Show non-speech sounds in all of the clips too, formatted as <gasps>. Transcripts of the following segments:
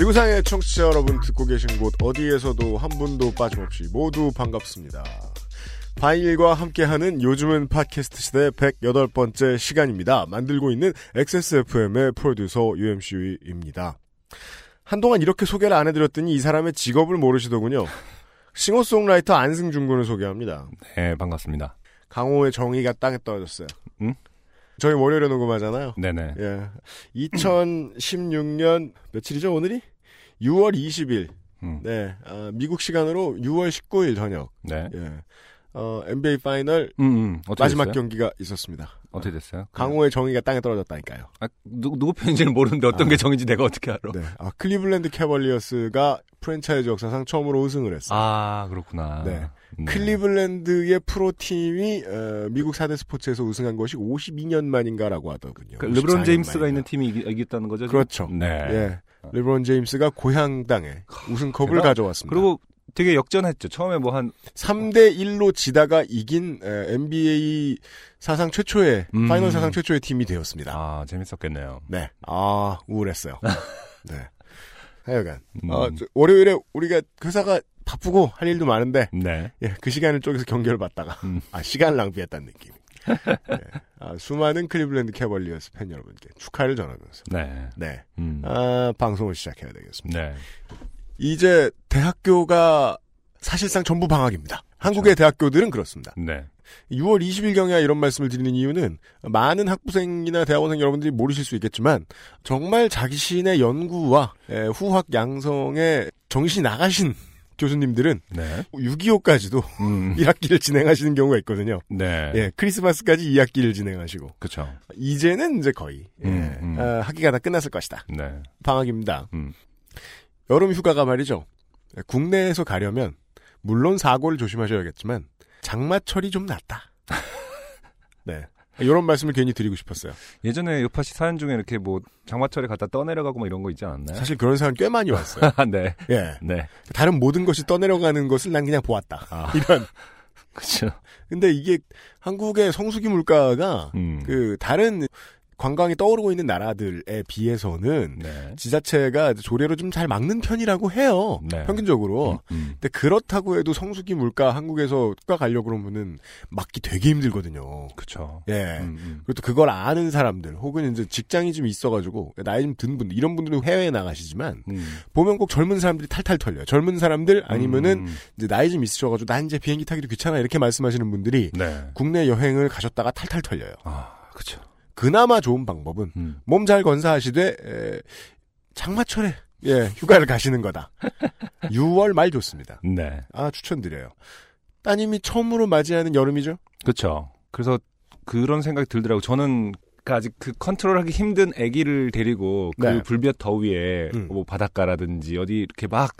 지구상의 청취자 여러분 듣고 계신 곳 어디에서도 한 분도 빠짐없이 모두 반갑습니다. 바인일과 함께하는 요즘은 팟캐스트 시대 108번째 시간입니다. 만들고 있는 XSFM의 프로듀서 UMC입니다. 한동안 이렇게 소개를 안 해드렸더니 이 사람의 직업을 모르시더군요. 싱어송라이터 안승준 군을 소개합니다. 네, 반갑습니다. 강호의 정의가 땅에 떨어졌어요. 응? 저희 월요일에 녹음하잖아요. 네네. 예. 2016년 며칠이죠 오늘이? 6월 20일. 음, 네. 아, 미국 시간으로 6월 19일 저녁. 네. 예. 어, NBA final 음, 음. 마지막 됐어요? 경기가 있었습니다. 어떻게 됐어요? 강호의 정의가 땅에 떨어졌다니까요. 아, 누, 누구 편인지는 모르는데 어떤 아. 게 정인지 내가 어떻게 알아? 네. 아, 클리블랜드 캐벌리어스가 프랜차이즈 역사상 처음으로 우승을 했어요. 아, 그렇구나. 네. 네. 클리블랜드의 프로팀이 어, 미국 4대 스포츠에서 우승한 것이 52년 만인가라고 하더군요. 그 르브론 54년 제임스가 만인가. 있는 팀이 이기, 이겼다는 거죠? 지금? 그렇죠. 네. 예. 르브론 제임스가 고향 땅에 우승컵을 대단- 가져왔습니다. 그리고 되게 역전했죠. 처음에 뭐 한 3대 1로 지다가 이긴 에, NBA 사상 최초의 음. final 사상 최초의 팀이 되었습니다. 아, 재밌었겠네요. 네. 아, 우울했어요. <laughs> 네. 하여간 음. 어, 저, 월요일에 우리가 회사가 바쁘고 할 일도 많은데 네. 예, 그 시간을 쪼개서 경기를 봤다가 음. 아, 시간을 낭비했다는 느낌. 예. 아, 수많은 클리블랜드 캐벌리어스 팬 여러분께 축하를 전하면서 네. 네. 음. 아, 방송을 시작해야 되겠습니다. 네. 이제 대학교가 사실상 전부 방학입니다. 한국의 대학교들은 그렇습니다. 네. 6월 20일경에 이런 말씀을 드리는 이유는 많은 학부생이나 대학원생 여러분들이 모르실 수 있겠지만 정말 자신의 연구와 에, 후학 양성에 정신이 나가신 교수님들은 네. 6.25까지도 음. <laughs> 1학기를 진행하시는 경우가 있거든요. 네. 예, 크리스마스까지 2학기를 진행하시고 그쵸. 이제는 이제 거의 예, 음, 음. 아, 학기가 다 끝났을 것이다. 네. 방학입니다. 음. 여름 휴가가 말이죠. 국내에서 가려면 물론 사고를 조심하셔야겠지만 장마철이 좀 낫다. <laughs> 네. 이런 말씀을 괜히 드리고 싶었어요. 예전에 요파 씨 사연 중에 이렇게 뭐 장마철에 갔다 떠내려가고 뭐 이런 거 있지 않았나요? 사실 그런 사람 꽤 많이 왔어요. <laughs> 네. 예. 네. 다른 모든 것이 떠내려가는 것을 난 그냥 보았다. 아. <laughs> 이런. 그쵸. 근데 이게 한국의 성수기 물가가 음. 그 다른 관광이 떠오르고 있는 나라들에 비해서는 네. 지자체가 조례로 좀 잘 막는 편이라고 해요. 네. 평균적으로. 음, 음. 근데 그렇다고 해도 성수기 물가 한국에서 휴가 가려고 그러면은 막기 되게 힘들거든요. 그쵸. 예. 음, 음. 그것도 그걸 아는 사람들 혹은 이제 직장이 좀 있어가지고 나이 좀 든 분들 이런 분들은 해외에 나가시지만 음. 보면 꼭 젊은 사람들이 탈탈 털려요. 젊은 사람들 아니면은 음. 이제 나이 좀 있으셔가지고 난 이제 비행기 타기도 귀찮아 이렇게 말씀하시는 분들이 네. 국내 여행을 가셨다가 탈탈 털려요. 아, 그쵸. 그나마 좋은 방법은 음. 몸잘 건사하시되 에, 장마철에 예 휴가를 가시는 거다. <laughs> 6월 말 좋습니다. 네. 아 추천드려요. 따님이 처음으로 맞이하는 여름이죠. 그쵸. 그래서 그런 생각이 들더라고요. 저는 그 아직 그 컨트롤하기 힘든 아기를 데리고 그 네. 불볕 더위에 음. 뭐 바닷가라든지 어디 이렇게 막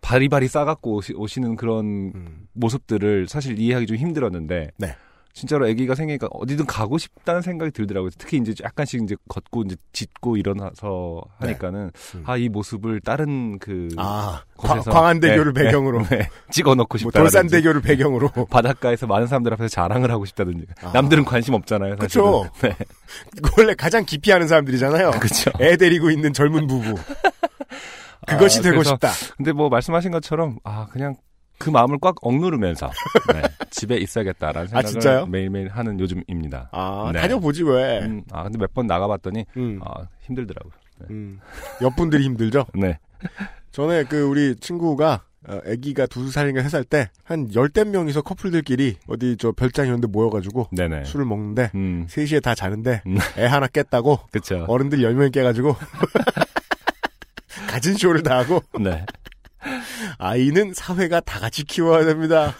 바리바리 싸갖고 오시, 오시는 그런 음. 모습들을 사실 이해하기 좀 힘들었는데 네. 진짜로 아기가 생기니까 어디든 가고 싶다는 생각이 들더라고요. 특히 이제 약간씩 이제 걷고 이제 짖고 일어나서 하니까는 음. 아이 모습을 다른 그 아 곳에서 광, 광안대교를 네, 배경으로 네, 네. 찍어놓고 뭐 싶다. 돌산대교를 배경으로 <laughs> 바닷가에서 많은 사람들 앞에서 자랑을 하고 싶다든지 아. 남들은 관심 없잖아요. 그쵸. 네, 원래 가장 기피하는 사람들이잖아요. 그렇죠. 애 데리고 있는 젊은 부부. 그것이 아, 되고 싶다. 근데 뭐 말씀하신 것처럼 아 그냥 그 마음을 꽉 억누르면서 네, 집에 있어야겠다라는 아, 생각을 진짜요? 매일매일 하는 요즘입니다. 아 네. 다녀보지 왜? 음, 아 근데 몇 번 나가봤더니 음, 아 힘들더라고요. 음. 옆분들이 힘들죠. <laughs> 네. 전에 그 우리 친구가 어, 아기가 두 살인가 세 살 때 한 열댓 명이서 커플들끼리 어디 저 별장 이런 데 모여가지고 네네. 술을 먹는데 음, 3시에 다 자는데 음. <laughs> 애 하나 깼다고 그쵸. 어른들 10명이 깨가지고 <laughs> 가진 쇼를 다 하고 네. 아이는 사회가 다 같이 키워야 됩니다.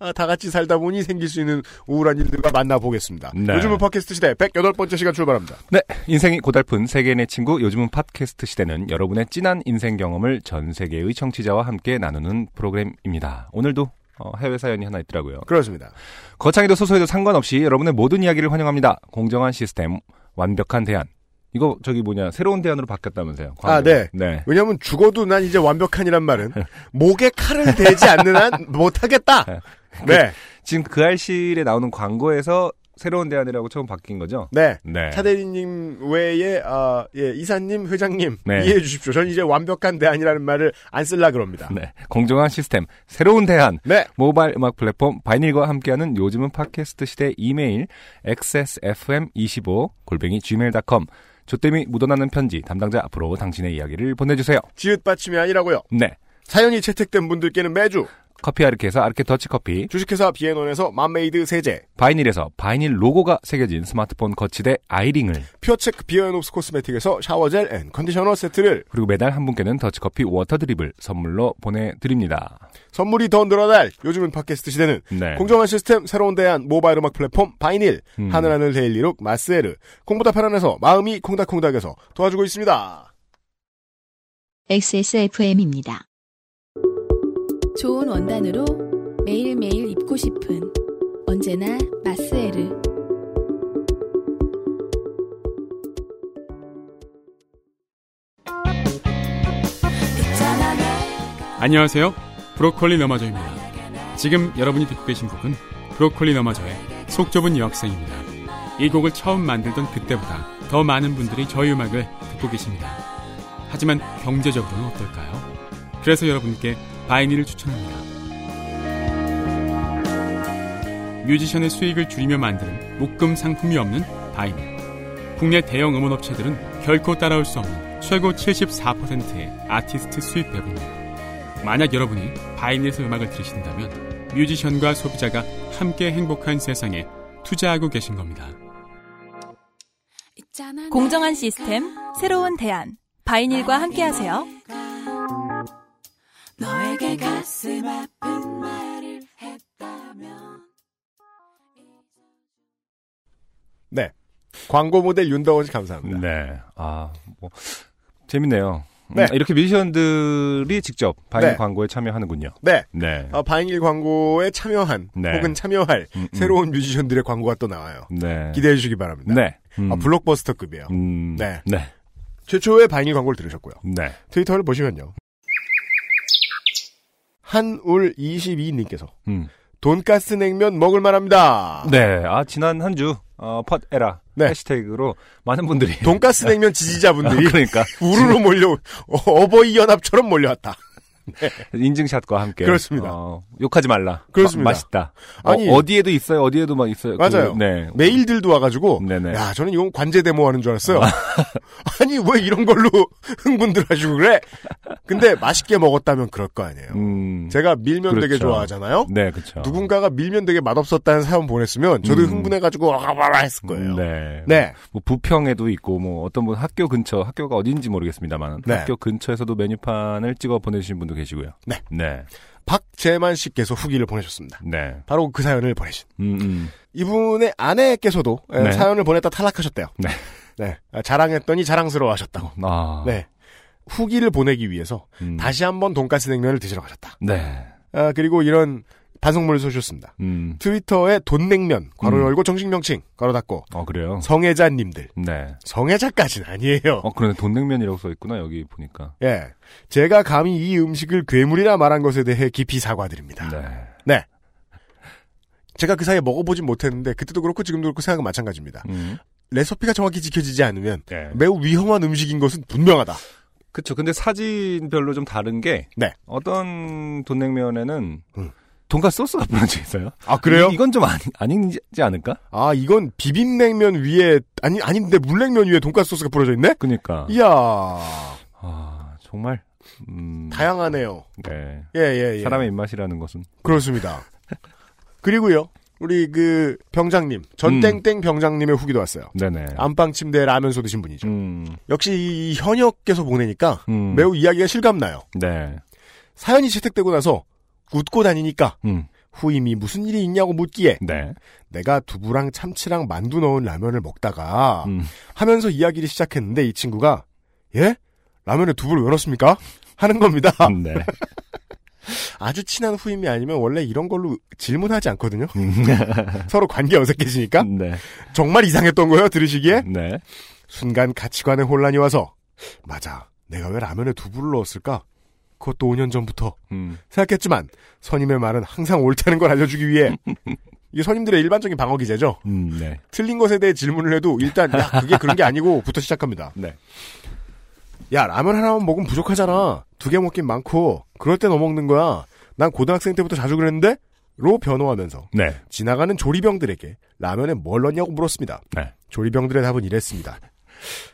아, 다 같이 살다 보니 생길 수 있는 우울한 일들과 만나보겠습니다. 네. 요즘은 팟캐스트 시대 108번째 시간 출발합니다. 네, 인생이 고달픈 세계인의 친구 요즘은 팟캐스트 시대는 여러분의 진한 인생 경험을 전 세계의 청취자와 함께 나누는 프로그램입니다. 오늘도 어, 해외 사연이 하나 있더라고요. 그렇습니다. 거창해도 소소해도 상관없이 여러분의 모든 이야기를 환영합니다. 공정한 시스템, 완벽한 대안. 이거 저기 뭐냐 새로운 대안으로 바뀌었다면서요? 아, 네. 네. 왜냐면 죽어도 난 이제 완벽한이란 말은 목에 칼을 대지 않는 한 <laughs> 못하겠다. 네. 지금 그 알실에 나오는 광고에서 새로운 대안이라고 처음 바뀐 거죠? 네. 네. 차대리님 외에 아, 예, 이사님, 회장님 네. 이해해 주십시오. 저는 이제 완벽한 대안이라는 말을 안 쓸라 그럽니다. 네. 공정한 시스템, 새로운 대안. 네. 모바일 음악 플랫폼 바이닐과 함께하는 요즘은 팟캐스트 시대 이메일 xsfm25 골뱅이 gmail.com 조땜이 묻어나는 편지 담당자 앞으로 당신의 이야기를 보내주세요. 지읒 받침이 아니라고요. 네. 사연이 채택된 분들께는 매주 커피 아르케에서 아르케 더치 커피, 주식회사 비앤원에서 맘메이드 세제, 바이닐에서 바이닐 로고가 새겨진 스마트폰 거치대 아이링을 퓨어체크 비앤옵스 코스메틱에서 shower gel and conditioner 세트를 그리고 매달 한 분께는 더치커피 water drip을 선물로 보내드립니다. 선물이 더 늘어날 요즘은 팟캐스트 시대는 네. 공정한 시스템 새로운 대안 모바일 음악 플랫폼 바이닐 음. 하늘하늘 데일리룩 마스에르 콩보다 편안해서 마음이 콩닥콩닥에서 도와주고 있습니다. XSFM입니다. 좋은 원단으로 매일매일 입고 싶은 언제나 마스에르 안녕하세요. 브로콜리 너마저입니다. 지금 여러분이 듣고 계신 곡은 브로콜리 너마저의 속 좁은 여학생입니다. 이 곡을 처음 만들던 그때보다 더 많은 분들이 저희 음악을 듣고 계십니다. 하지만 경제적으로는 어떨까요? 그래서 여러분께 바이닐을 추천합니다. 뮤지션의 수익을 줄이며 만드는 묶음 상품이 없는 바이닐. 국내 대형 음원 업체들은 결코 따라올 수 없는 최고 74%의 아티스트 수익 배분입니다. 만약 여러분이 바이닐에서 음악을 들으신다면 뮤지션과 소비자가 함께 행복한 세상에 투자하고 계신 겁니다. 공정한 시스템, 새로운 대안. 바이닐과 함께하세요. 너에게 가슴 아픈 말을 했다면 네. 광고 모델 윤덕원 씨 감사합니다. 네. 아, 뭐, 재밌네요. 음, 네. 이렇게 뮤지션들이 직접 바이닐 네. 광고에 참여하는군요. 네. 네. 어, 바이닐 광고에 참여한 네. 혹은 참여할 음, 음. 새로운 뮤지션들의 광고가 또 나와요. 네. 기대해 주시기 바랍니다. 네. 음. 아, 블록버스터급이에요. 음. 네. 네. 최초의 바이닐 광고를 들으셨고요. 네. 트위터를 보시면요. 한울 22님께서 음. 돈가스 냉면 먹을 만합니다. 네. 아, 지난 한 주, 어, 팟에라. 네. 해시태그로 많은 분들이. 돈가스 냉면 지지자분들이 <laughs> 그러니까. 우르르 몰려 어, 어버이 연합처럼 몰려왔다. 인증샷과 함께. 그렇습니다. 어, 욕하지 말라. 그렇습니다. 마, 맛있다. 아니, 어, 디에도 있어요. 어디에도만 있어요. 맞아요. 그, 네. 메일들도 와가지고 네네. 야 저는 이건 관제 데모하는 줄 알았어요. <laughs> 아니 왜 이런 걸로 <laughs> 흥분들 하시고 그래? 근데 맛있게 먹었다면 그럴 거 아니에요. 음. 제가 밀면 되게 그렇죠. 좋아하잖아요. 네, 그렇죠. 누군가가 밀면 되게 맛없었다는 사연 보냈으면 저도 음. 흥분해가지고 와와와 했을 거예요. 네. 네. 뭐 부평에도 있고 뭐 어떤 분 학교 근처 학교가 어딘지 모르겠습니다만 네. 학교 근처에서도 메뉴판을 찍어 보내주신 분도 계시고요. 네. 네. 박재만 씨께서 후기를 보내셨습니다. 네. 바로 그 사연을 보내신 음, 음. 이분의 아내께서도 에, 네. 사연을 보냈다 탈락하셨대요. 네. 네. 아, 자랑했더니 자랑스러워 하셨다고. 아. 네. 후기를 보내기 위해서 음. 다시 한번 돈가스 냉면을 드시러 가셨다. 네. 아, 그리고 이런 반성문을 써주셨습니다. 음. 트위터에 돈냉면, 괄호 음. 열고 정식 명칭, 괄호 닫고, 어, 그래요? 성애자님들. 네. 성애자까지는 아니에요. 어, 그러네. 돈냉면이라고 써 있구나, 여기 보니까. 예. 제가 감히 이 음식을 괴물이라 말한 것에 대해 깊이 사과드립니다. 네. 제가 그 사이에 먹어보진 못했는데, 그때도 그렇고 지금도 그렇고 생각은 마찬가지입니다. 음. 레시피가 정확히 지켜지지 않으면 네. 매우 위험한 음식인 것은 분명하다. 그쵸. 근데 사진별로 좀 다른 게. 네. 어떤 돈냉면에는. 음. 돈가스 소스가 <laughs> 뿌려져 있어요. 아, 그래요? 이, 이건 좀 아니, 아니지 않을까? 아, 이건 비빔냉면 위에, 아니, 아닌데 물냉면 위에 돈가스 소스가 뿌려져 있네? 그니까. 이야, 아, 정말. 음. 다양하네요. 네. 예, 예, 예. 사람의 입맛이라는 것은. 그렇습니다. 그리고요, 우리 그 병장님, 전땡땡 병장님의 후기도 왔어요. 네네. 안방 침대에 라면소 드신 분이죠. 음. 역시 이 현역께서 보내니까 음. 매우 이야기가 실감나요. 네. 사연이 채택되고 나서 웃고 다니니까 음. 후임이 무슨 일이 있냐고 묻기에 네. 내가 두부랑 참치랑 만두 넣은 라면을 먹다가 음. 하면서 이야기를 시작했는데 이 친구가 예? 라면에 두부를 왜 넣습니까? 하는 겁니다. 네. <laughs> 아주 친한 후임이 아니면 원래 이런 걸로 질문하지 않거든요. 음. <laughs> 서로 관계 어색해지니까 네. 정말 이상했던 거예요. 들으시기에 네. 순간 가치관에 혼란이 와서 맞아. 내가 왜 라면에 두부를 넣었을까? 그것도 5년 전부터 음. 생각했지만 선임의 말은 항상 옳다는 걸 알려주기 위해 <laughs> 이게 선임들의 일반적인 방어 기제죠. 음. 네. 틀린 것에 대해 질문을 해도 일단 야 그게 그런 게 아니고부터 시작합니다. 네. 야 라면 하나만 먹으면 부족하잖아. 두 개 먹긴 많고 그럴 때너 먹는 거야. 난 고등학생 때부터 자주 그랬는데 로 변호하면서 네. 지나가는 조리병들에게 라면에 뭘 넣냐고 물었습니다. 네. 조리병들의 답은 이랬습니다.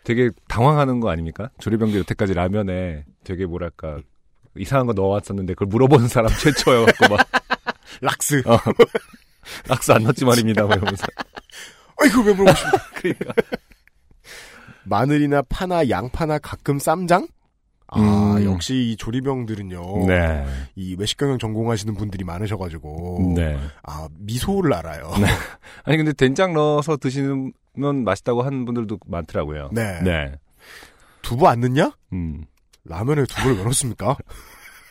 되게 당황하는 거 아닙니까? 조리병들 여태까지 라면에 되게 뭐랄까 이상한 거 넣어왔었는데 그걸 물어보는 사람 <laughs> 최초여갖고 막 락스. 어. 락스 안 넣었지 말입니다. 막 이러면서 아이고 왜 물어보십니까? <laughs> 그러니까 마늘이나 파나 양파나 가끔 쌈장? 아 음. 역시 이 조리병들은요. 네. 이 외식 경영 전공하시는 분들이 많으셔가지고 네. 아 미소를 알아요. 아니 근데 된장 넣어서 드시면 맛있다고 하는 분들도 많더라고요. 네. 네. 두부 안 넣냐? 음. 라면에 두부를 왜 넣습니까?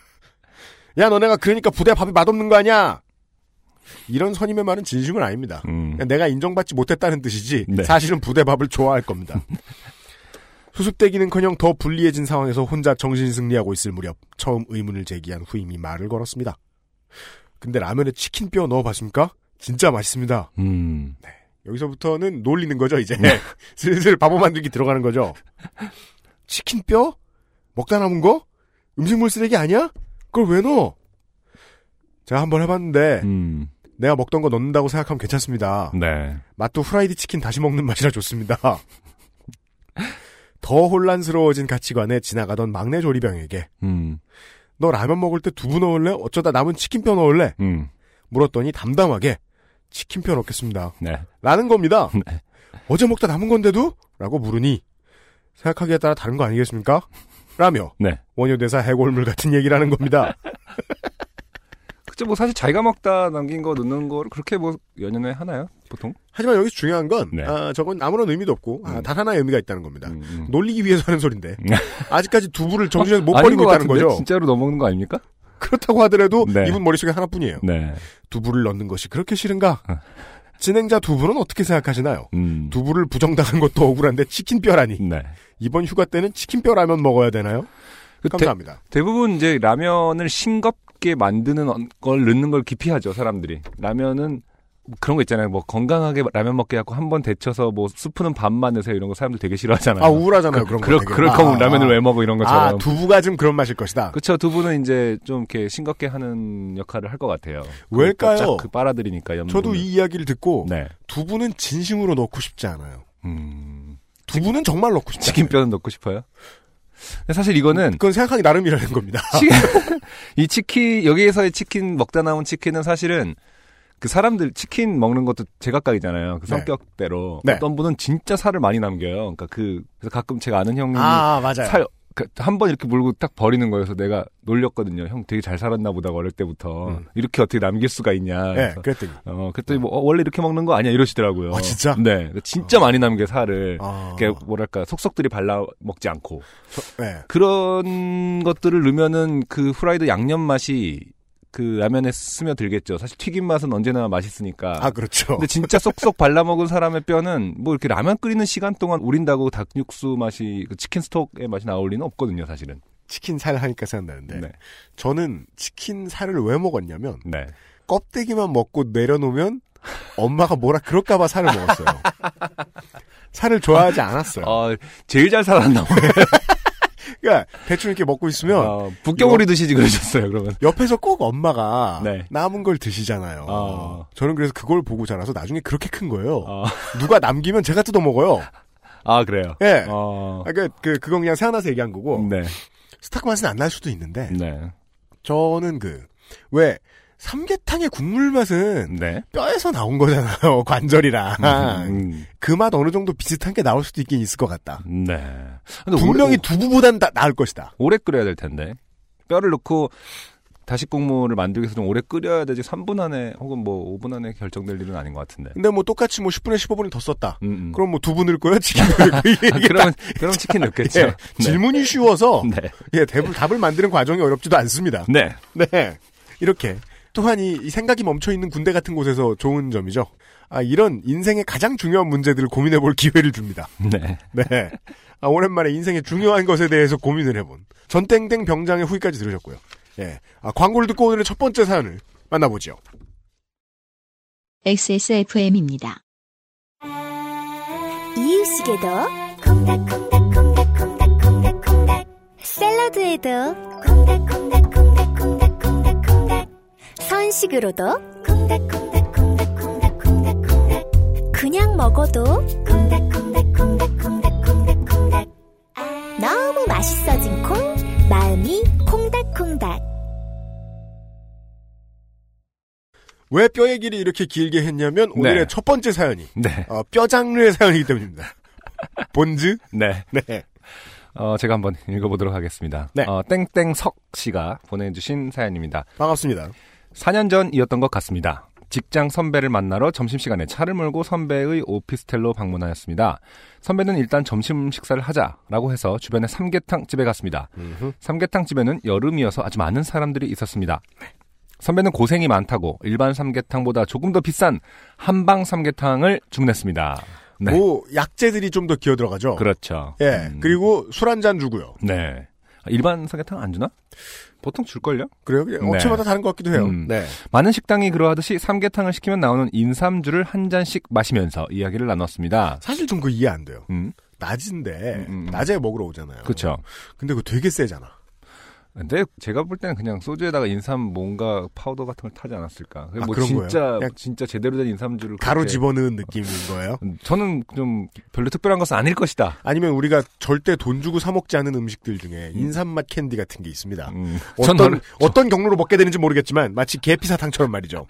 <laughs> 야 너네가 그러니까 부대 밥이 맛없는 거 아니야? 이런 선임의 말은 진심은 아닙니다. 음. 내가 인정받지 못했다는 뜻이지 네. 사실은 부대 밥을 좋아할 겁니다. <laughs> 수습되기는커녕 더 불리해진 상황에서 혼자 정신승리하고 있을 무렵 처음 의문을 제기한 후임이 말을 걸었습니다. 근데 라면에 치킨 뼈 넣어봤습니까? 진짜 맛있습니다. 음. 여기서부터는 놀리는 거죠 이제 <laughs> 슬슬 바보 만들기 들어가는 거죠. 치킨 뼈 먹다 남은 거 음식물 쓰레기 아니야? 그걸 왜 넣어? 제가 한번 해봤는데 음. 내가 먹던 거 넣는다고 생각하면 괜찮습니다. 네. 맛도 후라이드 치킨 다시 먹는 맛이라 좋습니다. <laughs> 더 혼란스러워진 가치관에 지나가던 막내 조리병에게 음. 너 라면 먹을 때 두부 넣을래? 어쩌다 남은 치킨뼈 넣을래? 음. 물었더니 담담하게 치킨뼈 넣겠습니다. 네. 라는 겁니다. <laughs> 네. 어제 먹다 남은 건데도? 라고 물으니 생각하기에 따라 다른 거 아니겠습니까? 라며 네. 원효대사 해골물 같은 얘기라는 겁니다. <laughs> 그쵸, 뭐 사실 자기가 먹다 남긴 거 넣는 거를 그렇게 뭐 연연해 하나요? 보통? 하지만 여기서 중요한 건 네. 아, 저건 아무런 의미도 없고 아, 음. 단 하나의 의미가 있다는 겁니다. 음, 음. 놀리기 위해서 하는 소린데 <laughs> 아직까지 두부를 정신에서 못 아닌 버리고 것 있다는? 거죠. 진짜로 넣어먹는 거 아닙니까? 그렇다고 하더라도 네. 이분 머릿속에 하나뿐이에요. 네. 두부를 넣는 것이 그렇게 싫은가? 어. 진행자 두 분은 어떻게 생각하시나요? 음. 두부를 부정당한 것도 억울한데 치킨뼈라니. 네. 이번 휴가 때는 치킨뼈 라면 먹어야 되나요? 그 대, 감사합니다. 대 부분 이제 라면을 싱겁게 만드는 어- 걸 넣는 걸 기피하죠, 사람들이. 라면은 뭐 그런 거 있잖아요. 뭐 건강하게 라면 먹게 갖고 한 번 데쳐서 뭐 스프는 반만 넣으세요. 이런 거 사람들 되게 싫어하잖아요. 아 우울하잖아요 그 런 거. 그럴. 그럴 아, 거면 아, 라면을 아. 왜 먹어 이런 것처럼. 아 두부가 좀 그런 맛일 것이다. 그쵸 두부는 이제 좀 이렇게 싱겁게 하는 역할을 할 것 같아요. 왜일까요? 쫙그 빨아들이니까 염분. 저도 이 이야기를 듣고 네. 두부는 진심으로 넣고 싶지 않아요. 음. 두부는 정말 넣고 않아요. 치킨뼈는 넣고 싶어요. 사실 이거는 그건 생각하기 나름이라는 겁니다. 치- <laughs> 이 치킨 여기에서의 치킨 먹다 남은 치킨은 사실은 그 사람들 치킨 먹는 것도 제각각이잖아요. 그 네. 성격대로 네. 어떤 분은 진짜 살을 많이 남겨요. 그러니까 그 그래서 가끔 제가 아는 형님이 아 맞아요. 살 한 번 이렇게 물고 딱 버리는 거여서 내가 놀렸거든요. 형 되게 잘 살았나 보다 어릴 때부터 음. 이렇게 어떻게 남길 수가 있냐. 네, 그랬더니. 어 그랬더니 뭐 어, 원래 이렇게 먹는 거 아니야 이러시더라고요. 아, 진짜? 네, 진짜 많이 남겨 살을. 아, 이렇게 뭐랄까 속속들이 발라 먹지 않고 네. 그런 것들을 넣으면은 그 후라이드 양념 맛이 그 라면에 스며들겠죠. 사실 튀김 맛은 언제나 맛있으니까. 아 그렇죠. 근데 진짜 쏙쏙 발라 먹은 사람의 뼈는 뭐 이렇게 라면 끓이는 시간 동안 우린다고 닭육수 맛이 그 치킨 스톡의 맛이 나올 리는 없거든요, 사실은. 치킨 살 하니까 생각나는데 네. 저는 치킨 살을 왜 먹었냐면 네. 껍데기만 먹고 내려놓으면 엄마가 뭐라 그럴까봐 살을 먹었어요. <laughs> 살을 좋아하지 않았어요. 어, 제일 잘 살았나 봐요. <laughs> 그러니까 대충 이렇게 먹고 있으면 어, 북경오리 드시지 그러셨어요, 그러면. 옆에서 꼭 엄마가 네. 남은 걸 드시잖아요. 어. 저는 그래서 그걸 보고 자라서 나중에 그렇게 큰 거예요. 어. 누가 남기면 제가 뜯어 먹어요. 아, 그래요. 예. 어. 아, 그, 그, 그건 그냥 생각나서 얘기한 거고, 네. 스타크 맛은 안 날 수도 있는데, 네. 저는 그, 왜, 삼계탕의 국물 맛은 네. 뼈에서 나온 거잖아요, <laughs> 관절이랑. 음, 그맛 어느 정도 비슷한 게 나올 수도 있긴 있을 것 같다. 네. 근데 분명히 두부보단 나, 나을 것이다. 오래 끓여야 될 텐데. 뼈를 넣고 다시 국물을 만들기 위해서 좀 오래 끓여야 되지 3분 안에 혹은 뭐 5분 안에 결정될 일은 아닌 것 같은데. 근데 뭐 똑같이 뭐 10분에 15분이 더 썼다. 음, 음. 그럼 뭐두 분을 거야 치킨 <laughs> 넣을 아, 그러면 그럼 치킨 넣겠죠. 예, 질문이 쉬워서 네. 예, 답을, 답을 만드는 과정이 어렵지도 않습니다. 네. 네. 이렇게 또한 이, 이 생각이 멈춰 있는 군대 같은 곳에서 좋은 점이죠. 아, 이런 인생의 가장 중요한 문제들을 고민해 볼 기회를 줍니다. <laughs> 네. 네. 아, 오랜만에 인생의 중요한 것에 대해서 고민을 해본 전땡땡 병장의 후기까지 들으셨고요. 예. 아, 광고를 듣고 오늘의 첫 번째 사연을 만나보죠. XSFM입니다. 이유식에도 콩닥콩닥콩닥콩닥콩닥콩닥 샐러드에도 콩닥콩닥콩닥콩닥콩닥콩닥 선식으로도 콩닥콩닥콩닥콩닥콩닥콩닥 그냥 먹어도 콩닥콩닥콩닥콩닥콩닥콩닥 너무 맛있어진 콩 마음이 콩닥콩닥 왜뼈 얘기를 이렇게 길게 했냐면 오늘의 네. 첫 번째 사연이 네. 어, 뼈 장르의 사연이기 때문입니다. <laughs> 본즈? 네. 네. 어, 제가 한번 읽어보도록 하겠습니다. 네. 어, 땡땡석 씨가 보내주신 사연입니다. 반갑습니다. 4년 전이었던 것 같습니다. 직장 선배를 만나러 점심시간에 차를 몰고 선배의 오피스텔로 방문하였습니다. 선배는 일단 점심 식사를 하자라고 해서 주변에 삼계탕 집에 갔습니다. 음흠. 삼계탕 집에는 여름이어서 아주 많은 사람들이 있었습니다. 선배는 고생이 많다고 일반 삼계탕보다 조금 더 비싼 한방 삼계탕을 주문했습니다. 네. 뭐 약재들이 좀 더 기어 들어가죠. 그렇죠. 예. 음, 그리고 술 한 잔 주고요. 네. 일반 삼계탕 안 주나? 보통 줄걸요? 그래요? 그냥 네. 업체마다 다른 것 같기도 해요. 음. 네. 많은 식당이 그러하듯이 삼계탕을 시키면 나오는 인삼주를 한 잔씩 마시면서 이야기를 나눴습니다. 사실 좀 그 이해 안 돼요. 음, 낮인데 음, 음. 낮에 먹으러 오잖아요. 그렇죠. 근데 그거 되게 세잖아. 근데 제가 볼 때는 그냥 소주에다가 인삼 뭔가 파우더 같은 걸 타지 않았을까. 아, 뭐 그런 진짜 거예요? 진짜 제대로 된 인삼주를 가로 집어넣은 느낌인 거예요. 음, 저는 좀 별로 특별한 것은 아닐 것이다. 아니면 우리가 절대 돈 주고 사 먹지 않은 음식들 중에 인삼 맛 캔디 같은 게 있습니다. 음, 어떤 저는 어떤 경로로 먹게 되는지 모르겠지만 마치 계피 사탕처럼 말이죠.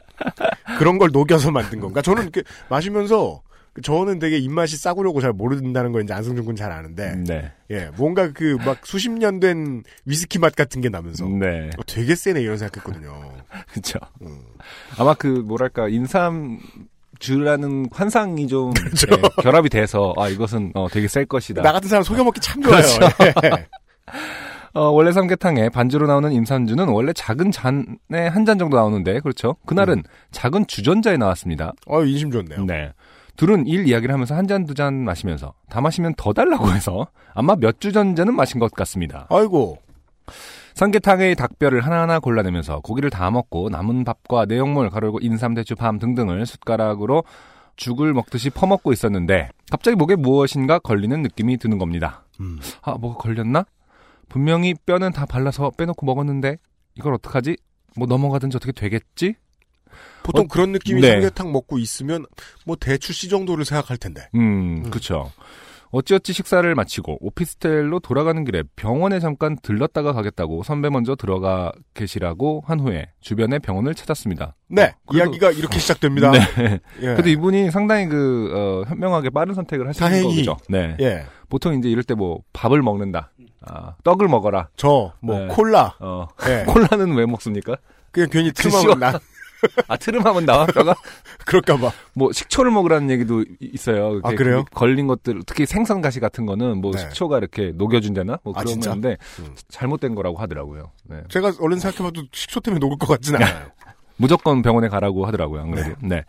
그런 걸 녹여서 만든 건가? 저는 이렇게 마시면서 저는 되게 입맛이 싸구려고 잘 모른다는 걸 이제 안승준 군 잘 아는데 네, 예 뭔가 그 막 수십 년 된 위스키 맛 같은 게 나면서 네, 어, 되게 세네 이런 생각했거든요. <laughs> 그렇죠. 음. 아마 그 뭐랄까 인삼 주라는 환상이 좀 <laughs> 그렇죠. 예, 결합이 돼서 아 이것은 어, 되게 셀 것이다. 나 같은 사람 속여 먹기 참 좋아요. 그렇죠. 예. <laughs> 어, 원래 삼계탕에 반주로 나오는 임산주는 원래 작은 잔에 한 잔 정도 나오는데 그렇죠. 그날은 음. 작은 주전자에 나왔습니다. 어 인심 좋네요. 네. 둘은 일 이야기를 하면서 한 잔두잔 마시면서 다 마시면 더 달라고 해서 아마 몇 주 전자는 마신 것 같습니다. 아이고 삼계탕의 닭뼈를 하나하나 골라내면서 고기를 다 먹고 남은 밥과 내용물 가르고 인삼, 대추, 밤 등등을 숟가락으로 죽을 먹듯이 퍼먹고 있었는데 갑자기 목에 무엇인가 걸리는 느낌이 드는 겁니다. 음. 아, 뭐가 걸렸나? 분명히 뼈는 다 발라서 빼놓고 먹었는데 이걸 어떡하지? 뭐 넘어가든지 어떻게 되겠지? 보통 어, 그런 느낌이 네. 삼계탕 먹고 있으면 뭐 대추 씨 정도를 생각할 텐데. 음, 음. 그쵸. 어찌어찌 식사를 마치고 오피스텔로 돌아가는 길에 병원에 잠깐 들렀다가 가겠다고 선배 먼저 들어가 계시라고 한 후에 주변의 병원을 찾았습니다. 네 어, 그래도- 이야기가 이렇게 시작됩니다. <laughs> 네. 예. 그래도 이분이 상당히 그, 어, 현명하게 빠른 선택을 하시는 다행히. 거죠. 네. 예. 보통 이제 이럴 때 뭐 밥을 먹는다. 아, 떡을 먹어라. 저, 뭐, 네. 콜라. 어. 예. <laughs> 콜라는 왜 먹습니까? 그냥 괜히 그 트름하면 나, 아, 트름하면 나왔다가 <laughs> 그럴까봐. 뭐 식초를 먹으라는 얘기도 이- 있어요. 아, 그래요? 걸린 것들, 특히 생선 가시 같은 거는 뭐 네. 식초가 이렇게 녹여준다나 뭐 아, 그런 진짜? 건데 음. 잘못된 거라고 하더라고요. 네. 제가 얼른 생각해봐도 식초 때문에 녹을 것 같진 않아요. <laughs> 무조건 병원에 가라고 하더라고요. 안 그래도. 네.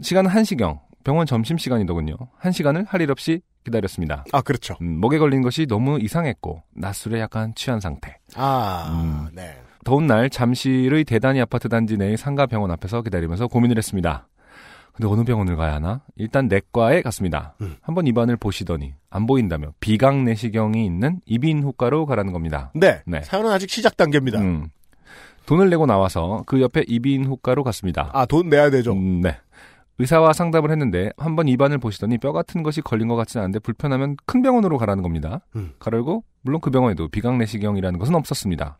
시간은 1시경. 병원 점심 시간이더군요. 1시간을 할 일 없이 기다렸습니다. 아, 그렇죠. 음, 목에 걸린 것이 너무 이상했고 낮술에 약간 취한 상태. 아, 음. 네. 더운 날 잠실의 대단히 아파트 단지 내의 상가 병원 앞에서 기다리면서 고민을 했습니다. 근데 어느 병원을 가야 하나? 일단 내과에 갔습니다. 음. 한번 입안을 보시더니 안 보인다며 비강 내시경이 있는 이비인후과로 가라는 겁니다. 네. 네. 사연은 아직 시작 단계입니다. 음. 돈을 내고 나와서 그 옆에 이비인후과로 갔습니다. 아, 돈 내야 되죠. 음, 네. 의사와 상담을 했는데 한번 입안을 보시더니 뼈 같은 것이 걸린 것 같지는 않은데 불편하면 큰 병원으로 가라는 겁니다. 음. 가르고 물론 그 병원에도 비강 내시경이라는 것은 없었습니다.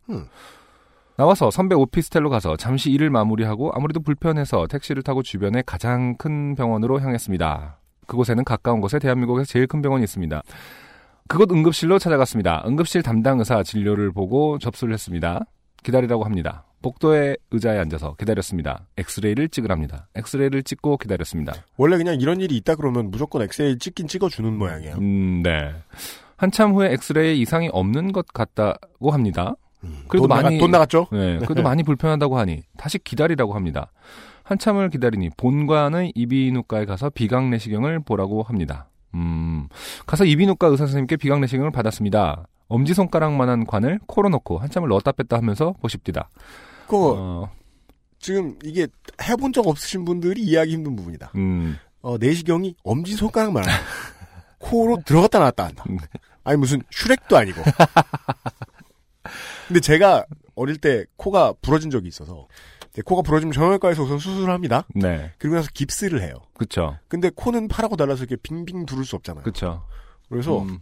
음. 나와서 선배 오피스텔로 가서 잠시 일을 마무리하고 아무래도 불편해서 택시를 타고 주변의 가장 큰 병원으로 향했습니다. 그곳에는 가까운 곳에 대한민국에서 제일 큰 병원이 있습니다. 그곳 응급실로 찾아갔습니다. 응급실 담당 의사 진료를 보고 접수를 했습니다. 기다리라고 합니다. 복도의 의자에 앉아서 기다렸습니다. 엑스레이를 찍으랍니다. 엑스레이를 찍고 기다렸습니다. 원래 그냥 이런 일이 있다 그러면 무조건 엑스레이 찍긴 찍어주는 모양이에요. 음, 네. 한참 후에 엑스레이에 이상이 없는 것 같다고 합니다. 그래도 돈, 나가, 많이 돈 나갔죠? 네, 그래도 많이 불편하다고 하니 다시 기다리라고 합니다. 한참을 기다리니 본관의 이비인후과에 가서 비강 내시경을 보라고 합니다. 음, 가서 이비인후과 의사 선생님께 비강 내시경을 받았습니다. 엄지 손가락만한 관을 코로 넣고 한참을 넣었다 뺐다 하면서 보십디다. 그 어, 지금 이게 해본 적 없으신 분들이 이해하기 힘든 부분이다. 음, 어, 내시경이 엄지 손가락만 한 <laughs> 코로 들어갔다 나왔다 한다. 음. 아니 무슨 슈렉도 아니고. <laughs> 근데 제가 어릴 때 코가 부러진 적이 있어서 코가 부러지면 정형외과에서 우선 수술을 합니다. 네, 그리고 나서 깁스를 해요. 그쵸, 근데 코는 파라고 달라서 이렇게 빙빙 두를 수 없잖아요. 그쵸. 그래서 음,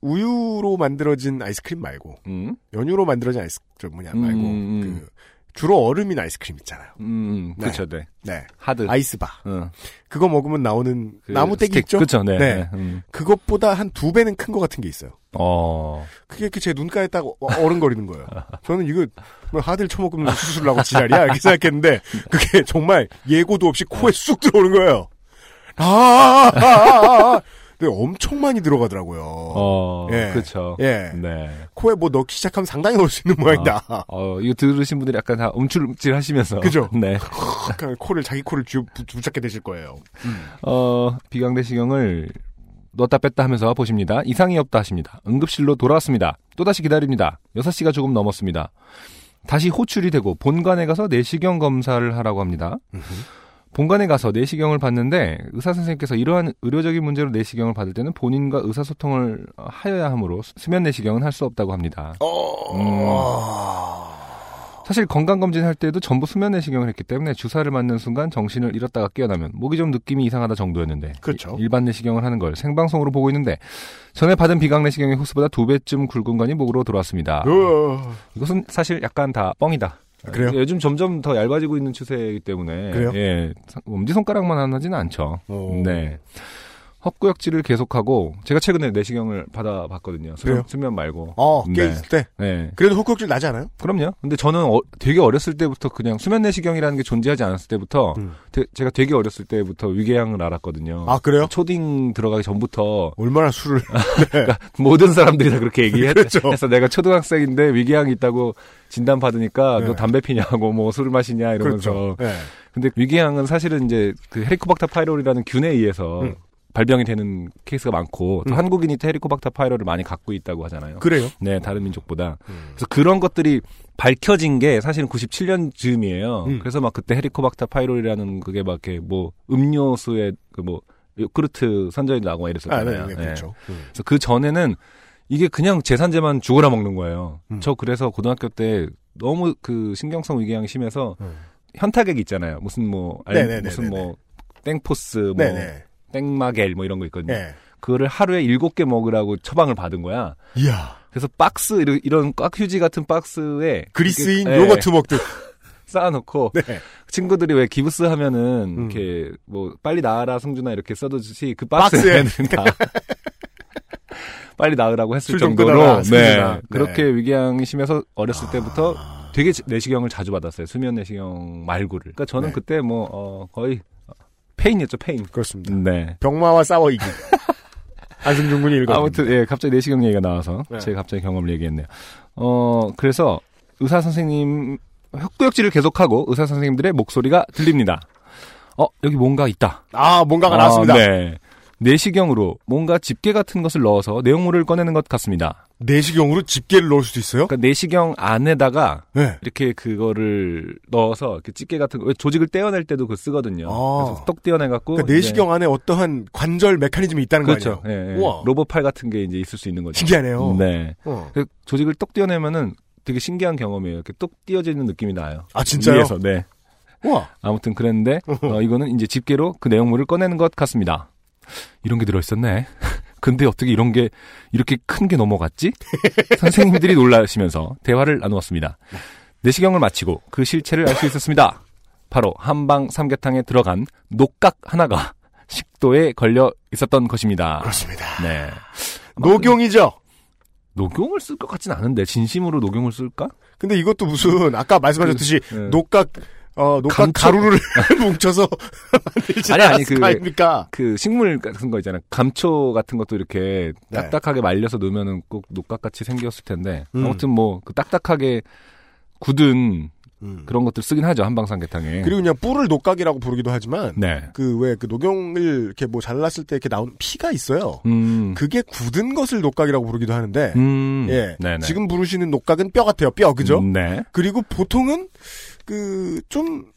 우유로 만들어진 아이스크림 말고 음, 연유로 만들어진 아이스 저 뭐냐 말고 음, 음. 그 주로 얼음인 아이스크림 있잖아요. 음, 네. 그쵸, 네. 네. 하드. 아이스바. 응. 그거 먹으면 나오는 그 나무떼기 있죠? 그쵸, 네. 네. 네. 음. 그것보다 한 두 배는 큰 것 같은 게 있어요. 어, 그게 이렇게 제 눈가에 딱 어- 어른거리는 거예요. 저는 이거 뭐 하드를 쳐먹으면 수술을 하고 지랄이야 이렇게 생각했는데 그게 정말 예고도 없이 코에 쑥 들어오는 거예요. 아, 아, 아, 아. 근데 엄청 많이 들어가더라고요. 어, 예. 그쵸. 예. 네. 코에 뭐 넣기 시작하면 상당히 넣을 수 있는 모양이다. 어, 이거 들으신 분들이 약간 다 움찔움찔 하시면서. 그죠? <laughs> 네. 약간 코를 자기 코를 쥐, 부- 붙잡게 되실 거예요. 어, 비강내시경을 넣었다 뺐다 하면서 보십니다. 이상이 없다 하십니다. 응급실로 돌아왔습니다. 또다시 기다립니다. 6시가 조금 넘었습니다. 다시 호출이 되고 본관에 가서 내시경 검사를 하라고 합니다. 본관에 가서 내시경을 받는데 의사 선생님께서 이러한 의료적인 문제로 내시경을 받을 때는 본인과 의사소통을 하여야 하므로 수면 내시경은 할 수 없다고 합니다. 어. 사실 건강검진 할 때도 전부 수면 내시경을 했기 때문에 주사를 맞는 순간 정신을 잃었다가 깨어나면 목이 좀 느낌이 이상하다 정도였는데 그렇죠. 이- 일반 내시경을 하는 걸 생방송으로 보고 있는데 전에 받은 비강 내시경의 호수보다 두 배쯤 굵은 관이 목으로 들어왔습니다. 어. 이것은 사실 약간 다 뻥이다. 그래요? 요즘 점점 더 얇아지고 있는 추세이기 때문에 그래요? 예, 엄지 손가락만 하지는 않죠. 어. 네. 헛구역질을 계속하고 제가 최근에 내시경을 받아봤거든요. 수면? 수면 말고. 어, 깨 네. 있을 때. 네. 그래도 헛구역질 나지 않아요? 그럼요. 근데 저는 어- 되게 어렸을 때부터 그냥 수면 내시경이라는 게 존재하지 않았을 때부터 음. 되- 제가 되게 어렸을 때부터 위궤양을 알았거든요. 아, 그래요? 초딩 들어가기 전부터 얼마나 술을. 네. <laughs> 모든 사람들이 다 그렇게 얘기해서 <laughs> 그렇죠. 내가 초등학생인데 위궤양이 있다고 진단 받으니까 네. 너 담배 피냐고 뭐 술 마시냐 이러면서 그렇죠. 네. 근데 위궤양은 사실은 이제 그 헬리코박터 파일로리라는 균에 의해서 음. 발병이 되는 케이스가 많고 또 음. 한국인이 헬리코박터 파일로리를 많이 갖고 있다고 하잖아요. 그래요? 네, 다른 민족보다. 음. 그래서 그런 것들이 밝혀진 게 사실은 97년 즈음이에요. 음. 그래서 막 그때 헬리코박터 파일로리라는 그게 막 이렇게 뭐 음료수에 그뭐 요크루트 선전이 나고 막 아, 이랬었잖아요. 네, 네, 예. 그렇죠. 음. 그래서 그 전에는 이게 그냥 제산제만 죽어라 먹는 거예요. 음. 저 그래서 고등학교 때 너무 그 신경성 위궤양이 심해서 음. 현타객 있잖아요. 무슨 뭐 알- 네네네네네. 무슨 뭐 땡포스 뭐 네네. 땡마겔 뭐 이런 거 있거든요. 네. 그거를 하루에 일곱 개 먹으라고 처방을 받은 거야. 이야. 그래서 박스 이런, 이런 꽉 휴지 같은 박스에 그리스인 이렇게, 예, 요거트 먹듯. <laughs> 쌓아놓고 네. 친구들이 왜 기부스 하면은 음. 이렇게 뭐 빨리 나와라 승준아 이렇게 써두듯이 그 박스에. <laughs> 다 <laughs> 빨리 나으라고 했을 정도로 끊어라, 네. 네. 그렇게 위궤양이 심해서 어렸을 때부터 되게 내시경을 자주 받았어요 수면 내시경 말고를 그러니까 저는 네. 그때 뭐 어, 거의 폐인이었죠 폐인 그렇습니다. 네 병마와 싸워 이기. <laughs> 안승준 군이 읽어. 아무튼 예 갑자기 내시경 얘기가 나와서 네. 제가 갑자기 경험을 얘기했네요. 어 그래서 의사 선생님 헛구역질을 계속하고 의사 선생님들의 목소리가 들립니다. 어 여기 뭔가 있다. 아, 뭔가가 아, 나왔습니다. 네. 내시경으로 뭔가 집게 같은 것을 넣어서 내용물을 꺼내는 것 같습니다. 내시경으로 집게를 넣을 수도 있어요? 그러니까 내시경 안에다가 네. 이렇게 그거를 넣어서 이렇게 집게 같은 거왜 조직을 떼어낼 때도 그거 쓰거든요. 아. 그래서 똑 떼어내 갖고 그러니까 내시경 안에 어떠한 관절 메커니즘이 있다는 그렇죠. 거 아니에요? 예, 예. 로봇팔 같은 게 이제 있을 수 있는 거죠. 신기하네요. 네. 어. 그 조직을 똑 떼어내면은 되게 신기한 경험이에요. 이렇게 똑 띄어지는 느낌이 나요. 아, 진짜요? 위에서, 네. 우와. 아무튼 그랬는데 <laughs> 어, 이거는 이제 집게로 그 내용물을 꺼내는 것 같습니다. 이런 게 들어있었네. <laughs> 근데 어떻게 이런 게 이렇게 큰 게 넘어갔지? <laughs> 선생님들이 놀라시면서 대화를 나누었습니다. 내시경을 마치고 그 실체를 알 수 있었습니다. 바로 한방 삼계탕에 들어간 녹각 하나가 식도에 걸려 있었던 것입니다. 그렇습니다. 네. 녹용이죠? 녹용을 쓸 것 같진 않은데 진심으로 녹용을 쓸까? 근데 이것도 무슨 아까 말씀하셨듯이 그, 네. 녹각 어 녹각 가루를 <laughs> 뭉쳐서 아니, 아니, 그- 아닙니까? 그 식물 같은 거 있잖아요. 감초 같은 것도 이렇게 네. 딱딱하게 말려서 넣으면은 꼭 녹각같이 생겼을 텐데 음. 아무튼 뭐 그 딱딱하게 굳은 음. 그런 것들 쓰긴 하죠 한방삼계탕에. 그리고 그냥 뿔을 녹각이라고 부르기도 하지만 네. 그왜 그 녹용을 이렇게 뭐 잘랐을 때 이렇게 나오는 피가 있어요. 음. 그게 굳은 것을 녹각이라고 부르기도 하는데 음. 예 네네. 지금 부르시는 녹각은 뼈 같아요 뼈 그죠? 음, 네. 그리고 보통은 그 좀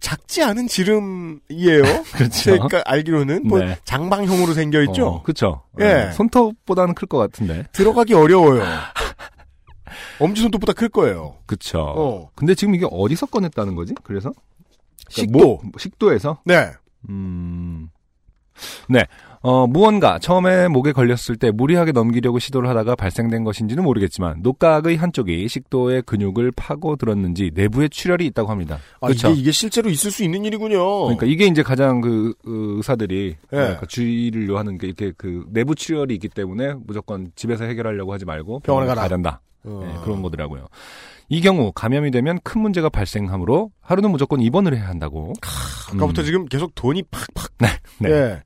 작지 않은 지름이에요. <laughs> 그렇죠. 제가 알기로는 뭐 네. 장방형으로 생겨 있죠. 어, 그렇죠. 예. 손톱보다는 클 것 같은데. 들어가기 어려워요. 엄지 손톱보다 클 거예요. 그렇죠. 어. 근데 지금 이게 어디서 꺼냈다는 거지? 그래서 그러니까 식도. 뭐- 식도에서 네. 음. 네. 어, 무언가 처음에 목에 걸렸을 때 무리하게 넘기려고 시도를 하다가 발생된 것인지는 모르겠지만 녹각의 한쪽이 식도의 근육을 파고 들었는지 내부에 출혈이 있다고 합니다. 아, 그렇죠. 이게, 이게 실제로 있을 수 있는 일이군요. 그러니까 이게 이제 가장 그 그 의사들이 예. 주의를 요하는 게 이렇게 그 내부 출혈이 있기 때문에 무조건 집에서 해결하려고 하지 말고 병원에. 가야 된다. 어. 예, 그런 거더라고요. 이 경우 감염이 되면 큰 문제가 발생하므로 하루는 무조건 입원을 해야 한다고. 아 까부터 음. 지금 계속 돈이 팍팍. 네. 예.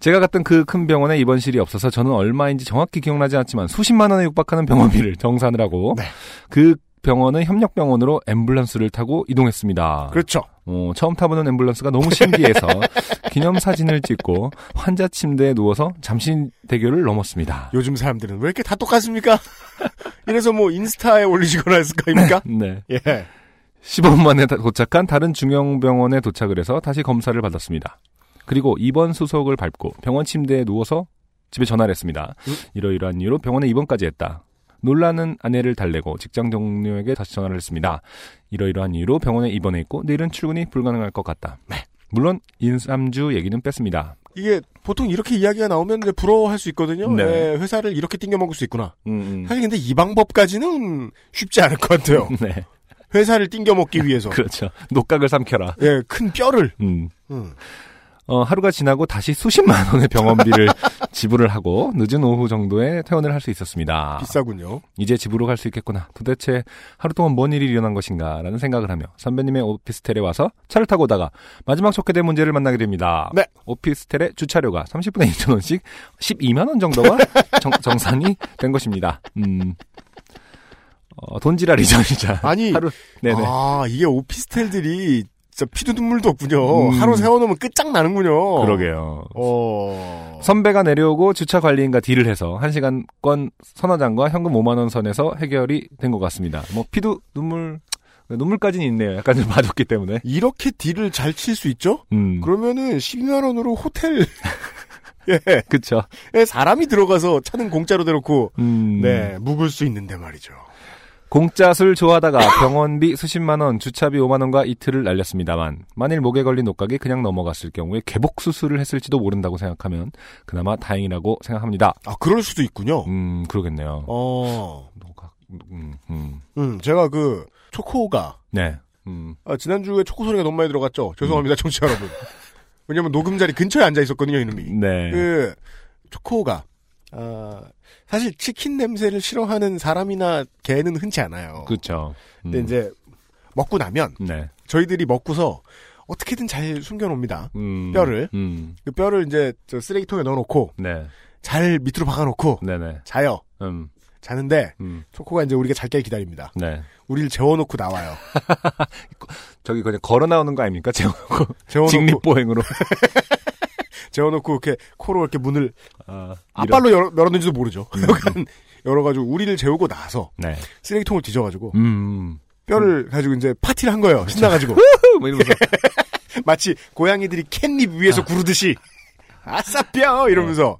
제가 갔던 그 큰 병원에 입원실이 없어서 저는 얼마인지 정확히 기억나지 않지만 수십만 원에 육박하는 병원비를 <laughs> 정산을 하고 네. 그 병원은 협력병원으로 앰뷸런스를 타고 이동했습니다. 그렇죠. 어, 처음 타보는 앰뷸런스가 너무 신기해서 <laughs> 기념사진을 찍고 환자 침대에 누워서 잠실대교를 넘었습니다. 요즘 사람들은 왜 이렇게 다 똑같습니까? <laughs> 이래서 뭐 인스타에 올리시거나 했을 거 아닙니까? 네. 예. 15분 만에 다- 도착한 다른 중형병원에 도착을 해서 다시 검사를 받았습니다. 그리고 입원 수속을 밟고 병원 침대에 누워서 집에 전화를 했습니다. 음? 이러이러한 이유로 병원에 입원까지 했다. 놀라는 아내를 달래고 직장 동료에게 다시 전화를 했습니다. 이러이러한 이유로 병원에 입원해 있고 내일은 출근이 불가능할 것 같다. 네. 물론 인삼주 얘기는 뺐습니다. 이게 보통 이렇게 이야기가 나오면 부러워할 수 있거든요. 네. 예, 회사를 이렇게 띵겨 먹을 수 있구나. 음, 사실 근데 이 방법까지는 쉽지 않을 것 같아요. <laughs> 네. 회사를 띵겨 먹기 <laughs> 위해서. 그렇죠. 녹각을 삼켜라. 예, 큰 뼈를. 음. 음. 어, 하루가 지나고 다시 수십만 원의 병원비를 <laughs> 지불을 하고 늦은 오후 정도에 퇴원을 할 수 있었습니다. 비싸군요. 이제 집으로 갈 수 있겠구나. 도대체 하루 동안 뭔 일이 일어난 것인가 라는 생각을 하며 선배님의 오피스텔에 와서 차를 타고 오다가 마지막 촉해된 문제를 만나게 됩니다. 네. 오피스텔의 주차료가 30분에 2천원씩 12만원 정도가 <laughs> 정, 산이된 것입니다. 음. 어, 돈지랄이죠, 진짜. 아니, 하루, 네네. 아, 이게 오피스텔들이 진짜 피도 눈물도 없군요. 음. 하루 세워놓으면 끝장나는군요. 그러게요. 어. 선배가 내려오고 주차 관리인과 딜을 해서 1시간권 선화장과 현금 5만원 선에서 해결이 된 것 같습니다. 뭐 피도 눈물 눈물까지는 있네요. 약간 좀 봐줬기 때문에. 이렇게 딜을 잘 칠 수 있죠? 음. 그러면은 12만 원으로 호텔, <laughs> 예, 그쵸. 에 사람이 들어가서 차는 공짜로 대놓고, 음. 네, 묵을 수 있는데 말이죠. 공짜 술 좋아하다가 병원비 수십만 원, 주차비 5만 원과 이틀을 날렸습니다만, 만일 목에 걸린 녹각이 그냥 넘어갔을 경우에 개복 수술을 했을지도 모른다고 생각하면, 그나마 다행이라고 생각합니다. 아, 그럴 수도 있군요. 음, 그러겠네요. 어, 녹각, 음, 음. 음, 제가 그, 초코가, 네. 음. 아, 지난주에 초코 소리가 너무 많이 들어갔죠? 죄송합니다, 청취자 여러분. 왜냐면 녹음 자리 근처에 앉아 있었거든요, 이놈이. 네. 그, 초코가, 아, 사실 치킨 냄새를 싫어하는 사람이나 개는 흔치 않아요. 그쵸. 음. 근데 이제, 먹고 나면, 네. 저희들이 먹고서, 어떻게든 잘 숨겨놓습니다. 음. 뼈를. 음. 그 뼈를 이제, 저 쓰레기통에 넣어놓고, 네. 잘 밑으로 박아놓고, 네네. 자요. 음. 자는데, 음. 초코가 이제 우리가 잘 게 기다립니다. 네. 우리를 재워놓고 나와요. <laughs> 저기 그냥 걸어 나오는 거 아닙니까? 재워놓고. 재워놓고, 직립보행으로. <laughs> 재워놓고, 이렇게, 코로 이렇게 문을, 아, 앞발로 열어, 열었는지도 모르죠. 음. <laughs> 열어가지고, 우리를 재우고 나서, 네. 쓰레기통을 뒤져가지고, 음. 뼈를 가지고 이제 파티를 한 거예요. 신나가지고. <laughs> 뭐 이러면서. <laughs> 마치 고양이들이 캣닙 위에서 구르듯이 아싸 뼈 이러면서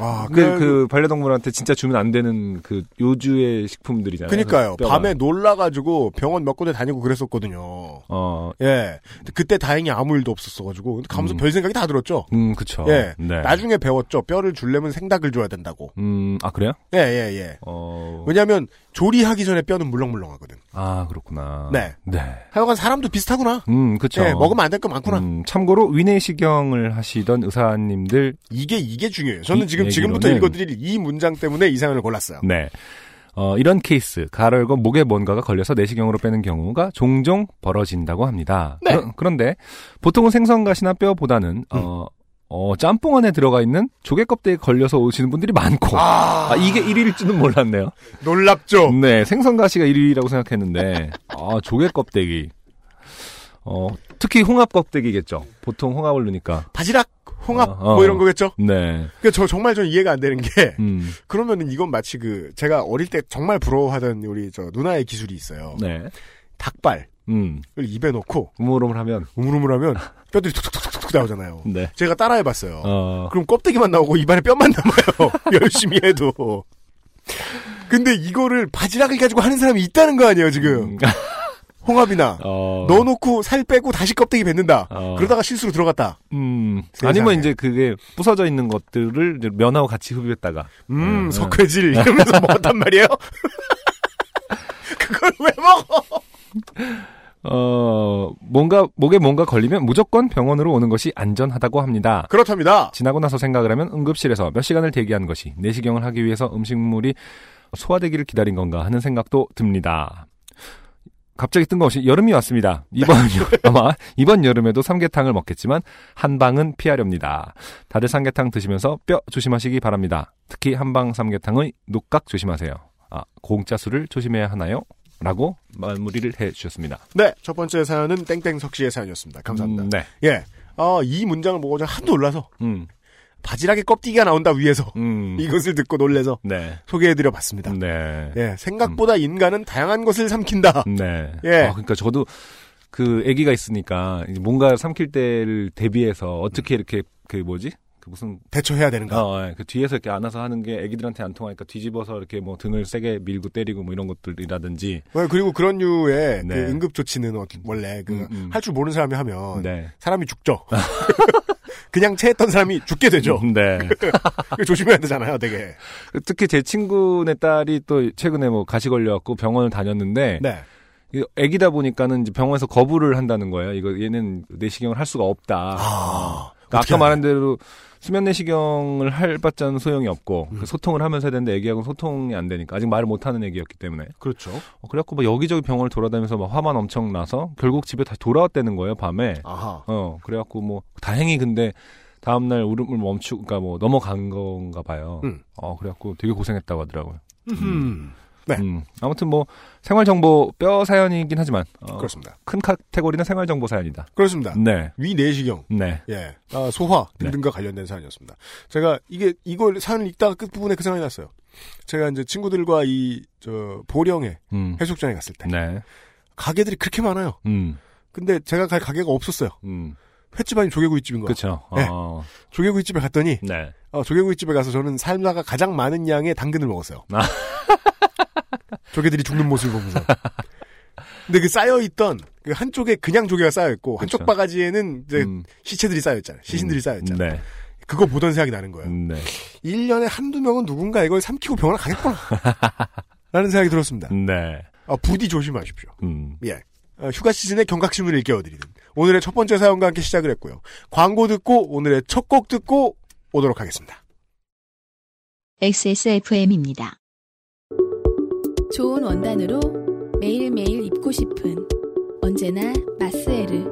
와 그, 그, 그, 반려동물한테 진짜 주면 안 되는 그 요주의 식품들이잖아요. 그니까요. 밤에 놀라가지고 병원 몇 군데 다니고 그랬었거든요. 어, 예 근데 그때 다행히 아무 일도 없었어가지고 근데 가면서 음. 별 생각이 다 들었죠. 음, 그쵸. 예 네. 나중에 배웠죠. 뼈를 줄려면 생닭을 줘야 된다고. 음, 아, 그래요? 예 예, 예. 어. 왜냐하면 조리하기 전에 뼈는 물렁물렁하거든. 아, 그렇구나. 네. 네. 하여간 사람도 비슷하구나. 음, 그쵸. 예 먹으면 안 될 거 많구나. 음, 참고로 위내시경을 하시던 의사님들 이게 이게 중요해요. 저는 이 지금 지금부터 읽어드릴 이 문장 때문에 이 사연을 골랐어요. 네. 어, 이런 케이스, 가열과 목에 뭔가가 걸려서 내시경으로 빼는 경우가 종종 벌어진다고 합니다. 네. 그런, 데 보통은 생선가시나 뼈보다는 어, 어, 짬뽕 안에 들어가 있는 조개 껍데기에 걸려서 오시는 분들이 많고 아, 아, 이게 1위일 줄은 몰랐네요. 놀랍죠. 네, 생선 가시가 1위라고 생각했는데 아, 조개 껍데기. 어, 특히 홍합 껍데기겠죠. 보통 홍합을 넣으니까. 바지락, 홍합 어, 어. 뭐 이런 거겠죠. 네. 그저 정말 전 이해가 안 되는 게 음. 그러면은 이건 마치 그 제가 어릴 때 정말 부러워하던 우리 저 누나의 기술이 있어요. 네. 닭발을 음. 입에 넣고 우물우물하면 우물우물하면 뼈들이 툭툭툭툭 나오잖아요. 네. 제가 따라해봤어요. 어. 그럼 껍데기만 나오고 입안에 뼈만 남아요. <laughs> 열심히 해도. 근데 이거를 바지락을 가지고 하는 사람이 있다는 거 아니에요 지금. 음. <laughs> 홍합이나 어. 넣어놓고 살 빼고 다시 껍데기 뱉는다. 어. 그러다가 실수로 들어갔다. 음. 아니면 이제 그게 부서져 있는 것들을 면하고 같이 흡입했다가 음, 음, 석회질 이러면서 먹었단 말이에요. <laughs> 그걸 왜 먹어? 어, 뭔가 목에 뭔가 걸리면 무조건 병원으로 오는 것이 안전하다고 합니다. 그렇답니다. 지나고 나서 생각을 하면 응급실에서 몇 시간을 대기한 것이 내시경을 하기 위해서 음식물이 소화되기를 기다린 건가 하는 생각도 듭니다. 갑자기 뜬금없이 여름이 왔습니다. 이번 여- 아마 이번 여름에도 삼계탕을 먹겠지만 한방은 피하렵니다. 다들 삼계탕 드시면서 뼈 조심하시기 바랍니다. 특히 한방 삼계탕의 녹각 조심하세요. 아 공짜 술을 조심해야 하나요? 라고 마무리를 해주셨습니다. 네, 첫 번째 사연은 땡땡석 씨의 사연이었습니다. 감사합니다. 음, 네. 예, 아, 이 문장을 보고 제가 하도 놀라서 음, 바지락의 껍데기가 나온다 위에서 음, <laughs> 이것을 듣고 놀래서 네. 소개해드려 봤습니다. 네. 예, 생각보다 인간은 다양한 것을 삼킨다. 네. 예. 아, 그러니까 저도 그 아기가 있으니까 뭔가 삼킬 때를 대비해서 어떻게 이렇게 그 뭐지? 그 무슨 대처해야 되는가. 어, 예. 그 뒤에서 이렇게 안아서 하는 게 아기들한테 안 통하니까 뒤집어서 이렇게 뭐 등을 세게 밀고 때리고 뭐 이런 것들이라든지. 어, 그리고 그런 류의 네. 그 응급 조치는 어- 원래 그 음, 음. 할줄 모르는 사람이 하면 네. 사람이 죽죠. <laughs> 그냥 체했던 사람이 죽게 되죠. 네. <laughs> 이거 조심해야 되잖아요, 되게. 특히 제 친구네 딸이 또 최근에 뭐 가시 걸려갖고 병원을 다녔는데 네. 이 애기다 보니까는 이제 병원에서 거부를 한다는 거예요. 이거 얘는 내시경을 할 수가 없다. 아, 그러니까 어떻게 아까 말한 대로 수면 내시경을 할 바자는 소용이 없고 음. 그 소통을 하면서 해야 되는데 애기하고는 소통이 안 되니까 아직 말을 못 하는 애기였기 때문에 그렇죠. 어, 그래갖고 뭐 여기저기 병원을 돌아다니면서 막 화만 엄청 나서 결국 집에 다시 돌아왔다는 거예요 밤에 아하. 어 그래갖고 뭐 다행히 근데 다음 날 울음을 멈추고 그러니까 뭐 넘어간 건가 봐요 음. 어 그래갖고 되게 고생했다고 하더라고요 음. 네. 음, 아무튼 뭐 생활 정보 뼈 사연이긴 하지만 어, 그렇습니다. 큰 카테고리는 생활 정보 사연이다 그렇습니다. 네 위 내시경, 네. 예, 아, 소화 등등과 관련된 사연이었습니다. 제가 이게 이걸 사연을 읽다가 끝 부분에 그 생각이 났어요. 제가 이제 친구들과 이 저 보령에 음. 해수욕장에 갔을 때 네. 가게들이 그렇게 많아요. 음. 근데 제가 갈 가게가 없었어요. 음. 횟집 아닌 조개구이집인 거야. 그쵸. 네. 어. 조개구이집에 갔더니 네. 어, 조개구이집에 가서 저는 살다가 가장 많은 양의 당근을 먹었어요. 아. <laughs> 조개들이 죽는 모습을 보면서. 근데 그 쌓여있던 그 한쪽에 그냥 조개가 쌓여있고 한쪽. 바가지에는 이제 음. 시체들이 쌓여있잖아요. 시신들이 쌓여있잖아요. 네. 그거 보던 생각이 나는 거예요. 네. 1년에 한두 명은 누군가 이걸 삼키고 병원을 가겠구나. <laughs> 라는 생각이 들었습니다. 네. 아, 부디 조심하십시오. 음. 예. 어, 휴가 시즌에 경각심을 일깨워드리는 오늘의 첫 번째 사연과 함께 시작을 했고요. 광고 듣고 오늘의 첫 곡 듣고 오도록 하겠습니다. XSFM입니다. 좋은 원단으로 매일매일 입고 싶은 언제나 마스에르.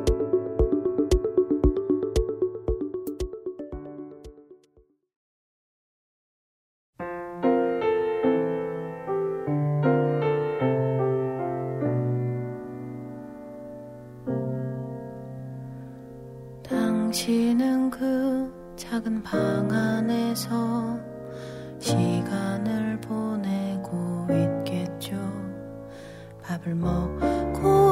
당신은 그 작은 방 안에서 시간을 밥을 먹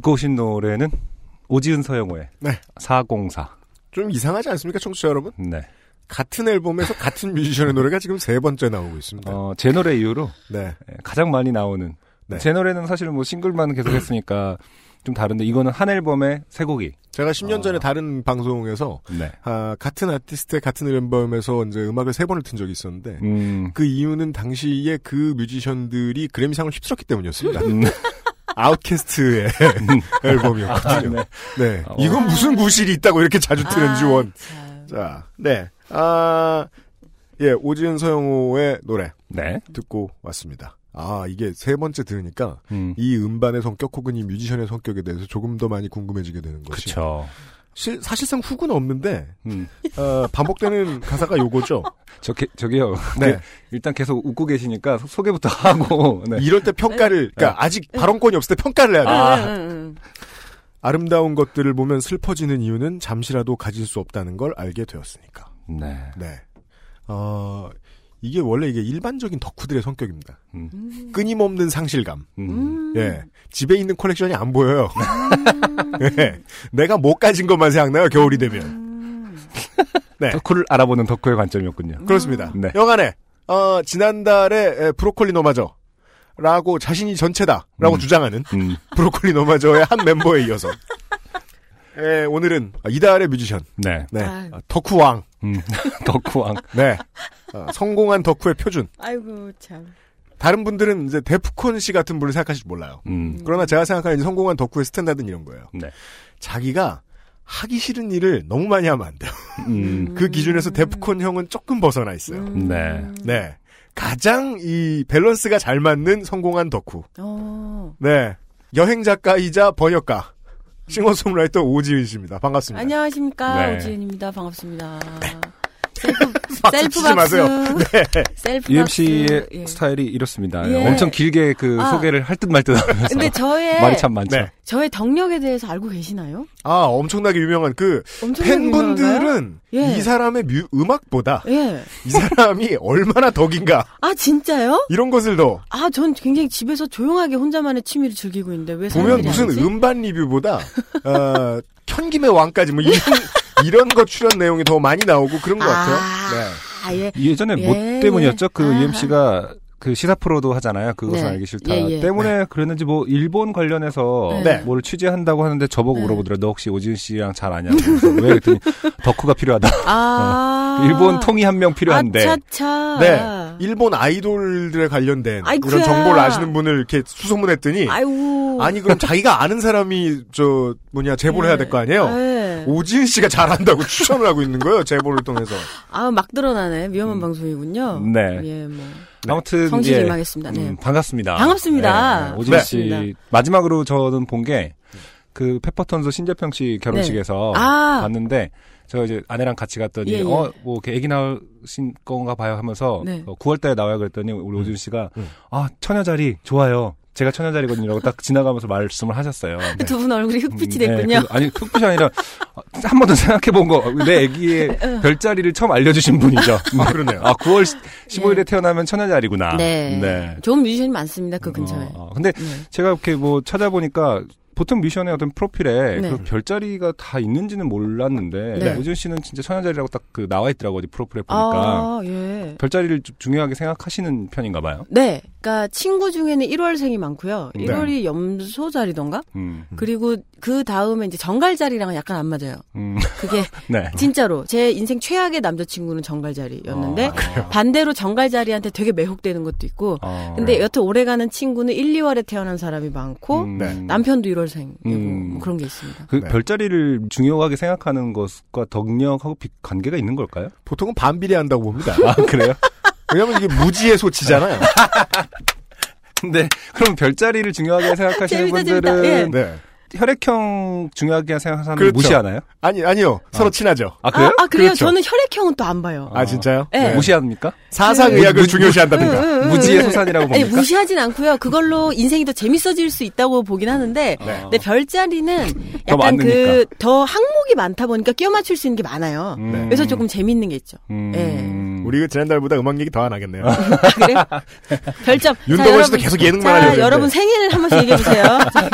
듣고 오신 노래는 오지은 서영호의 네. 404. 좀 이상하지 않습니까, 청취자 여러분? 네. 같은 앨범에서 같은 뮤지션의 노래가 지금 세 번째 나오고 있습니다. 어, 제 노래 이후로 네. 예, 가장 많이 나오는 네. 제 노래는 사실 뭐 싱글만 계속 했으니까 좀 다른데 이거는 한 앨범에 세 곡이. 제가 10년 어. 전에 다른 방송에서 네. 아, 같은 아티스트의 같은 앨범에서 이제 음악을 세 번을 튼 적이 있었는데 음. 그 이유는 당시에 그 뮤지션들이 그래미상을 휩쓸었기 때문이었습니다. 음. 아웃캐스트의 <laughs> 앨범이었거든요. 아, 네. 네. 어. 이건 무슨 구실이 있다고 이렇게 자주 트는지 원. 참. 자, 네. 아, 예, 오지은 서영호의 노래 네. 듣고 왔습니다. 아, 이게 세 번째 들으니까 음. 이 음반의 성격 혹은 이 뮤지션의 성격에 대해서 조금 더 많이 궁금해지게 되는 것이. 그쵸. 실, 사실상 훅은 없는데, 음. 어, 반복되는 가사가 요거죠. <laughs> 저, 게, 저기요. 네. 그, 일단 계속 웃고 계시니까 소- 소개부터 <laughs> 하고. 네. 이럴 때 평가를, 그러니까 아직 발언권이 없을 때 평가를 해야 돼요. 아. 아름다운 것들을 보면 슬퍼지는 이유는 잠시라도 가질 수 없다는 걸 알게 되었으니까. 네. 네. 어, 이게 원래 이게 일반적인 덕후들의 성격입니다. 음. 끊임없는 상실감. 음. 예. 집에 있는 컬렉션이 안 보여요. <laughs> 예. 내가 못 가진 것만 생각나요, 겨울이 되면. 네. 덕후를 알아보는 덕후의 관점이었군요. 그렇습니다. 네. 영안에, 어, 지난달에 에, 브로콜리 너마저. 라고 자신이 전체다. 라고 음. 주장하는 음. 브로콜리 너마저의 한 멤버에 이어서. 에, 오늘은 이달의 뮤지션. 네. 네. 어, 덕후왕. 음. <laughs> 덕후왕. 네. 어, 성공한 덕후의 표준. 아이고 참. 다른 분들은 이제 데프콘 씨 같은 분을 생각하실지 몰라요. 음. 그러나 제가 생각하는 성공한 덕후의 스탠다드는 이런 거예요. 네. 자기가 하기 싫은 일을 너무 많이 하면 안 돼요. 음. <laughs> 그 기준에서 데프콘 형은 조금 벗어나 있어요. 음. 네. 네. 가장 이 밸런스가 잘 맞는 성공한 덕후. 어. 네. 여행 작가이자 번역가. 싱어송라이터 오지은 씨입니다. 반갑습니다. 안녕하십니까 네. 오지은입니다. 반갑습니다. 셀프 <laughs> 박수 셀프 치지 마세요. 네. 셀프 UMC의 박수. 예. 스타일이 이렇습니다. 예. 엄청 길게 그 아. 소개를 할 듯 말 듯 하면서. 근데 저의 말이 참 많죠. 네. 저의 덕력에 대해서 알고 계시나요? 아, 엄청나게 유명한 그 엄청나게? 팬분들은 예. 이 사람의 뮤- 음악보다 예. 이 사람이 얼마나 덕인가 아 진짜요? 이런 것을 더 아 전 굉장히 집에서 조용하게 혼자만의 취미를 즐기고 있는데 왜 보면 무슨 알지? 음반 리뷰보다 어, <laughs> 천김의 왕까지 뭐 이런 <laughs> 이런 거 출연 내용이 더 많이 나오고 그런 것 같아요. 네. 아, 예. 예전에 예, 뭐 때문이었죠? 그 아. UMC가 그 시사 프로도 하잖아요. 그것은 네. 알기 싫다. 예, 예. 때문에 그랬는지 뭐 일본 관련해서 네. 뭘 취재한다고 하는데 저보고 네. 물어보더라. 너 혹시 오지은 씨랑 잘 아냐고. 그래서 왜 그랬더니 <laughs> 덕후가 필요하다. 아. 일본 통이 한 명 필요한데. 아차차. 네. 일본 아이돌들에 관련된 아이쿠야. 이런 정보를 아시는 분을 이렇게 수소문했더니 아이고. 아니 그럼 자기가 아는 사람이 저 뭐냐 제보를 해야 될 거 아니에요? 네. 오지은 씨가 잘한다고 추천을 하고 있는 거예요. 제보를 통해서. 아, 막 드러나네. 위험한 음. 방송이군요. 네. 예, 뭐. 아무튼 성실히 예. 임하겠습니다. 네. 음, 반갑습니다. 반갑습니다. 네, 오지은 네. 씨 반갑습니다. 마지막으로 저는 본 게 그 페퍼톤스 신재평 씨 결혼식에서 네. 아. 봤는데 저 이제 아내랑 같이 갔더니 예, 예. 어뭐 이렇게 아기 나으신 건가 봐요 하면서 네. 어, 9월달에 나와요 그랬더니 우리 오지은 씨가 음. 아 처녀 자리 좋아요. 제가 처녀 자리거든요라고 딱 지나가면서 말씀을 하셨어요. <laughs> 네. 두분 얼굴이 흑빛이 음, 네, 됐군요. 그- 아니 흑빛이 아니라 한번더 생각해 본 거 내 아기의 <laughs> 별자리를 처음 알려주신 분이죠. <laughs> 아 그러네요. 아 9월 15일에 태어나면 처녀 자리구나. 네. 네. 좋은 뮤지션이 많습니다. 그 근처에. 어, 어. 근데 네. 제가 이렇게 뭐 찾아보니까 보통 미션의 어떤 프로필에 네. 그 별자리가 다 있는지는 몰랐는데 네. 오준 씨는 진짜 천연자리라고 딱 그 나와 있더라고 어디 프로필에 보니까 아, 예. 별자리를 주- 중요하게 생각하시는 편인가 봐요. 네. 그러니까 친구 중에는 1월생이 많고요. 네. 1월이 염소자리던가? 음, 그리고 그 다음에 이제 정갈자리랑은 약간 안 맞아요. 음, 그게 <laughs> 네. 진짜로 제 인생 최악의 남자친구는 정갈자리였는데 아, 반대로 정갈자리한테 되게 매혹되는 것도 있고 아, 근데 여튼 오래가는 친구는 1, 2월에 태어난 사람이 많고 음, 네. 남편도 1월생이고 음. 뭐 그런 게 있습니다. 그 네. 별자리를 중요하게 생각하는 것과 덕력하고 비- 관계가 있는 걸까요? 보통은 반비례한다고 봅니다. 아 그래요? <laughs> 왜냐면 이게 무지의 소치잖아요. 근데 <laughs> 그럼 별자리를 중요하게 생각하시는 재밌다, 분들은 재밌다. 예. 네. 혈액형 중요하게 생각하는 사람들 그렇죠. 무시하나요? 아니, 아니요. 서로 친하죠. 아 그래요? 아, 그래요? 그렇죠. 저는 혈액형은 또 안 봐요. 아, 진짜요? 네. 무시합니까? 사상 의학을 중요시한답니다. 응, 응, 응, 무지의 응. 소산이라고 아니, 봅니까? 무시하진 않고요. 그걸로 인생이 더 재밌어질 수 있다고 보긴 하는데, 네. 근데 별자리는 더 약간 그. 더 항목이 많다 보니까 끼워 맞출 수 있는 게 많아요. 음. 그래서 조금 재밌는 게 있죠. 음. 예. 우리 그 지난달보다 음악 얘기 더 안 하겠네요. 아, 그래요? <laughs> 별점. 자, 윤동원 씨도 여러분. 계속 예능만 자, 하려고 여러분 했는데. 생일 한 번씩 얘기해 주세요.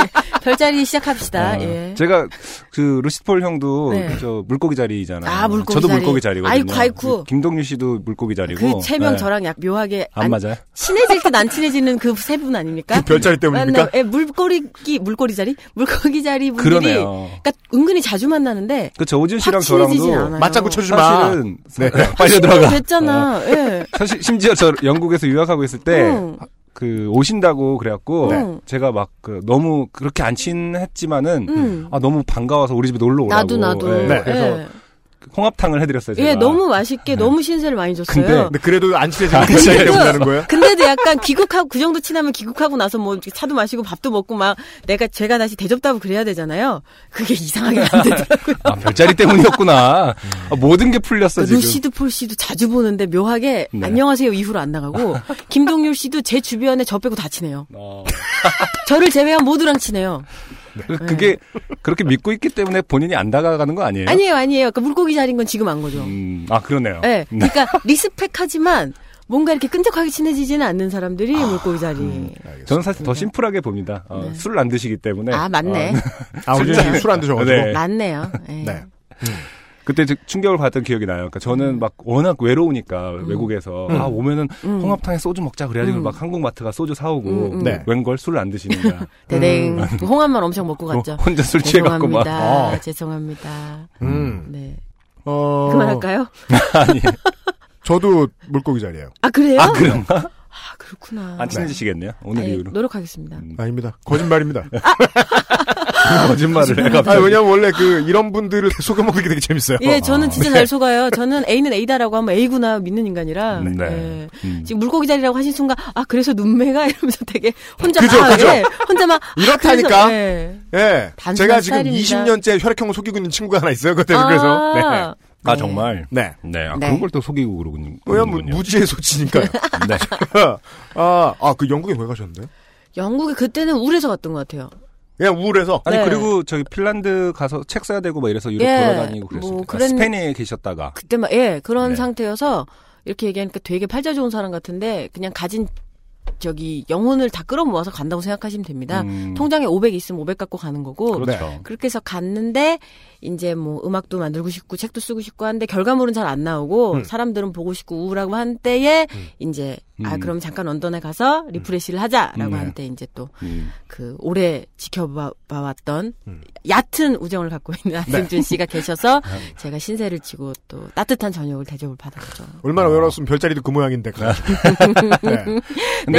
<laughs> 별자리 시작 합시다. 아, 예. 제가 그 루시폴 형도 네. 저 물고기 자리잖아요. 아, 물고기 저도 자리. 물고기 자리거든요. 아이고, 아이고. 김동률 씨도 물고기 자리고. 그 세명 네. 저랑 약 묘하게 안 맞아요? 친해질 듯 안 친해지는 그 세 분 아닙니까? 그 별자리 때문입니까? 만나- 예, 물고기 물고리 자리, 물고기 자리 분들이 그러네요. 그러니까 은근히 자주 만나는데 그쵸 오준 씨랑 저랑도 않아요. 맞장구 쳐주지 마. 사실은 네. 년 들어가. 됐잖아. 예. 사실 심지어 저 영국에서 유학하고 있을 때 응. 그 오신다고 그래갖고 네. 제가 막 그 너무 그렇게 안 친했지만은 음. 아 너무 반가워서 우리 집에 놀러 오라고 나도 나도. 예, 네. 그래서 예. 홍합탕을 해드렸어요 제가 예, 너무 맛있게 너무 신세를 많이 줬어요. 근데- 근데 그래도 안 별자리 때문에 하는 거예요? 근데도 약간 귀국하고 그 정도 친하면 귀국하고 나서 뭐 차도 마시고 밥도 먹고 막 내가 제가 다시 대접다고 그래야 되잖아요. 그게 이상하게 안 되더라고요. 아, 별자리 때문이었구나 아, 모든 게 풀렸어 지금 루시드 폴 씨도 자주 보는데 묘하게 네. 안녕하세요 이후로 안 나가고 <laughs> 김동률 씨도 제 주변에 저 빼고 다 친해요. 어. 저를 제외한 모두랑 친해요. 그- 그게 그렇게 믿고 있기 때문에 본인이 안 다가가는 거 아니에요? 아니에요, 아니에요. 그 물고기 자리인 건 지금 안 거죠. 음, 아 그러네요. 예. 그러니까 리스펙하지만 뭔가 이렇게 끈적하게 친해지지는 않는 사람들이 아, 물고기 자리. 음. 저는 사실 더 심플하게 봅니다. 어, 네. 술을 안 드시기 때문에. 아 맞네, 어, 아, 우리 술안 드셔가지고. 네. 맞네요. 예. 네. 그때 저- 충격을 받았던 기억이 나요. 그러니까 저는 막 워낙 외로우니까 외국에서 아 오면은 음. 홍합탕에 소주 먹자 그래가지고 음. 막 한국 마트가 소주 사오고 음, 음. 네. 웬걸 술을 안 드시는 거야. <laughs> 대댕 홍합만 엄청 먹고 갔죠. 어, 혼자 술 취해갖고 막. 죄송합니다. 어. 죄송합니다. 음. 네. 어, 그만할까요? <laughs> 아니 <laughs> 저도 물고기 자리예요. 아 그래요? 아 그런가? 아, 그렇구나. 안 친해지시겠네요 오늘 아니, 이후로. 노력하겠습니다. 음, 아닙니다. 거짓말입니다. <laughs> 거짓말을 해가지고. 아, 왜냐면 원래 그, 이런 분들을 <laughs> 속여먹기 되게 재밌어요. 예, 저는 아. 진짜 잘 속아요. 저는 A는 A다라고 하면 A구나 믿는 인간이라. 네. 예. 음. 지금 물고기 자리라고 하신 순간 아 그래서 눈매가 <laughs> 이러면서 되게 혼자 그죠, 막 그죠. 예, 혼자 막 아, 이렇다니까? 그래서, 예. 예. 제가 지금 스타일입니다. 20년째 혈액형을 속이고 있는 친구가 하나 있어요. 그때 그래서. 네. 아, 아 네. 정말. 네. 네. 아, 네. 그런 걸 또 속이고 그러군요. 왜냐면 그러는군요. 무지의 소치니까요. <laughs> 네. <laughs> 아, 아, 그 영국에 왜 가셨는데? 영국에 그때는 우울해서 갔던 것 같아요. 그냥 우울해서. 아니 네. 그리고 저기 핀란드 가서 책 써야 되고 막 이래서 유럽 예, 돌아다니고 그랬어요. 뭐 아, 그랬- 스페인에 계셨다가. 그때 막예 그런 네. 상태여서 이렇게 얘기하니까 되게 팔자 좋은 사람 같은데 그냥 가진 저기 영혼을 다 끌어모아서 간다고 생각하시면 됩니다. 음, 통장에 500 있으면 500 갖고 가는 거고 그렇죠. 그렇게 해서 갔는데 이제 뭐 음악도 만들고 싶고 책도 쓰고 싶고 하는데 결과물은 잘 안 나오고 음. 사람들은 보고 싶고 우울하고 한 때에 음. 이제 아 음. 그럼 잠깐 런던에 가서 리프레시를 하자라고 음, 네. 한때 이제 또 음. 그 오래 지켜봐왔던 음. 얕은 우정을 갖고 있는 안승준 씨가 계셔서 <laughs> 네. 제가 신세를 지고 또 따뜻한 저녁을 대접을 받았죠. 얼마나 외로웠으면 별자리도 그 모양인데. <laughs> 네.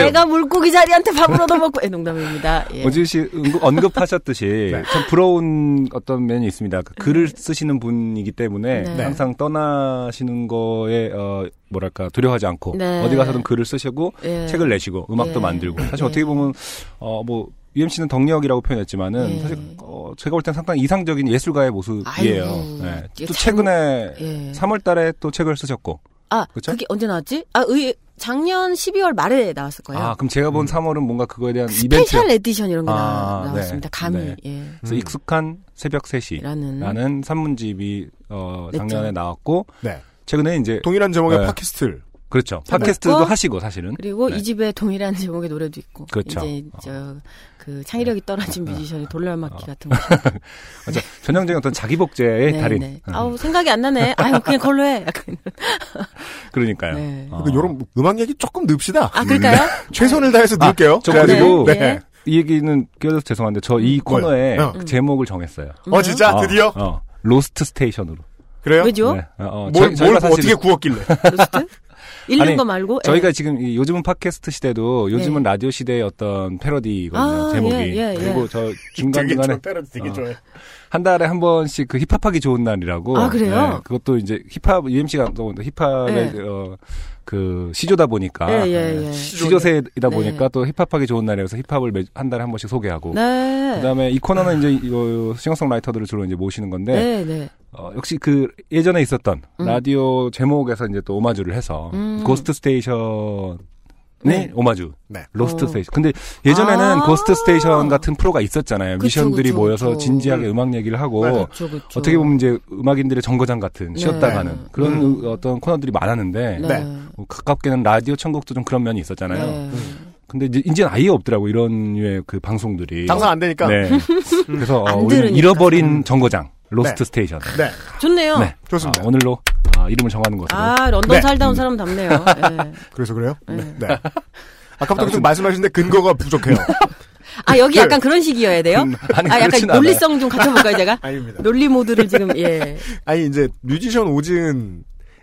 내가 물고기 자리한테 밥을 얻어먹고 예, 농담입니다. 예. 오지은 씨 언급- 언급하셨듯이 <laughs> 네. 참 부러운 어떤 면이 있습니다. 그 글을 쓰시는 분이기 때문에 네. 항상 떠나시는 거에 어 뭐랄까 두려워하지 않고 네. 어디 가서든 글을 쓰시고 예. 책을 내시고 음악도 예. 만들고 사실 예. 어떻게 보면 어뭐 UMC는 덕력이라고 표현했지만은 예. 사실 어 제가 볼 땐 상당히 이상적인 예술가의 모습이에요. 아이고, 네. 또 참- 최근에 예. 3월달에 또 책을 쓰셨고 아, 그쵸? 그게 언제 나왔지? 아, 의, 작년 12월 말에 나왔을 거예요. 아 그럼 제가 본 음. 3월은 뭔가 그거에 대한 이벤트 special edition 이런 게 아, 나, 네. 나왔습니다. 감히 네. 예. 그래서 음. 익숙한 새벽 3시 라는 라는 산문집이 어. 작년에 나왔고 네. 최근에 이제 동일한 제목의 네. 팟캐스트를 그렇죠. 팟캐스트도 먹고, 하시고 사실은. 그리고 네. 이 집에 동일한 제목의 노래도 있고. 그렇죠. 이제 저 그 창의력이 떨어진 뮤지션의 돌려막기 어. 같은 거. <laughs> 맞아. 전형적인 어떤 자기 복제의 네, 달인. 네. 음, 아우 생각이 안 나네. 아유 그냥 걸로 해. 약간. <laughs> 그러니까요. 네. 어. 그러니까 이런 음악 얘기 조금 넣읍시다. 아 그럴까요? 최선을 다해서 아, 넣을게요. 저 그래가지고, 그리고 네. 이 얘기는 껴서 죄송한데 저 이 코너에 뭐요? 음. 제목을 정했어요. 어, 진짜? 어, 드디어? 어, Lost Station으로. 그래요? 왜죠? 네. 어, 어, 뭘, 저희- 저희가 뭘 사실은 어떻게 구웠길래. Roast? 읽는 아니, 거 말고. 저희가 예. 지금 이 요즘은 팟캐스트 시대도 요즘은 네. 라디오 시대의 어떤 패러디거든요. 아, 제목이. 예, 예, 예. 그리고 저 중간 중간에. 패러디 되게 어. 좋아해. 한 달에 한 번씩 그 힙합하기 좋은 날이라고. 아, 그래요? 그것도 이제 힙합 UMC가 또 힙합의 네. 어, 그 시조다 보니까 예, 예, 예. 시조세이다 네. 보니까 또 힙합하기 좋은 날이라서 힙합을 매, 한 달에 한 번씩 소개하고. 네. 그다음에 이 코너는 이제 이 싱어송라이터들을 주로 이제 모시는 건데 네, 네. 어, 역시 그 예전에 있었던 음. 라디오 제목에서 이제 또 오마주를 해서 음. Ghost Station의 네. 오마주. 네. Lost 어. Station. 근데 예전에는 아. Ghost Station 같은 프로가 있었잖아요. 그쵸, 뮤지션들이 그쵸, 모여서 그쵸. 진지하게 음악 얘기를 하고 네. 그렇죠, 그렇죠. 어떻게 보면 이제 음악인들의 정거장 같은 네. 쉬었다 가는 그런 음. 어- 어떤 코너들이 많았는데 네. 네. 뭐 가깝게는 라디오 천국도 좀 그런 면이 있었잖아요. 네. 근데 이제 이제는 아예 없더라고 이런 류의 그 방송들이. 장사 안 되니까. 네. <laughs> 그래서 어, 안 우리는 들으니까. 잃어버린 정거장 Lost 네. Station. 네. 좋네요. 네. 좋습니다. 아, 오늘로 아, 이름을 정하는 것으로. 아, 런던 네. 살다 온 음. 사람 답네요. 예. <laughs> 그래서 그래요? 네. 네. 아까부터 계속 말씀하시는데 근거가 부족해요. <laughs> 아, 여기 약간 그런 식이어야 돼요? 음, 아니, 아, 약간 않아요. 논리성 좀 갖춰볼까요, 제가? <laughs> 아닙니다. 논리 모드를 지금, 예. 아니, 이제 뮤지션 오진에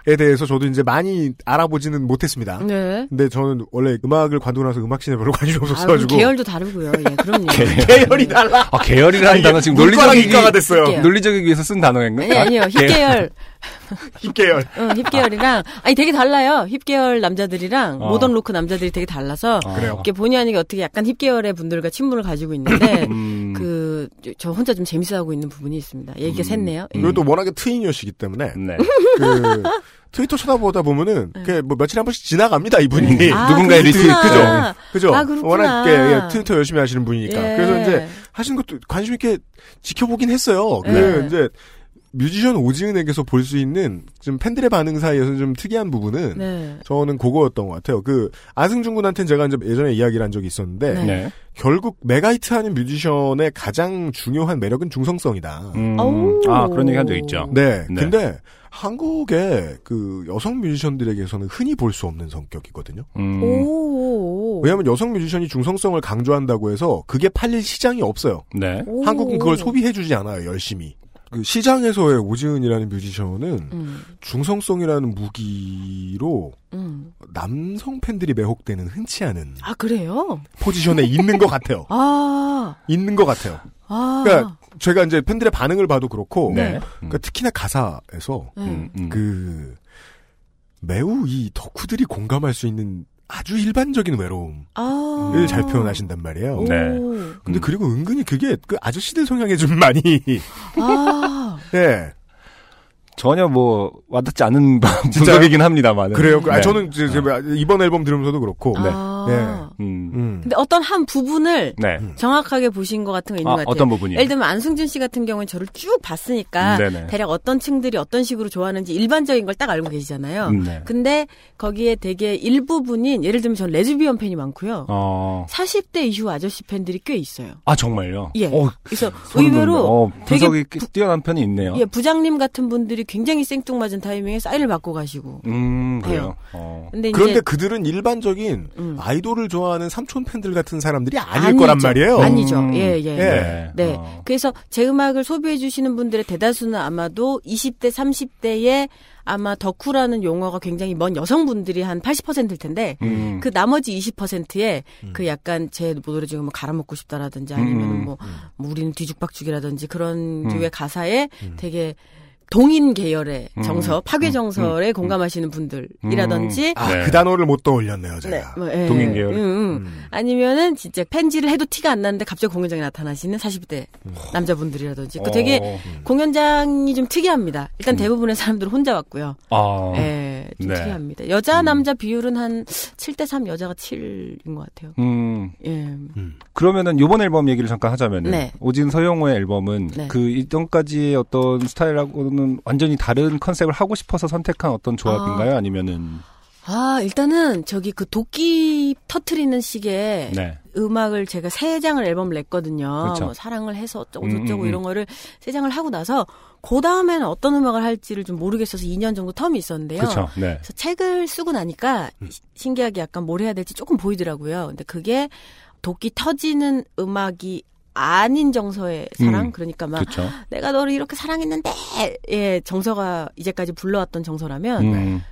대해서 저도 이제 많이 알아보지는 못했습니다. 네. 근데 저는 원래 음악을 관두고 나서 음악씬에 별로 관심이 아, 없었어가지고. 계열도 다르고요. 예, 그럼요. <laughs> 계열이 달라. 아, 계열이라는 단어 지금 이과가 됐어요. 계열. 논리적이기 위해서 쓴 단어인가? 아니, 아니요. 힙계열. <laughs> 힙계열. 응, 힙계열이랑, 아니, 되게 달라요. 힙계열 남자들이랑 어. 모던 로크 남자들이 되게 달라서, 아, 그래요. 이게 본의 아니게 어떻게 약간 힙계열의 분들과 친분을 가지고 있는데, <laughs> 음, 그, 저 혼자 좀 재밌어하고 있는 부분이 있습니다. 얘기가 샜네요. 예. 그리고 또 워낙에 트윈이시기 때문에 네. 그 트위터 쳐다보다 보면은 그뭐 며칠에 한 번씩 지나갑니다 이분이 아, 누군가의 그렇구나. 리트윗, 그죠? 아. 워낙 예, 예, 트위터 열심히 하시는 분이니까 예. 그래서 이제 하시는 것도 관심 있게 지켜보긴 했어요. 그 예. 이제 뮤지션 오지은에게서 볼 수 있는 좀 팬들의 반응 사이에서 좀 특이한 부분은 네. 저는 그거였던 것 같아요. 그 안승준 군한테는 제가 이제 예전에 이야기를 한 적이 있었는데 네. 네. 결국 메가히트하는 뮤지션의 가장 중요한 매력은 중성성이다. 음, 오. 아, 그런 얘기 한 적 있죠. 네. 네. 근데 한국의 그 여성 뮤지션들에게서는 흔히 볼 수 없는 성격이거든요. 음, 오. 왜냐하면 여성 뮤지션이 중성성을 강조한다고 해서 그게 팔릴 시장이 없어요. 네. 오. 한국은 그걸 소비해주지 않아요, 열심히. 그 시장에서의 오지은이라는 뮤지션은 음, 중성성이라는 무기로 음. 남성 팬들이 매혹되는 흔치 않은 아, 그래요? 포지션에 있는 것 같아요. <laughs> 아, 있는 것 같아요. 아. 그러니까 제가 이제 팬들의 반응을 봐도 그렇고, 네. 그러니까 특히나 가사에서 네. 음, 음. 그 매우 이 덕후들이 공감할 수 있는 아주 일반적인 외로움을 아. 잘 표현하신단 말이에요. 오. 네. 근데 음. 그리고 은근히 그게 그 아저씨들 성향에 좀 많이 아. 예 <laughs> 전혀 뭐 와닿지 않은 <laughs> 분석이긴 합니다만. 그래요. 아, 네. 저는 이제 제가 이번 앨범 들으면서도 그렇고 아. 네. 음. 음. 근데 어떤 한 부분을 네. 정확하게 보신 것 같은 거 있는 아, 것 같아요. 어떤 부분이요? 예를 들면 안승준 씨 같은 경우는 저를 쭉 봤으니까 음, 네네. 대략 어떤 층들이 어떤 식으로 좋아하는지 일반적인 걸 딱 알고 계시잖아요. 음, 네. 근데 거기에 되게 일부분인 예를 들면 전 레즈비언 팬이 많고요. 어. 40대 이후 아저씨 팬들이 꽤 있어요. 아 정말요? 예. 어, 그래서 의외로. 어, 되게 꽤 뛰어난 편이 있네요. 예, 부장님 같은 분들이 굉장히 생뚱맞은 타이밍에 사인을 받고 가시고. 음 그래요. 해요. 어. 근데 그런데 그들은 일반적인 음. 아이돌을 좋아하는 삼촌 팬들 같은 사람들이 아닐 아니죠. 거란 말이에요. 아니죠. 음. 예, 예. 네. 네. 어. 그래서 제 음악을 소비해 주시는 분들의 대다수는 아마도 20대, 30대에 아마 덕후라는 용어가 굉장히 먼 여성분들이 한 80%일 텐데 음. 그 나머지 20%에 그 약간 제 노래 중에 뭐 갈아먹고 싶다라든지 아니면 음. 뭐, 뭐 우리는 뒤죽박죽이라든지 그런 음. 류의 가사에 되게 동인 계열의 음. 정서, 파괴 음. 정설에 음. 공감하시는 분들이라든지 아, 네. 그 단어를 못 떠올렸네요, 제가. 네, 뭐, 예. 동인 계열. 음, 음. 음. 아니면은 진짜 팬지를 해도 티가 안 나는데 갑자기 공연장에 나타나시는 40대 남자분들이라든지 그 되게 어. 공연장이 좀 특이합니다. 일단 대부분의 사람들은 혼자 왔고요. 아. 예, 좀 네. 특이합니다. 여자 남자 비율은 한 7대 3 여자가 7인 것 같아요. 음. 예. 그러면은 요번 앨범 얘기를 잠깐 하자면은 네. 오진 서영호의 앨범은 네. 그 이전까지의 어떤 스타일하고는 완전히 다른 컨셉을 하고 싶어서 선택한 어떤 조합인가요? 아 니면은 아, 일단은 저기 그 도끼 터트리는 식의 네. 음악을 제가 세 장을 앨범을 냈거든요. 그렇죠. 뭐 사랑을 해서 어쩌고 음, 저쩌고 음, 이런 거를 세 장을 하고 나서 그 다음에는 어떤 음악을 할지를 좀 모르겠어서 2년 정도 텀이 있었는데요. 그렇죠. 네. 그래서 책을 쓰고 나니까 시- 신기하게 약간 뭘 해야 될지 조금 보이더라고요. 근데 그게 도끼 터지는 음악이 아닌 정서의 사랑 음, 그러니까 막 그렇죠. 내가 너를 이렇게 사랑했는데 예 정서가 이제까지 불러왔던 정서라면 음.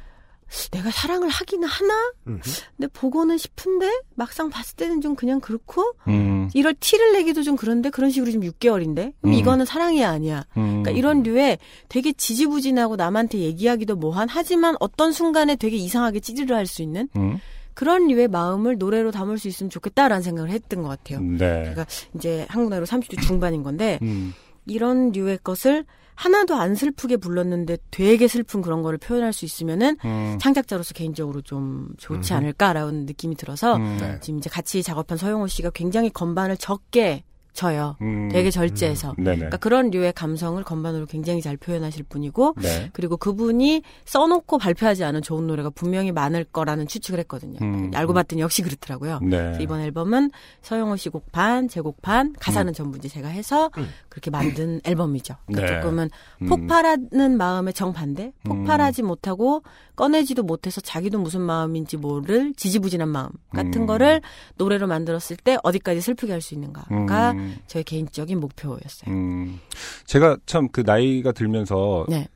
내가 사랑을 하기는 하나 음흠. 근데 보고는 싶은데 막상 봤을 때는 좀 그냥 그렇고 음. 이럴 티를 내기도 좀 그런데 그런 식으로 지금 6개월인데 그럼 음. 이거는 사랑이 아니야 음. 그러니까 이런 류의 되게 지지부진하고 남한테 얘기하기도 뭐한 하지만 어떤 순간에 되게 이상하게 찌르르 할수 있는 음. 그런 류의 마음을 노래로 담을 수 있으면 좋겠다라는 생각을 했던 것 같아요. 네. 제가 이제 한국 나이로 30대 중반인 건데 음. 이런 류의 것을 하나도 안 슬프게 불렀는데 되게 슬픈 그런 거를 표현할 수 있으면은 음. 창작자로서 개인적으로 좀 좋지 않을까라는 느낌이 들어서 음. 네. 지금 이제 같이 작업한 서영호 씨가 굉장히 건반을 적게 쳐요. 음. 되게 절제해서. 네네. 그러니까 그런 류의 감성을 건반으로 굉장히 잘 표현하실 분이고 네. 그리고 그분이 써놓고 발표하지 않은 좋은 노래가 분명히 많을 거라는 추측을 했거든요. 음. 알고 봤더니 역시 그렇더라고요. 네. 이번 앨범은 서영호 씨 곡 반, 제 곡 반, 가사는 전부 이제 제가 해서 그렇게 만든 앨범이죠. 그러니까 네. 조금은 음. 폭발하는 마음의 정반대, 폭발하지 못하고 꺼내지도 못해서 자기도 무슨 마음인지 모를 지지부진한 마음 같은 음. 거를 노래로 만들었을 때 어디까지 슬프게 할 수 있는가가 음. 저의 개인적인 목표였어요. 음. 제가 참 그 나이가 들면서 네.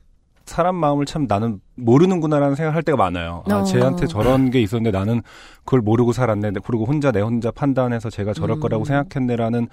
사람 마음을 참 나는 모르는구나라는 생각을 할 때가 많아요. 아, 어. 쟤한테 저런 게 있었는데 나는 그걸 모르고 살았네. 그리고 혼자 내 혼자 판단해서 제가 저럴 음. 거라고 생각했네라는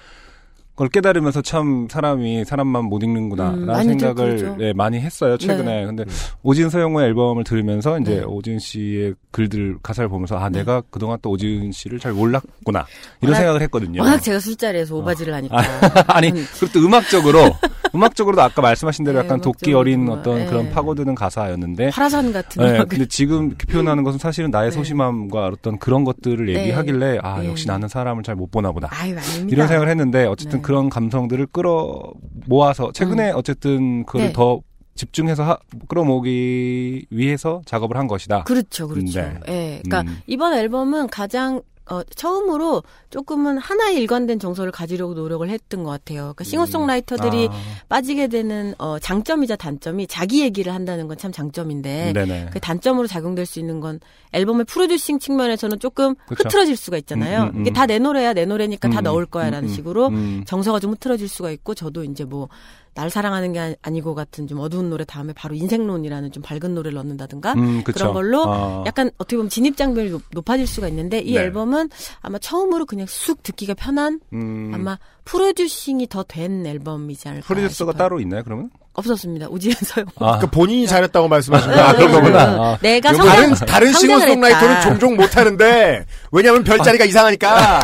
걸 깨달으면서 참 사람이 사람 마음 못 읽는구나라는 음, 생각을. 예, 많이 했어요 최근에. 네. 근데 오진 서영호의 앨범을 들으면서 이제 네. 오진 씨의 글들 가사를 보면서 아 내가 그동안 또 오진 씨를 잘 몰랐구나 이런 워낙- 생각을 했거든요. 워낙 제가 술자리에서 오바지를 하니까. <laughs> 아니 음. 그리고 또 음악적으로 <laughs> 음악적으로도 아까 말씀하신 대로 네, 약간 도끼 어린 어떤 네. 그런 파고드는 가사였는데 파라산 같은 네. 근데 지금 이렇게 표현하는 것은 사실은 나의 네. 소심함과 어떤 그런 것들을 네. 얘기하길래 아 네. 역시 나는 사람을 잘 못 보나 보다 아유. 이런 생각을 했는데 어쨌든 네. 그런 감성들을 끌어 모아서 최근에 어쨌든 그걸 네. 더 집중해서 하, 끌어모으기 위해서 작업을 한 것이다. 그렇죠, 그렇죠. 네. 예. 그러니까 음. 이번 앨범은 가장 어, 처음으로 조금은 하나의 일관된 정서를 가지려고 노력을 했던 것 같아요. 그러니까 싱어송라이터들이 아, 빠지게 되는 어, 장점이자 단점이 자기 얘기를 한다는 건 참 장점인데 네네. 그 단점으로 작용될 수 있는 건 앨범의 프로듀싱 측면에서는 조금 그쵸. 흐트러질 수가 있잖아요. 음, 음, 음. 이게 다 내 노래야 내 노래니까 다 음, 넣을 거야라는 음, 음, 식으로 음. 정서가 좀 흐트러질 수가 있고 저도 이제 뭐 날 사랑하는 게 아니- 아니고 같은 좀 어두운 노래 다음에 바로 인생론이라는 좀 밝은 노래를 넣는다든가 음. 그런 걸로 아, 약간 어떻게 보면 진입 장벽이 높- 높아질 수가 있는데 이 네. 앨범은 아마 처음으로 그냥 쑥 듣기가 편한 음, 아마 프로듀싱이 더 된 앨범이지 않을까 프로듀서가 싶어요. 따로 있나요 그러면? 없었습니다. 우지은 <laughs> 서영. 아, 그러니까 본인이 잘했다고 말씀하시는 네, 아, 그런 네, 거구나. 네. 아, 내가 성장 다른 다른 싱어송라이터는. 종종 못하는데 왜냐하면 별자리가 이상하니까.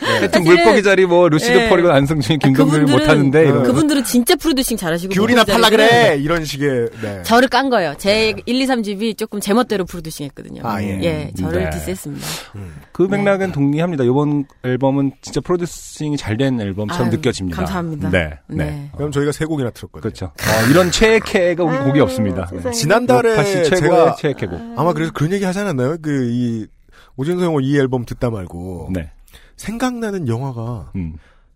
하여튼 사실은- 물고기 자리 뭐 루시드 네. 펄이건 안승준이 김동률이 못하는데 이런 거. 그분들은 진짜 프로듀싱 잘하시고 귤이나 팔라 그래 이런 식의. 네. 저를 깐 거예요. 제 1, 2, 3집이 조금 제멋대로 프로듀싱 했거든요. 아, 예. 예, 저를 네. 디스했습니다. 그 맥락은 동의합니다. 이번 앨범은 진짜 프로듀싱이 잘된 앨범처럼 아유, 느껴집니다. 감사합니다. 네, 네. 네. 그럼 저희가 세 곡이나 틀었거든요. 그렇죠. 어, 이런 최애캐가 우리 곡이 없습니다. 네. 지난달에 제가 최애캐곡. 아마 그래서 그런 얘기 하지 않았나요? 그 이 오진성호 이 앨범 듣다 말고 네. 생각나는 영화가 음.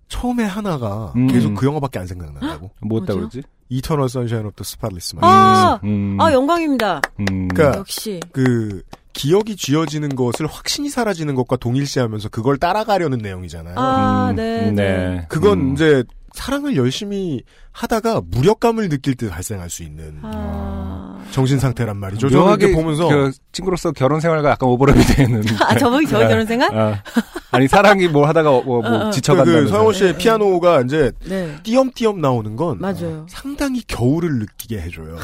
처음에 하나가 음. 계속 그 영화밖에 안 생각난다고. <gasps> 뭐였다? 그러지? Eternal Sunshine of the Spotless Mind. 아, 음. 아 영광입니다. 음. 그러니까 역시. 그 기억이 쥐어지는 것을 확신이 사라지는 것과 동일시하면서 그걸 따라가려는 내용이잖아요. 아, 음, 네, 네. 그건 음. 이제 사랑을 열심히 하다가 무력감을 느낄 때 발생할 수 있는 아, 정신 상태란 말이죠. 묘하게 보면서 그 친구로서 결혼 생활과 약간 오버랩이 되는. <laughs> 아 저번에 저 결혼 생활? 아, 아니 사랑이 뭘 하다가 뭐, 뭐 어, 어. 그. 그 서영호 씨의 네. 피아노가 이제 네, 띄엄띄엄 나오는 건 맞아요. 상당히 겨울을 느끼게 해줘요.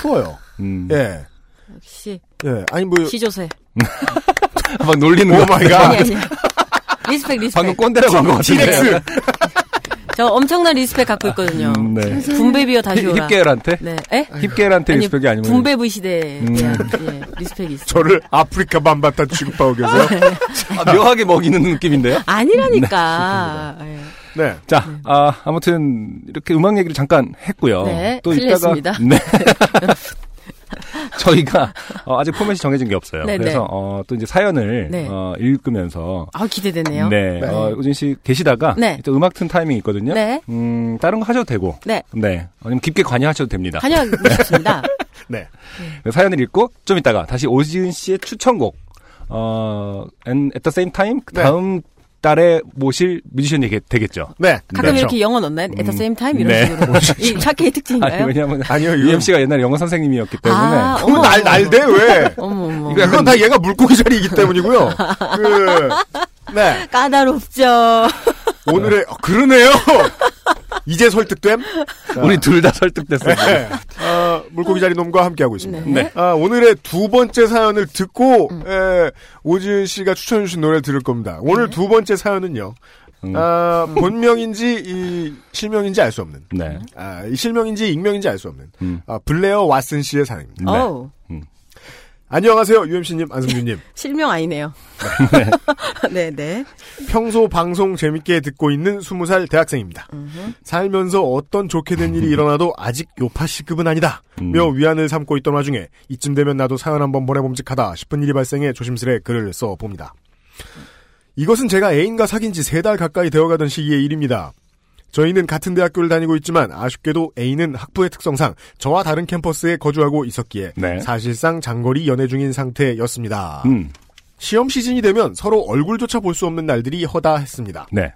추워요. 음. 예. 역시 예. 아니 뭐 시조새. <laughs> 막 놀리는 oh 거. my 아니 god. 아니. Respect respect. 방금 꼰대라고 한것 같은데. 저 엄청난 respect 갖고 있거든요. 음, 네. Boom bap이여 다시 오라. 힙계열한테? 네. 에? 힙계열한테 아니, respect이 아니면. Boom bap 시대에 음. 대한 예, respect이 있어요. 저를 아프리카 밤바타 취급하고 계세요. 아, 묘하게 먹이는 느낌인데요? 아니라니까. 예. 네. 자, 아, 아무튼 이렇게 음악 얘기를 잠깐 했고요. 네, 또 실례했습니다. 이따가 네. <laughs> 저희가 <laughs> 어, 아직 포맷이 정해진 게 없어요. 네네. 그래서 어, 또 이제 사연을 네. 어, 읽으면서 아 기대되네요. 네, 네. 어, 우진 씨 계시다가 네. 또 음악 튼 타이밍 있거든요. 네. 음, 다른 거 하셔도 되고, 네. 네, 아니면 깊게 관여하셔도 됩니다. 관여하고 싶습니다. <laughs> 네. 사연을 읽고 좀 이따가 다시 오지은 씨의 추천곡, 어, and at the same time 네. 다음 달에 모실 뮤지션이 되- 되겠죠. 네. 가끔 그렇죠. 이렇게 영어 넣나요? At the same time 이런 네. 식으로. <laughs> 이 팟캐의 아니 특징인가요? 왜냐하면 아니요, <laughs> 이건- UMC가 옛날에 영어 선생님이었기 때문에 아, 그건 날. 날대, 왜? 어머 어머. 이거 약간 그건 다 얘가 물고기 자리이기 때문이고요. 그, 네. <laughs> 까다롭죠. <laughs> 오늘의, 어, 그러네요! <laughs> 이제 설득됨? 자, 우리 둘 다 설득됐어요. 네. 어, 물고기 자리 놈과 함께하고 있습니다. 네. 아, 오늘의 두 번째 사연을 듣고, 에, 오지은 씨가 추천해주신 노래를 들을 겁니다. 오늘 두 번째 사연은요, 음. 아, 본명인지, 이, 실명인지 알 수 없는. 네. 아, 이 실명인지 익명인지 알 수 없는. 음. 아, 블레어 왓슨 씨의 사연입니다. 네. 안녕하세요, UMC님, 안승준님. <laughs> 실명 아니네요. <laughs> 네, 네. 평소 방송 재밌게 듣고 있는 20살 대학생입니다. 살면서 어떤 좋게 된 일이 일어나도 아직 요파시급은 아니다. 음. 며 위안을 삼고 있던 와중에 이쯤 되면 나도 사연 한번 보내봄직하다 싶은 일이 발생해 조심스레 글을 써봅니다. 이것은 제가 애인과 사귄 지 세 달 가까이 되어가던 시기의 일입니다. 저희는 같은 대학교를 다니고 있지만 아쉽게도 A는 학부의 특성상 저와 다른 캠퍼스에 거주하고 있었기에 네. 사실상 장거리 연애 중인 상태였습니다. 음. 시험 시즌이 되면 서로 얼굴조차 볼 수 없는 날들이 허다했습니다. 네.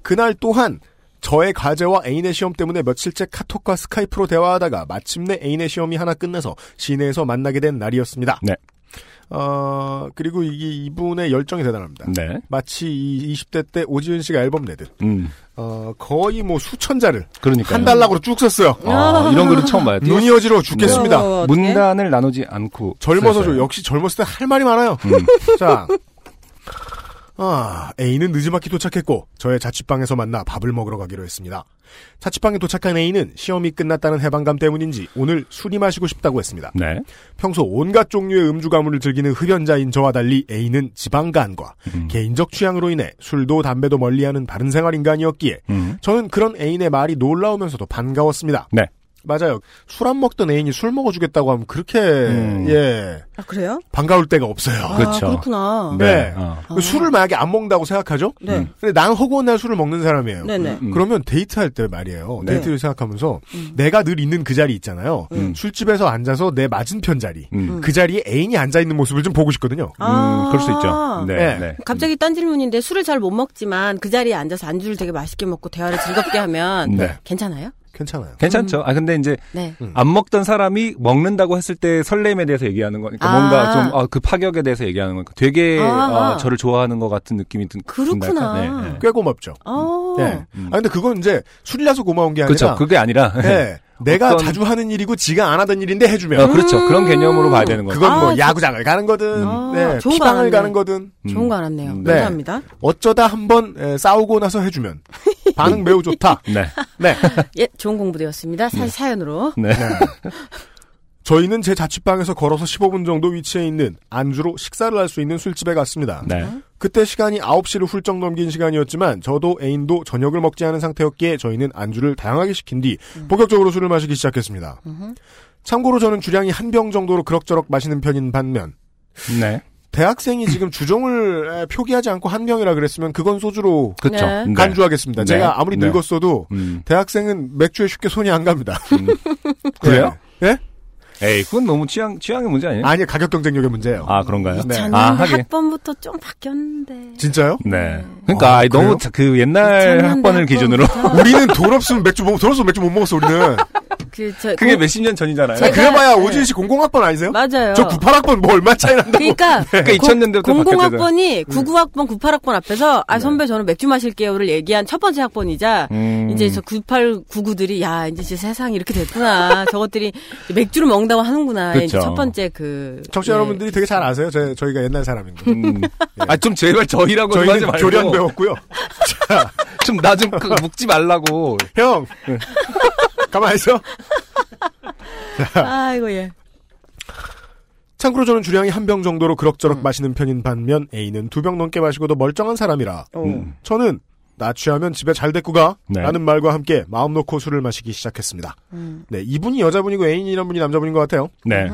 그날 또한 저의 과제와 애인의 시험 때문에 며칠째 카톡과 스카이프로 대화하다가 마침내 애인의 시험이 하나 끝나서 시내에서 만나게 된 날이었습니다. 네. 어, 그리고 이게 이분의 열정이 대단합니다. 네. 마치 이 20대 때 오지은 씨가 앨범 내듯, 음. 어, 거의 뭐 수천 자를 그러니까 한 달락으로 쭉 썼어요. 아, 이런 글은 처음 봐요. 눈이 어지러워 죽겠습니다. 어, 어떡해? 문단을 나누지 않고 젊어서. 좀 역시 젊었을 때 할 말이 많아요. 음. <laughs> 자, 아, A는 늦지막히 도착했고 저의 자취방에서 만나 밥을 먹으러 가기로 했습니다. 자취방에 도착한 A는 시험이 끝났다는 해방감 때문인지 오늘 술이 마시고 싶다고 했습니다. 네. 평소 온갖 종류의 음주 가무를 즐기는 흡연자인 저와 달리 A는 지방간과 음. 개인적 취향으로 인해 술도 담배도 멀리하는 바른 생활 인간이었기에 음. 저는 그런 애인의 말이 놀라우면서도 반가웠습니다. 네. 맞아요. 술 안 먹던 애인이 술 먹어주겠다고 하면 그렇게 음. 예 아, 그래요? 반가울 때가 없어요. 아, 그렇죠. 그렇구나. 네. 어. 그 술을 만약에 안 먹는다고 생각하죠? 네. 음. 근데 난 허구한 날 술을 먹는 사람이에요. 네네. 음. 그러면 데이트할 때 말이에요. 네. 데이트를 생각하면서 음. 내가 늘 있는 그 자리 있잖아요. 음. 술집에서 앉아서 내 맞은편 자리. 음. 그 자리에 애인이 앉아 있는 모습을 좀 보고 싶거든요. 아. 음, 그럴 수 있죠. 네. 네. 네. 갑자기 딴 질문인데 술을 잘 못 먹지만 그 자리에 앉아서 안주를 되게 맛있게 먹고 대화를 즐겁게 하면 네. 괜찮아요? 괜찮아요. 괜찮죠. 아 근데 이제 네. 음. 안 먹던 사람이 먹는다고 했을 때 설렘에 대해서 얘기하는 거니까 아. 뭔가 좀그 파격에 대해서 얘기하는 거니까 되게 아하. 어, 저를 좋아하는 것 같은 느낌이 든 그렇구나. 네, 네. 꽤 고맙죠. 어. 네. 음. 아 근데 그건 이제 술이라서 고마운 게 아니라 그렇죠. 그게 아니라 네. <laughs> 내가 어떤- 자주 하는 일이고 지가 안 하던 일인데 해주면 어, 그렇죠. 그런 개념으로 봐야 되는 거죠. 그건 뭐 아, 저- 야구장을 가는 거든 아, 네, 좋은 거 피방을. 가는 거든 좋은 거 알았네요. 음. 네. 감사합니다. 어쩌다 한번 에, 싸우고 나서 해주면 반응 매우 좋다. <laughs> 네. 네. 예, 좋은 공부 되었습니다. 사, 사연으로. 네. 저희는 제 자취방에서 걸어서 15분 정도 위치해 있는 안주로 식사를 할 수 있는 술집에 갔습니다. 네. 그때 시간이 9시를 훌쩍 넘긴 시간이었지만 저도 애인도 저녁을 먹지 않은 상태였기에 저희는 안주를 다양하게 시킨 뒤 본격적으로 술을 마시기 시작했습니다. 참고로 저는 주량이 한 병 정도로 그럭저럭 마시는 편인 반면 네. 대학생이 지금 주종을 에, 표기하지 않고 한 병이라 그랬으면 그건 소주로 그렇죠. 네. 네. 간주하겠습니다. 네. 제가 아무리 네. 늙었어도 음. 대학생은 맥주에 쉽게 손이 안 갑니다. <laughs> 그래요? 예? 에이, 그건 너무 취향 취향의 문제 아니에요? 아니 가격 경쟁력의 문제예요. 아, 그런가요? 네. 아. 학번부터 좀 바뀌었는데. 진짜요? 네. 그러니까 아, 너무 그 옛날 학번을 기준으로. 우리는 돈 없으면 맥주 못, 돈 없으면 맥주 못 먹었어 우리는. 그, 저, 그게 공- 몇십 년 전이잖아요. 자, 제가- 그래봐야 네. 오진 씨 00학번 아니세요? 맞아요. 저 98학번 뭐 얼마 차이 난다고. 그러니까 <laughs> 그러니까 2000년대부터 바뀌었잖아요. 00학번이 99학번, 98학번 앞에서 아 선배 저는 맥주 마실게요를 얘기한 첫 번째 학번이자 음. 이제 저 98, 99들이 야 이제 세상이 이렇게 됐구나. <laughs> 저것들이 맥주를 먹는다고 하는구나. 이제 그쵸. 첫 번째 그 청취자 예. 여러분들이 되게 잘 아세요. 저, 저희가 옛날 사람인 거. 음. 아, 좀 제발 저희라고 좀 하지 저희는 말고. 교련 배웠고요. <laughs> 자, 좀나좀 그, 묵지 말라고. 형. 가만히 있어. <laughs> 아이고 예. 참고로 저는 주량이 한 병 정도로 그럭저럭 마시는 편인 반면 A는 두 병 넘게 마시고도 멀쩡한 사람이라 음. 저는 나 취하면 집에 잘 데리고 가 네. 라는 말과 함께 마음 놓고 술을 마시기 시작했습니다. 음. 네, 이분이 여자분이고 애인이란 분이 남자분인 것 같아요. 네.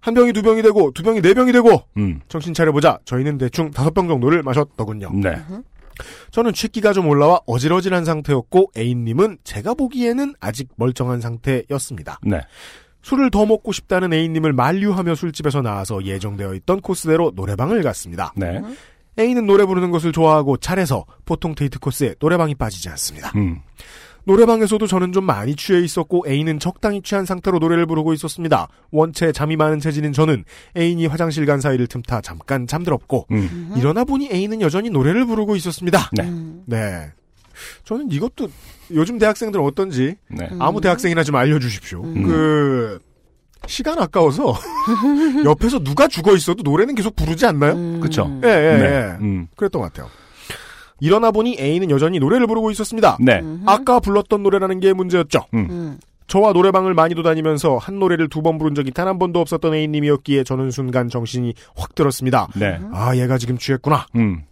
한 병이 두 병이 되고 두 병이 네 병이 되고 음. 정신 차려보자 저희는 대충 다섯 병 정도를 마셨더군요. 네. 저는 취기가 좀 올라와 어질어질한 상태였고 A님은 제가 보기에는 아직 멀쩡한 상태였습니다. 네. 술을 더 먹고 싶다는 A님을 만류하며 술집에서 나와서 예정되어 있던 코스대로 노래방을 갔습니다. 네. A는 노래 부르는 것을 좋아하고 잘해서 보통 데이트 코스에 노래방이 빠지지 않습니다. 음. 노래방에서도 저는 좀 많이 취해 있었고 애인은 적당히 취한 상태로 노래를 부르고 있었습니다. 원체 잠이 많은 체질인 저는 애인이 화장실 간 사이를 틈타 잠깐 잠들었고 음. 일어나 보니 애인은 여전히 노래를 부르고 있었습니다. 네. 네. 저는 이것도 요즘 대학생들 은 어떤지 네. 아무 대학생이나 좀 알려주십시오. 음. 그 시간 아까워서 <laughs> 옆에서 누가 죽어 있어도 노래는 계속 부르지 않나요? 음. 그쵸. 예, 예, 네. 예. 음. 그랬던 것 같아요. 일어나 보니 애인은 여전히 노래를 부르고 있었습니다. 네. 아까 불렀던 노래라는 게 문제였죠. 음. 저와 노래방을 많이도 다니면서 한 노래를 두 번 부른 적이 단 한 번도 없었던 애인님이었기에 저는 순간 정신이 확 들었습니다. 네. 아, 얘가 지금 취했구나. 음.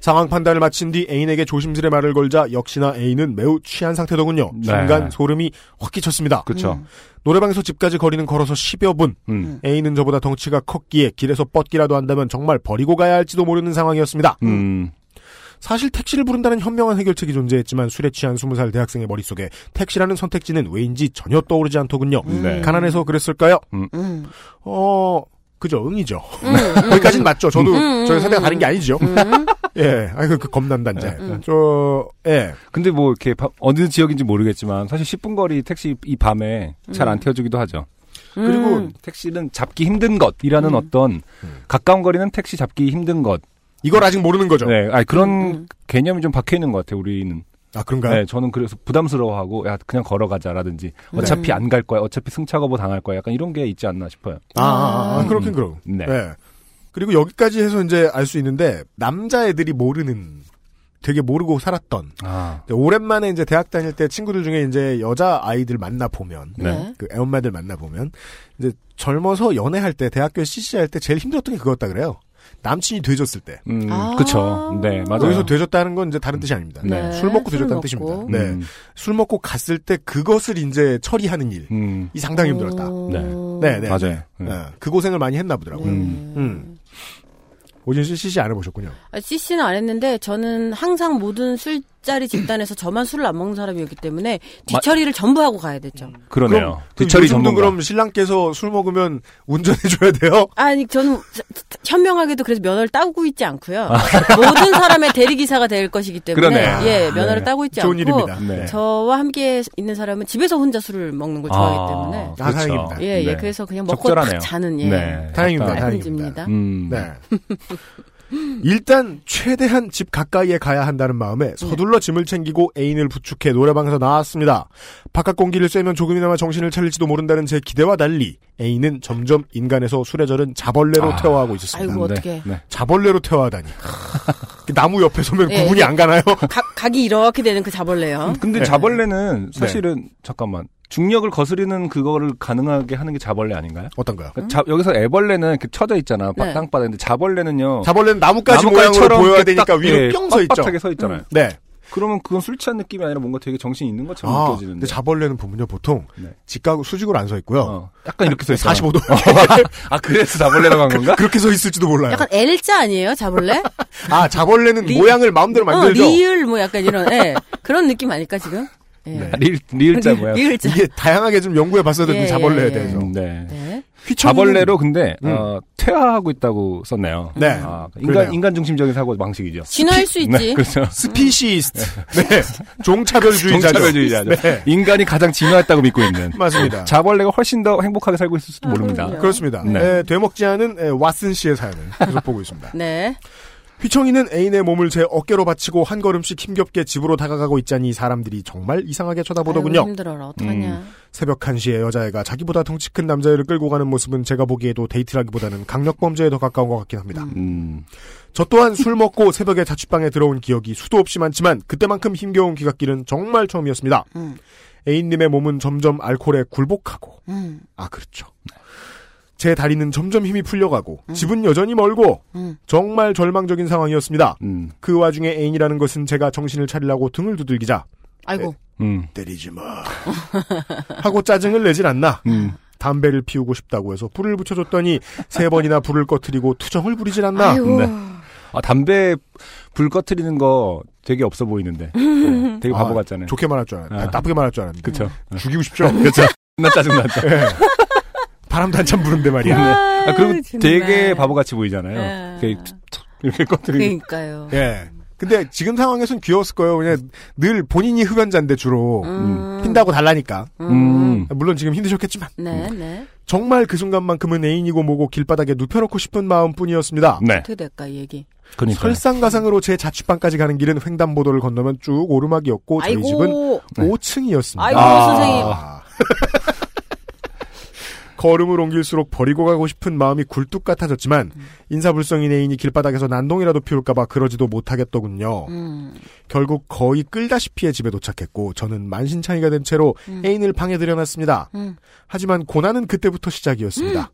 상황 판단을 마친 뒤 애인에게 조심스레 말을 걸자 역시나 애인은 매우 취한 상태더군요. 네. 순간 소름이 확 끼쳤습니다. 그쵸. 노래방에서 집까지 거리는 걸어서 10여 분. 음. 애인은 저보다 덩치가 컸기에 길에서 뻗기라도 한다면 정말 버리고 가야 할지도 모르는 상황이었습니다. 음. 사실 택시를 부른다는 현명한 해결책이 존재했지만 술에 취한 20살 대학생의 머릿속에 택시라는 선택지는 왜인지 전혀 떠오르지 않더군요. 네. 가난해서 그랬을까요? 음. 어, 그죠, 응이죠. <laughs> 거기까지는 맞죠. 저도, 음, 저희 음, 상대가 음. 다른 게 아니죠. <laughs> 예, 아이고, 그 검단단제. 저, 예. 근데 뭐 이렇게 바- 어느 지역인지 모르겠지만 사실 10분 거리 택시 이 밤에 잘안 태워주기도 하죠. 그리고 음. 택시는 잡기 힘든 것이라는 어떤 가까운 거리는 택시 잡기 힘든 것. 이걸 아직 모르는 거죠. 네, 아니 그런 음. 개념이 좀 박혀 있는 것 같아요. 우리는. 아, 그런가요? 네, 저는 그래서 부담스러워하고 야 그냥 걸어가자라든지 어차피 안갈 거야, 어차피 승차거부 당할 거야, 약간 이런 게 있지 않나 싶어요. 아, 아, 아, 음. 그렇긴 그럼. 네. 네. 그리고 여기까지 해서 이제 알 수 있는데, 남자애들이 모르는, 되게 모르고 살았던, 아, 오랜만에 이제 대학 다닐 때 친구들 중에 이제 여자 아이들 만나 보면, 네. 그 애엄마들 만나 보면, 이제 젊어서 연애할 때, 대학교에 CC할 때 제일 힘들었던 게 그거였다 그래요. 남친이 돼줬을 때. 음, 아. 그쵸. 네, 맞아요. 여기서 돼줬다는 건 이제 다른 뜻이 아닙니다. 네. 술 먹고 술 돼줬다는 먹고. 뜻입니다. 음, 네. 술 먹고 갔을 때 그것을 이제 처리하는 일. 음, 이 상당히 힘들었다. 네. 네, 네. 맞아요. 네. 네. 그 고생을 많이 했나 보더라고요. 음. 음. 오진 씨 CC 안 해보셨군요. 아, CC는 안 했는데 저는 항상 모든 술 자리 집단에서 저만 술을 안 먹는 사람이었기 때문에 뒤처리를 전부 하고 가야 됐죠. 그러네요. 그럼 뒤처리 전문가. 그럼 신랑께서 술 먹으면 운전해 줘야 돼요? 아니 저는 현명하게도 그래서 면허를 따고 있지 않고요. 모든 사람의 대리기사가 될 것이기 때문에 아. 그러네. 예 면허를 네. 따고 있지 좋은 않고 일입니다. 네. 저와 함께 있는 사람은 집에서 혼자 술을 먹는 걸 좋아하기 때문에 아, 그렇죠. 다행입니다. 예, 예. 네. 그래서 그냥 먹고 적절하네요. 딱 자는 예. 네. 다행입니다. 다행입니다. 다행입니다. 음. 네. <laughs> 일단 최대한 집 가까이에 가야 한다는 마음에 서둘러 짐을 챙기고 애인을 부축해 노래방에서 나왔습니다. 바깥 공기를 쐬면 조금이나마 정신을 차릴지도 모른다는 제 기대와 달리 애인은 점점 인간에서 술에 절은 자벌레로 아. 태워가고 있었습니다. 아이고 네. 어떻게 네. 자벌레로 태워하다니. 그 <laughs> 나무 옆에 서면 예, 구분이 예. 안 가나요? 각이 이렇게 되는 그 자벌레요. 근데 네. 자벌레는 사실은 잠깐만 중력을 거스르는 그거를 가능하게 하는 게 자벌레 아닌가요? 어떤가요? 그러니까 자- 여기서 애벌레는 이렇게 쳐져 있잖아 네. 땅바닥에 근데 자벌레는요 자벌레는 나뭇가지 모양으로 나뭇가지처럼 보여야 되니까 딱, 위로 예, 뿅서 있죠. 서 있잖아요. 네. 그러면 그건 술 취한 느낌이 아니라 뭔가 되게 정신 있는 것처럼 아, 느껴지는데. 근데 자벌레는 보면요 보통 네. 직각 수직으로 안 서 있고요. 어, 약간 이렇게 서 있어. 45도 <laughs> 아 그래서 자벌레라고 한 건가? 그렇게 서 있을지도 몰라요. 약간 L자 아니에요 자벌레? <laughs> 아 자벌레는 리- 모양을 마음대로 어, 만들죠. 리을 뭐 약간 이런 예. 그런 느낌 아닐까 지금? 예. 아, 리을 리을자 뭐야? 리을자. 이게 다양하게 좀 연구해 봤어야 되는 예, 자벌레에 예, 예. 대해서. 음, 네. 네. 자벌레로 근데 음. 어, 퇴화하고 있다고 썼네요. 네. 아, 그러네요. 인간 인간 중심적인 사고 방식이죠. 진화할 수 있지. 네, 그렇죠. <laughs> speciesist. 네. 종차별주의자죠. 종차별주의자죠. 네. 인간이 가장 진화했다고 믿고 있는. 맞습니다. 자벌레가 훨씬 더 행복하게 살고 있을 수도 아, 모릅니다. 그렇습니다. 네. 에, 되먹지 않은 에, 왓슨 씨의 사연을 계속 보고 있습니다. 네. 휘청이는 애인의 몸을 제 어깨로 받치고 한 걸음씩 힘겹게 집으로 다가가고 있자니 사람들이 정말 이상하게 쳐다보더군요. 아유, 힘들어라. 어떡하냐. 새벽 1시에 여자애가 자기보다 덩치 큰 남자애를 끌고 가는 모습은 제가 보기에도 데이트라기보다는 강력범죄에 더 가까운 것 같긴 합니다. 음. 저 또한 술 먹고 새벽에 자취방에 들어온 기억이 수도 없이 많지만 그때만큼 힘겨운 귀갓길은 정말 처음이었습니다. 음. 애인님의 몸은 점점 알코올에 굴복하고 음. 아 그렇죠. 제 다리는 점점 힘이 풀려가고 집은 여전히 멀고 음. 정말 절망적인 상황이었습니다. 음. 그 와중에 애인이라는 것은 제가 정신을 차리려고 등을 두들기자 아이고. 음. 때리지 마 하고 짜증을 내질 않나 음. 담배를 피우고 싶다고 해서 불을 붙여줬더니 세 번이나 불을 꺼트리고 투정을 부리질 않나. 네. 아, 담배 불 꺼트리는 거 되게 없어 보이는데. 네, 되게 바보 아, 같잖아요. 좋게 말할 줄 알았는데. 아. 나쁘게 말할 줄 알았는데. 그쵸. 죽이고 싶죠? 그쵸. <laughs> 나 짜증나죠. 예. 바람도 한참 부는데 말이야. 아, 그리고 정말. 되게 바보같이 보이잖아요. 예. 이렇게, 툭, 툭 이렇게 꺼트리고. 그러니까요. 예. 근데 지금 상황에선 귀여웠을 거예요. 그냥 늘 본인이 흡연자인데 주로. 음. 핀다고 달라니까. 음. 물론 지금 힘드셨겠지만. 네, 네. 정말 그 순간만큼은 애인이고 뭐고 길바닥에 눕혀놓고 싶은 마음뿐이었습니다. 네. 어떻게 될까, 이 얘기. 그러니까. 설상가상으로 제 자취방까지 가는 길은 횡단보도를 건너면 쭉 오르막이었고 저희 집은 아이고. 네. 5층이었습니다. 아이고, 선생님. <laughs> 걸음을 옮길수록 버리고 가고 싶은 마음이 굴뚝 같아졌지만 음. 인사불성인 애인이 길바닥에서 난동이라도 피울까봐 그러지도 못하겠더군요. 음. 결국 거의 끌다시피의 집에 도착했고 저는 만신창이가 된 채로 음. 애인을 방에 들여놨습니다. 음. 하지만 고난은 그때부터 시작이었습니다.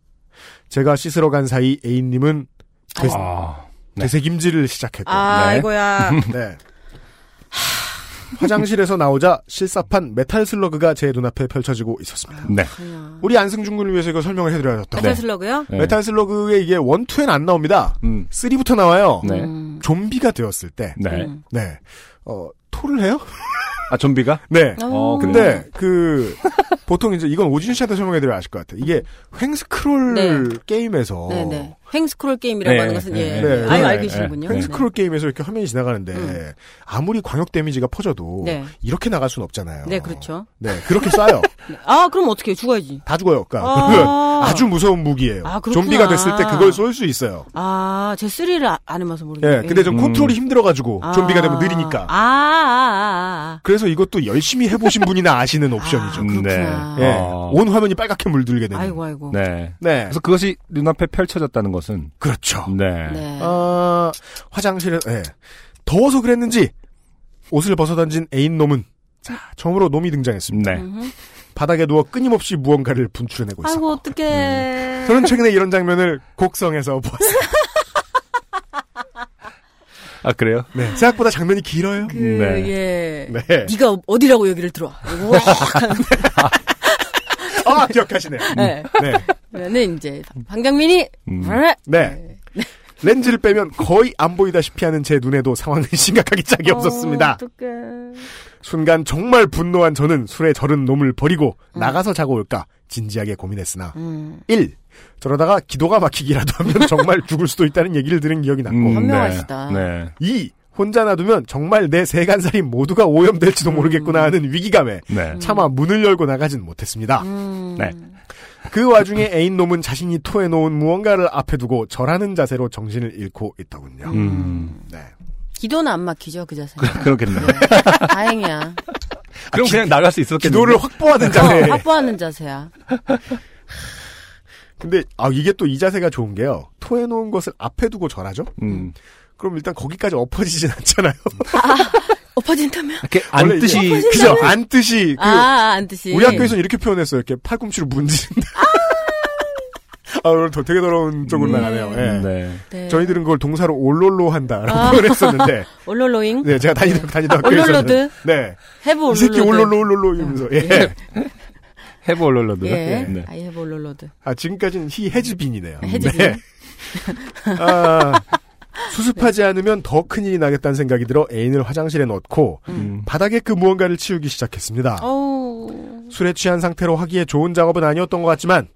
제가 씻으러 간 사이 애인님은 되, 아, 네. 되새김질을 시작했고 아, 네. 이거야. <laughs> 네. 화장실에서 나오자 실사판 메탈 슬러그가 제 눈앞에 펼쳐지고 있었습니다. 네. 우리 안승준 군을 위해서 이거 설명을 해드려야겠다. 메탈 슬러그요? 네. 메탈 슬러그에 이게 one two엔 안 나옵니다. 음. 3부터 나와요. 네. 음. 좀비가 되었을 때, 네. 음. 네, 어, 토를 해요? 아, 좀비가? 네. 어, 근데 그 <laughs> 보통 이제 이건 오지은 씨한테 설명해 드려야 아실 것 같아요. 이게 횡스크롤 네. 게임에서 네 네. 횡스크롤 게임이라고 네, 하는 것은, 예. 네, 아유, 네, 알고 계시는군요. 네. 횡스크롤 게임에서 이렇게 화면이 지나가는데 음. 아무리 광역 데미지가 퍼져도 네. 이렇게 나갈 수는 없잖아요. 네, 그렇죠. 네, 그렇게 쏴요. <laughs> 아, 그럼 어떻게 해요? 죽어야지. 다 죽어요. 그러니까 아. <laughs> 아주 무서운 무기예요. 아. 좀비가 됐을 때 그걸 쏠 수 있어요. 아, 제 3를 아, 안 해봐서 예, 모르겠네. 근데 좀 음. 컨트롤이 힘들어가지고 아. 좀비가 되면 느리니까. 아, 아, 아, 아. 그래서 이것도 열심히 해보신 분이나 아시는 <laughs> 옵션이죠. 아, 그렇구나. 예, 어. 온 화면이 빨갛게 물들게 되는. 아이고, 아이고. 네. 네, 그래서 그것이 눈앞에 펼쳐졌다는 것은. 그렇죠. 네. 네. 어, 화장실에 예. 더워서 그랬는지 옷을 벗어던진 애인 놈은 자 처음으로 놈이 등장했습니다. 네. 바닥에 누워 끊임없이 무언가를 분출해내고 있었고 아이고, 어떡해. 저는 최근에 이런 장면을 곡성에서 <laughs> 보았어요. 아, 그래요? 네, 생각보다 장면이 길어요. 그, 네. 예. 네. 네가 어디라고 여기를 들어와. <laughs> 아 기억하시네요. 네. 네, 그러면은 이제 방장민이 음. 네. 렌즈를 빼면 거의 안 보이다시피 하는 제 눈에도 상황은 <laughs> 심각하기 짝이 없었습니다. 어떡해. 순간 정말 분노한 저는 술에 절은 놈을 버리고 나가서 자고 올까 진지하게 고민했으나 음. 1. 저러다가 기도가 막히기라도 하면 정말 <laughs> 죽을 수도 있다는 얘기를 들은 기억이 났고 음, 현명하시다. 네. 네. 2. 혼자 놔두면 정말 내 세간살이 모두가 오염될지도 모르겠구나 하는 위기감에 네. 차마 문을 열고 나가진 못했습니다. 음. 네. 그 와중에 애인 놈은 자신이 토해놓은 무언가를 앞에 두고 절하는 자세로 정신을 잃고 있더군요. 음. 네. 기도는 안 막히죠, 그 자세. 그렇겠네요. 다행이야. 그럼 그냥 나갈 수 있었겠는데. 기도를 확보하는 어, 자세. 확보하는 자세야. <laughs> 근데 아 이게 또 이 자세가 좋은 게요. 토해 놓은 것을 앞에 두고 절하죠. 음. 그럼 일단 거기까지 엎어지진 않잖아요. 엎어진다면? 이렇게 원래 앉듯이. 이제 그죠? 앉듯이 그 아, 안 뜻이. 우리 학교에서는 이렇게 표현했어요. 이렇게 팔꿈치로 문지른다. 아, <laughs> 오늘 더 되게 더러운 쪽으로 나가네요. 예. 네. 네. 저희들은 그걸 동사로 올롤로 한다라고 아. 표현했었는데, <laughs> 올롤로ing? 네, 제가 다니던, 다니던 학교에서는. 올롤로ed? 네. have 이 올롤로ed. 새끼 올롤로, 올롤로 이러면서, 예. have 올롤로ed. 예. 네. I have 올롤로ed. 아, 지금까지는 he has been이네요. has been. 네. 아, 수습하지 않으면 더 큰일이 나겠다는 생각이 들어 애인을 화장실에 넣고, 음. 바닥에 그 무언가를 치우기 시작했습니다. 어우. 술에 취한 상태로 하기에 좋은 작업은 아니었던 것 같지만,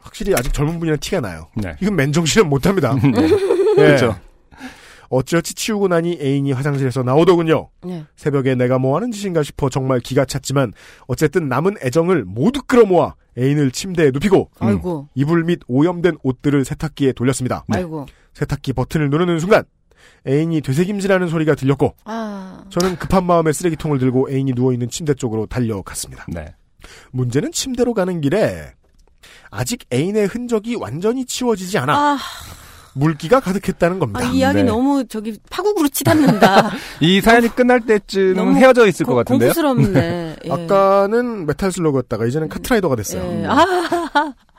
확실히 아직 젊은 분이라 티가 나요. 네. 이건 맨정신은 못합니다. <laughs> 네. 예. 그렇죠. 어찌어찌 치우고 나니 애인이 화장실에서 나오더군요. 네. 새벽에 내가 뭐 하는 짓인가 싶어 정말 기가 찼지만 어쨌든 남은 애정을 모두 끌어모아 애인을 침대에 눕히고 아이고. 이불 및 오염된 옷들을 세탁기에 돌렸습니다. 아이고. 세탁기 버튼을 누르는 순간 애인이 되새김질하는 소리가 들렸고 아. 저는 급한 마음에 쓰레기통을 들고 애인이 누워있는 침대 쪽으로 달려갔습니다. 네. 문제는 침대로 가는 길에 아직 애인의 흔적이 완전히 치워지지 않아 아, 물기가 가득했다는 겁니다. 아, 이야기 네. 너무 저기 파국으로 치닫는다. <laughs> 이 사연이 끝날 때쯤은 너무 헤어져 있을 것 고- 같은데요. 공포스럽네. <laughs> 예. 아까는 메탈 슬러그였다가 이제는 카트라이더가 됐어요. 예. 아,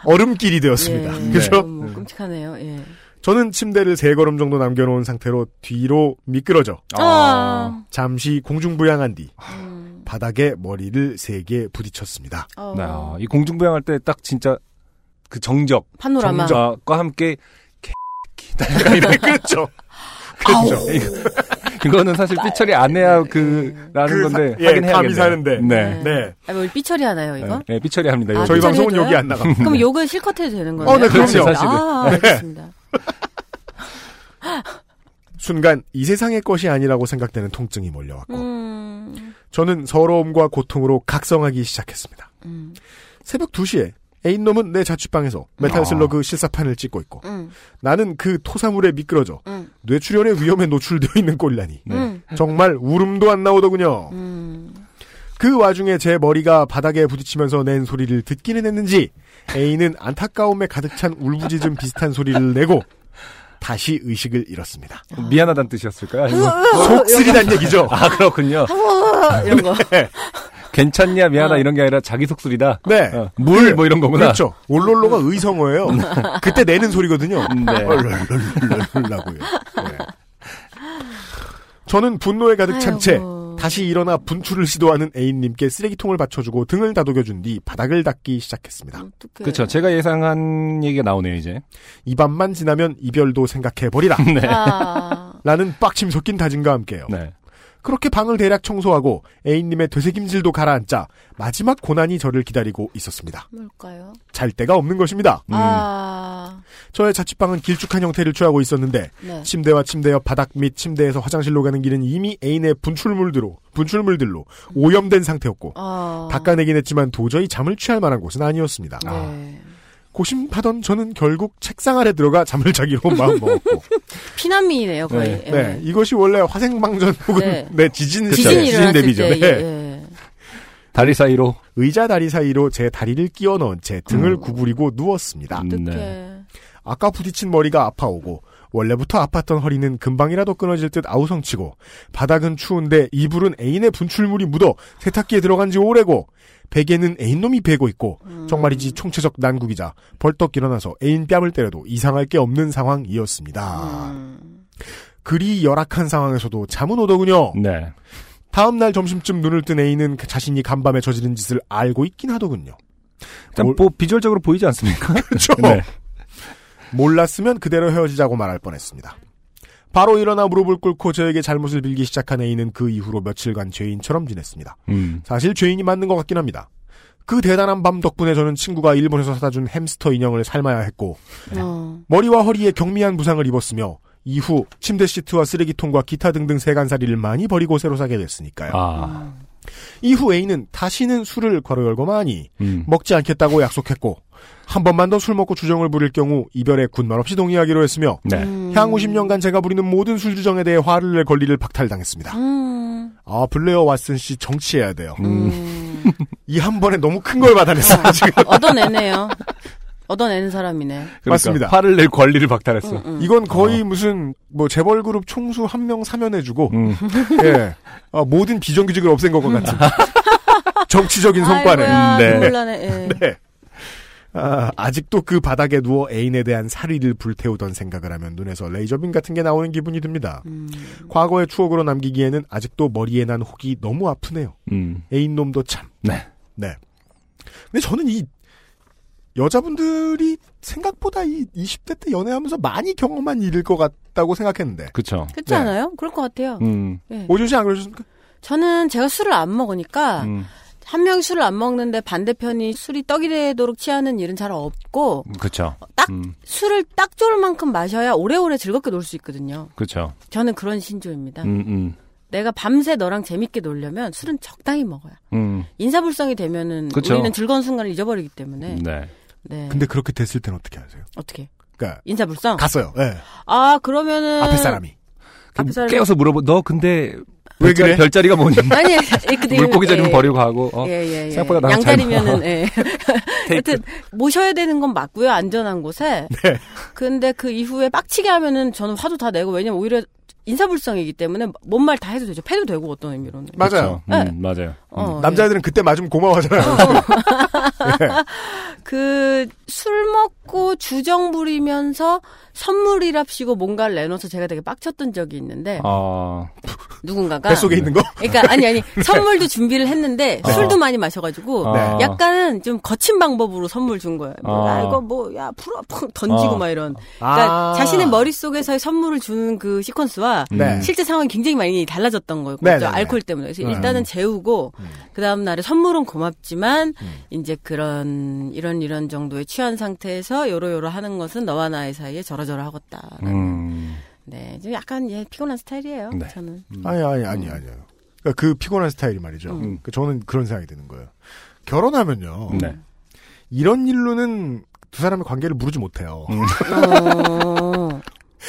얼음길이 되었습니다. 예. 그죠? 너무 끔찍하네요. 예. 저는 침대를 세 걸음 정도 남겨놓은 상태로 뒤로 미끄러져 아. 잠시 공중부양한 뒤 음. 바닥에 머리를 세게 부딪혔습니다. 어, 네, 아, 이 공중부양할 때 딱 진짜 그 정적, 파노라마. 정적과 함께 <laughs> 그렇죠. 그렇죠. <laughs> 이거는 사실 삐처리 안 해야 그라는 그 건데 사- 예, 하긴 해야겠네요. 감이 사는데. 네. 네. 아, 뭐 삐처리 하나요, 이거? 네, 삐처리 합니다. 아. 저희 방송은? 여기 안 나가. 그럼 욕은 실컷 해도 되는 거예요? 어, 네. 그렇죠, 사실은. 아, 알겠습니다. <laughs> 순간 이 세상의 것이 아니라고 생각되는 통증이 몰려왔고 음, 저는 서러움과 고통으로 각성하기 시작했습니다. 음, 새벽 2시에 애인놈은 내 자취방에서 메탈 슬러그 실사판을 찍고 있고 음, 나는 그 토사물에 미끄러져 음, 뇌출혈의 위험에 노출되어 있는 꼴이라니 네. 음, 정말 울음도 안 나오더군요. 음. 그 와중에 제 머리가 바닥에 부딪히면서 낸 소리를 듣기는 했는지 애인은 안타까움에 가득 찬 울부짖음 비슷한 소리를 내고 다시 의식을 잃었습니다. 미안하다는 뜻이었을까요? 속쓰리단 얘기죠. 아 그렇군요. 아, 이런 거. 괜찮냐 미안하다 어. 이런 게 아니라 자기 속술이다. 네. 어, 물뭐 이런 거구나. 그렇죠. 올롤로가 의성어예요. 그때 내는 소리거든요. 네. <laughs> 얼얼얼얼라고요. 네. 저는 분노에 가득 찬 채. 다시 일어나 분출을 시도하는 애인님께 쓰레기통을 받쳐주고 등을 다독여준 뒤 바닥을 닦기 시작했습니다. 그렇죠. 제가 예상한 얘기가 나오네요 이제. 이 밤만 지나면 이별도 생각해버리라. <laughs> 네. 아, 라는 빡침 섞인 다짐과 함께요. 네. 그렇게 방을 대략 청소하고 애인님의 되새김질도 가라앉자 마지막 고난이 저를 기다리고 있었습니다. 뭘까요? 잘 데가 없는 것입니다. 음. 아, 저의 자취방은 길쭉한 형태를 취하고 있었는데 네. 침대와 침대 옆 바닥 및 침대에서 화장실로 가는 길은 이미 애인의 분출물들로 분출물들로 오염된 상태였고 아. 닦아내긴 했지만 도저히 잠을 취할 만한 곳은 아니었습니다. 네. 고심하던 저는 결국 책상 아래 들어가 잠을 자기로 <laughs> 마음먹었고 피난민이네요, 거의. 네, 예. 네, 이것이 원래 화생방전 혹은 네. <laughs> 네, 지진 지진 일어났을 대비죠. 때. 네. 예, 예. 다리 사이로. 의자 다리 사이로 제 다리를 끼워 넣은 채 등을 음. 구부리고 누웠습니다. 음. 어떡해. 네. 아까 부딪힌 머리가 아파오고 원래부터 아팠던 허리는 금방이라도 끊어질 듯 아우성치고 바닥은 추운데 이불은 애인의 분출물이 묻어 세탁기에 들어간 지 오래고 베개는 애인놈이 베고 있고 음. 정말이지 총체적 난국이자 벌떡 일어나서 애인 뺨을 때려도 이상할 게 없는 상황이었습니다. 음. 그리 열악한 상황에서도 잠은 오더군요. 네. 다음 날 점심쯤 눈을 뜬 애인은 그 자신이 간밤에 저지른 짓을 알고 있긴 하더군요. 일단 뭘- 뭐 비주얼적으로 보이지 않습니까? <laughs> 그렇죠. 네. 몰랐으면 그대로 헤어지자고 말할 뻔했습니다. 바로 일어나 무릎을 꿇고 저에게 잘못을 빌기 시작한 애인은 그 이후로 며칠간 죄인처럼 지냈습니다. 음. 사실 죄인이 맞는 것 같긴 합니다. 그 대단한 밤 덕분에 저는 친구가 일본에서 사다 준 햄스터 인형을 삶아야 했고 어. 머리와 허리에 경미한 부상을 입었으며 이후 침대 시트와 쓰레기통과 기타 등등 세간살이를 많이 버리고 새로 사게 됐으니까요. 아. 이후 애인은 다시는 술을 괄호 열고 많이 음. 먹지 않겠다고 약속했고 한 번만 더 술 먹고 주정을 부릴 경우 이별에 군말 없이 동의하기로 했으며 네. 음. 향후 10년간 제가 부리는 모든 술 주정에 대해 화를 낼 권리를 박탈당했습니다. 음. 아 블레어 왓슨 씨 정치해야 돼요. 음. 이한 번에 너무 큰 걸 받아냈어요 지금. 얻어내네요. 얻어내는 사람이네. 그러니까 맞습니다. 화를 낼 권리를 박탈했어. 음, 음. 이건 거의 무슨 뭐 재벌 그룹 총수 한 명 사면해주고 음. <laughs> 예 아, 모든 비정규직을 없앤 것과 같은 <laughs> 정치적인 성과네. 아이고야, 네. 예. 네. 아, 아직도 그 바닥에 누워 애인에 대한 살이를 불태우던 생각을 하면 눈에서 레이저빔 같은 게 나오는 기분이 듭니다. 음. 과거의 추억으로 남기기에는 아직도 머리에 난 혹이 너무 아프네요. 음. 애인 놈도 참. 네. 네. 근데 저는 이 여자분들이 생각보다 이 20대 때 연애하면서 많이 경험한 일일 것 같다고 생각했는데. 그쵸. 그렇지 않아요? 그럴 것 같아요. 음. 예. 오준 씨안 그러셨습니까? 저는 제가 술을 안 먹으니까 음. 한 명이 술을 안 먹는데 반대편이 술이 떡이 되도록 취하는 일은 잘 없고 그쵸. 딱 음. 술을 딱 좋을 만큼 마셔야 오래오래 즐겁게 놀 수 있거든요. 그쵸. 저는 그런 신조입니다. 음, 음. 내가 밤새 너랑 재밌게 놀려면 술은 적당히 먹어요. 음. 인사불성이 되면은 그쵸. 우리는 즐거운 순간을 잊어버리기 때문에. 네. 네. 근데 그렇게 됐을 땐 어떻게 하세요? 어떻게? 그러니까 인사불성? 갔어요. 예. 아 그러면은 앞에 사람이. 앞에 사람이 깨워서 물어보, 너 근데 왜 그래? 별자리가 뭐니? <laughs> 아니 근데 물고기 자리는 예. 버리고 가고, 어. 예, 예, 예. 생각보다 잘 양자리면은 예. <laughs> 하여튼 모셔야 되는 건 맞고요 안전한 곳에. 네. 근데 그 이후에 빡치게 하면은 저는 화도 다 내고 왜냐면 오히려 인사불성이기 때문에 뭔 말 다 해도 되죠. 패도 되고 어떤 의미로는. 맞아요. 음, 네. 맞아요. 어, 남자애들은 그때 맞으면 고마워하잖아요. <laughs> 그술 자꾸 주정 부리면서 선물이랍시고 뭔가를 내놓아서 제가 되게 빡쳤던 적이 있는데 아, 누군가가 뱃속에 있는 거? 그러니까 아니 아니 <laughs> 선물도 준비를 했는데 술도 많이 마셔가지고 네. 약간 좀 거친 방법으로 선물 준 거예요. 뭐, 아. 야 이거 뭐 야 풀어 푹 던지고 아. 막 이런. 그러니까 아. 자신의 머릿속에서의 선물을 주는 그 시퀀스와 네. 실제 상황이 굉장히 많이 달라졌던 거예요. 네? 네, 네. 알코올 때문에. 그래서 음. 일단은 재우고 그 다음 날에 선물은 고맙지만 음. 이제 그런 이런 이런 정도의 취한 상태에서 요러요러 하는 것은 너와 나의 사이에 저러저러 하겠다. 음, 네, 좀 약간 예 피곤한 스타일이에요. 네. 저는. 아니, 아니, 아니, 아니요. 그러니까 그 피곤한 스타일이 말이죠. 음. 그 저는 그런 생각이 드는 거예요. 결혼하면요. 네. 이런 일로는 두 사람의 관계를 무르지 못해요. 음. 어.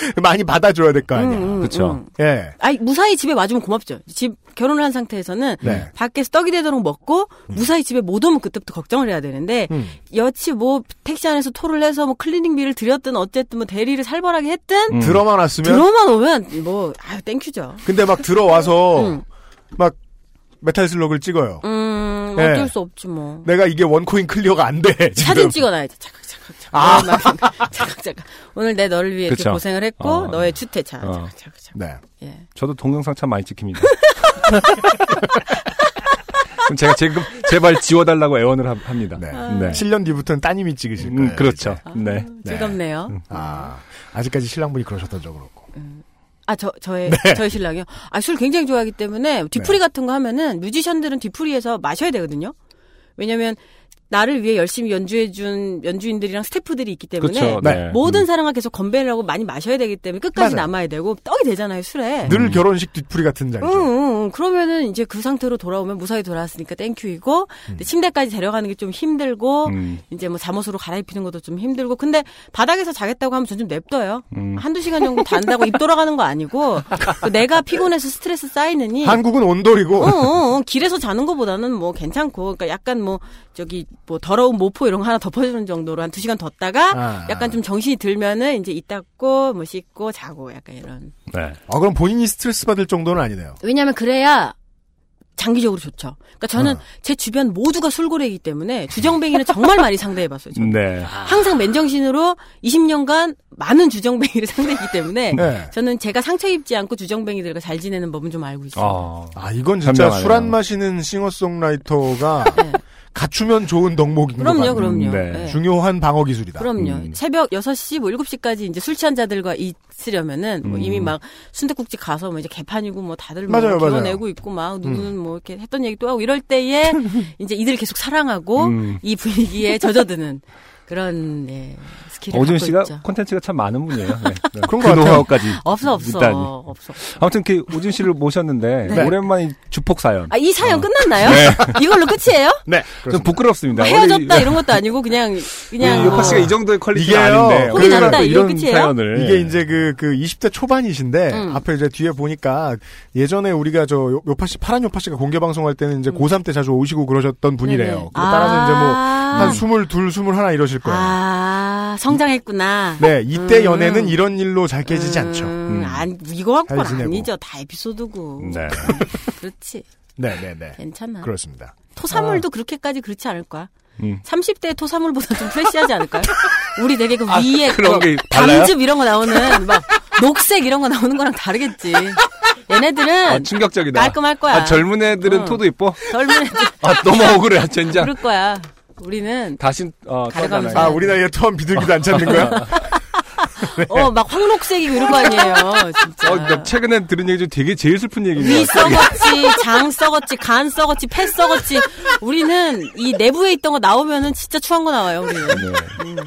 <laughs> 많이 받아줘야 될 거 아니야. 음, 음, 그쵸. 음. 예. 아니 무사히 집에 와주면 고맙죠. 집 결혼을 한 상태에서는 네. 밖에서 떡이 되도록 먹고 무사히 집에 못 오면 그때부터 걱정을 해야 되는데 음. 여튼 뭐 택시 안에서 토를 해서 뭐 클리닝비를 드렸든 어쨌든 뭐 대리를 살벌하게 했든 음. 들어만 왔으면. 들어만 오면 뭐 아유 thank you죠. 근데 막 들어와서 <laughs> 음. 막 메탈 슬러그를 찍어요. 음 네. 어쩔 수 없지 뭐. 내가 이게 one coin clear가 안 돼. 지금. 사진 찍어놔야지. 차각 차각 차각. 아. 막 차각 차각. 오늘 내 너를 위해 이렇게. 고생을 했고 어. 너의 주태 차. 어. 차각 차각 차각. 네. 예. 저도 동영상 참 많이 찍힙니다. <laughs> 그럼 제가 지금 제발 지워달라고 애원을 합- 합니다. 네. 네. 7년 뒤부터는 따님이 찍으실 거예요. 음, 그렇죠. 이제. 네. 즐겁네요. 아, 아직까지 신랑분이 그러셨던 적은 없고. 아, 저, 저의, 네. 저의 신랑이요? 아, 술 굉장히 좋아하기 때문에 뒤풀이 같은 거 하면은 뮤지션들은 뒤풀이에서 마셔야 되거든요? 왜냐면, 나를 위해 열심히 연주해준 연주인들이랑 스태프들이 있기 때문에 그렇죠. 네. 네. 모든 사람과 계속 건배를 하고 많이 마셔야 되기 때문에 끝까지 맞아요. 남아야 되고 떡이 되잖아요 술에. 늘 결혼식 뒤풀이 같은 자리죠. 응, 응, 응. 그러면은 이제 그 상태로 돌아오면 무사히 돌아왔으니까 땡큐이고 근데 침대까지 데려가는 게 좀 힘들고 음, 이제 뭐 잠옷으로 갈아입히는 것도 좀 힘들고 근데 바닥에서 자겠다고 하면 전 좀 냅둬요. 음. 한두 시간 정도 잔다고 입 돌아가는 거 아니고 그 내가 피곤해서 스트레스 쌓이느니 한국은 온돌이고. 어, 어, 어, 길에서 자는 것보다는 뭐 괜찮고 그러니까 약간 뭐 저기 뭐 더러운 모포 이런 거 하나 덮어주는 정도로 한 두 시간 뒀다가 아. 약간 좀 정신이 들면은 이제 이 닦고 뭐 씻고 자고 약간 이런 네. 아, 그럼 본인이 스트레스 받을 정도는 아니네요. 왜냐하면 그래야 장기적으로 좋죠. 그러니까 저는 어. 제 주변 모두가 술고래이기 때문에 주정뱅이는 정말 많이 상대해봤어요. 저는. 네. 항상 맨정신으로 20년간 많은 주정뱅이를 <laughs> 상대했기 때문에 네. 저는 제가 상처 입지 않고 주정뱅이들과 잘 지내는 법은 좀 알고 있어요. 아, 아, 이건 진짜. 술 안 마시는 싱어송라이터가 네. 갖추면 좋은 덕목인 것 그럼요. 그럼요. 네. 네. 중요한 방어 기술이다. 그럼요. 음. 새벽 6시, 뭐 7시까지 이제 술 취한 자들과 있으려면은 뭐 음. 이미 막 순대국집 가서 뭐 이제 개판이고 뭐 다들 뭐 맞아요. 기어내고 있고 막 누구는 뭐 이렇게 했던 얘기 또 하고 이럴 때에 <laughs> 이제 이들을 계속 사랑하고 음. 이 분위기에 젖어드는 그런 예, skill을 오지은 씨가 있죠. 콘텐츠가 참 많은 분이에요. 네. <laughs> 네. 그런 그것 같아요. 노하우까지. 없어 없어 있다니. 없어. 아무튼 그 오지은 씨를 모셨는데 네. 오랜만에 주폭 사연. 아 이 사연 어. 끝났나요? 네. <laughs> 이걸로 끝이에요? 네. 좀 부끄럽습니다. 뭐 헤어졌다 이- 이런 것도 아니고 그냥 그냥 요파 뭐 씨가 이 정도의 quality가. 아닌데 또 이거 이런 끝이에요? 사연을 이게 이제 그, 그 20대 초반이신데, 음. 앞에 이제 뒤에 보니까, 예전에 우리가 저, 요- 요파 씨, 파란 요파 씨가 공개 방송할 때는 이제 고3 때 자주 오시고 그러셨던 분이래요. 음. 따라서 이제 뭐, 아. 한 22, 21 이러실 거예요. 아 성장했구나. 네, 이때 음. 연애는 이런 일로 잘 깨지지 음, 않죠. 음. 아니, 이거 갖고는. 아니죠. 다 에피소드고. 네. <laughs> 그렇지. 네, 네, 네. 괜찮아. 그렇습니다. 토사물도 그렇게까지 그렇지 않을 거야. 음. 30대 토사물보다 좀 프레시하지 않을까요? 우리 되게 그 아, 위에 그런 뭐 게? 담즙 이런 거 나오는 막 녹색 이런 거 나오는 거랑 다르겠지. 얘네들은 아, 충격적이다. 깔끔할 거야. 아, 젊은 애들은 응. 토도 이뻐? 젊은 애들 아, 너무 억울해, 젠장. 그럴 거야. 우리는 다시, 어, 가려가면서. 아, 우리 나이에 처음 비둘기도 안 찾는 거야? <laughs> 어막 황록색이고 이런 거 아니에요. 진짜. 어, 나 최근에 들은 얘기 중 되게 제일 슬픈 얘기인 위. 썩었지, 장 썩었지, 간 썩었지, 폐 썩었지. 우리는 이 내부에 있던 거 나오면은 진짜 추한 거 나와요, 우리는. 네.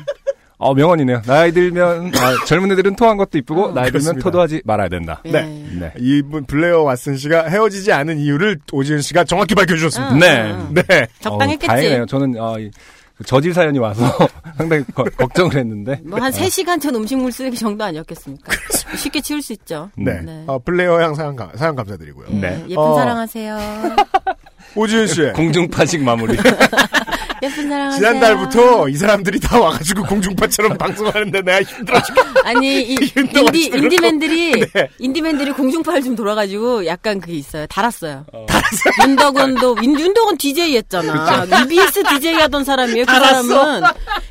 어, 명언이네요. 나이 들면, 아, 젊은 애들은 토한 것도 이쁘고, 나이 들면 그렇습니다. 토도 하지 말아야 된다. 네. 네. 이분 블레어 왓슨 씨가 헤어지지 않은 이유를 오지은 씨가 정확히 밝혀주셨습니다. 응, 네. 응, 응. 네. 적당했겠지. 어, 다행이네요. 저는, 어, 이, 그 저질 사연이 와서 <laughs> 상당히 거- 걱정을 했는데. 뭐한 3시간 전 음식물 쓰레기 정도 아니었겠습니까? 쉽게 치울 수 있죠. 네. 네. 어, 블레어 양 사연, 감- 사연 감사드리고요. 예, 네. 예쁜 어. 사랑하세요. <laughs> 오지은 씨. 공중파식 마무리. <laughs> 예쁜 사랑하세요. 지난달부터 이 사람들이 다 와가지고 공중파처럼 방송하는데 내가 힘들어 죽 아니 이 <laughs> 인디 인디맨들이 네. 인디맨들이 공중파를 좀 돌아가지고 약간 그게 있어요. 달았어요. 달았어요. 윤덕원도 윤, 윤덕원 DJ 했잖아. EBS DJ 하던 사람이에요. 그 사람은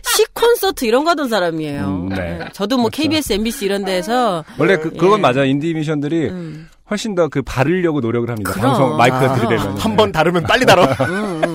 시 콘서트 이런 거 하던 사람이에요. 음, 네. 네. 저도 뭐 KBS, MBC 이런 데에서 원래 그, 그건 예. 맞아. 인디 미션들이 음. 훨씬 더 그 바르려고 노력을 합니다. 그럼. 방송 마이크가 아, 들이대면. 한번 다르면 빨리 다뤄. 음, 음.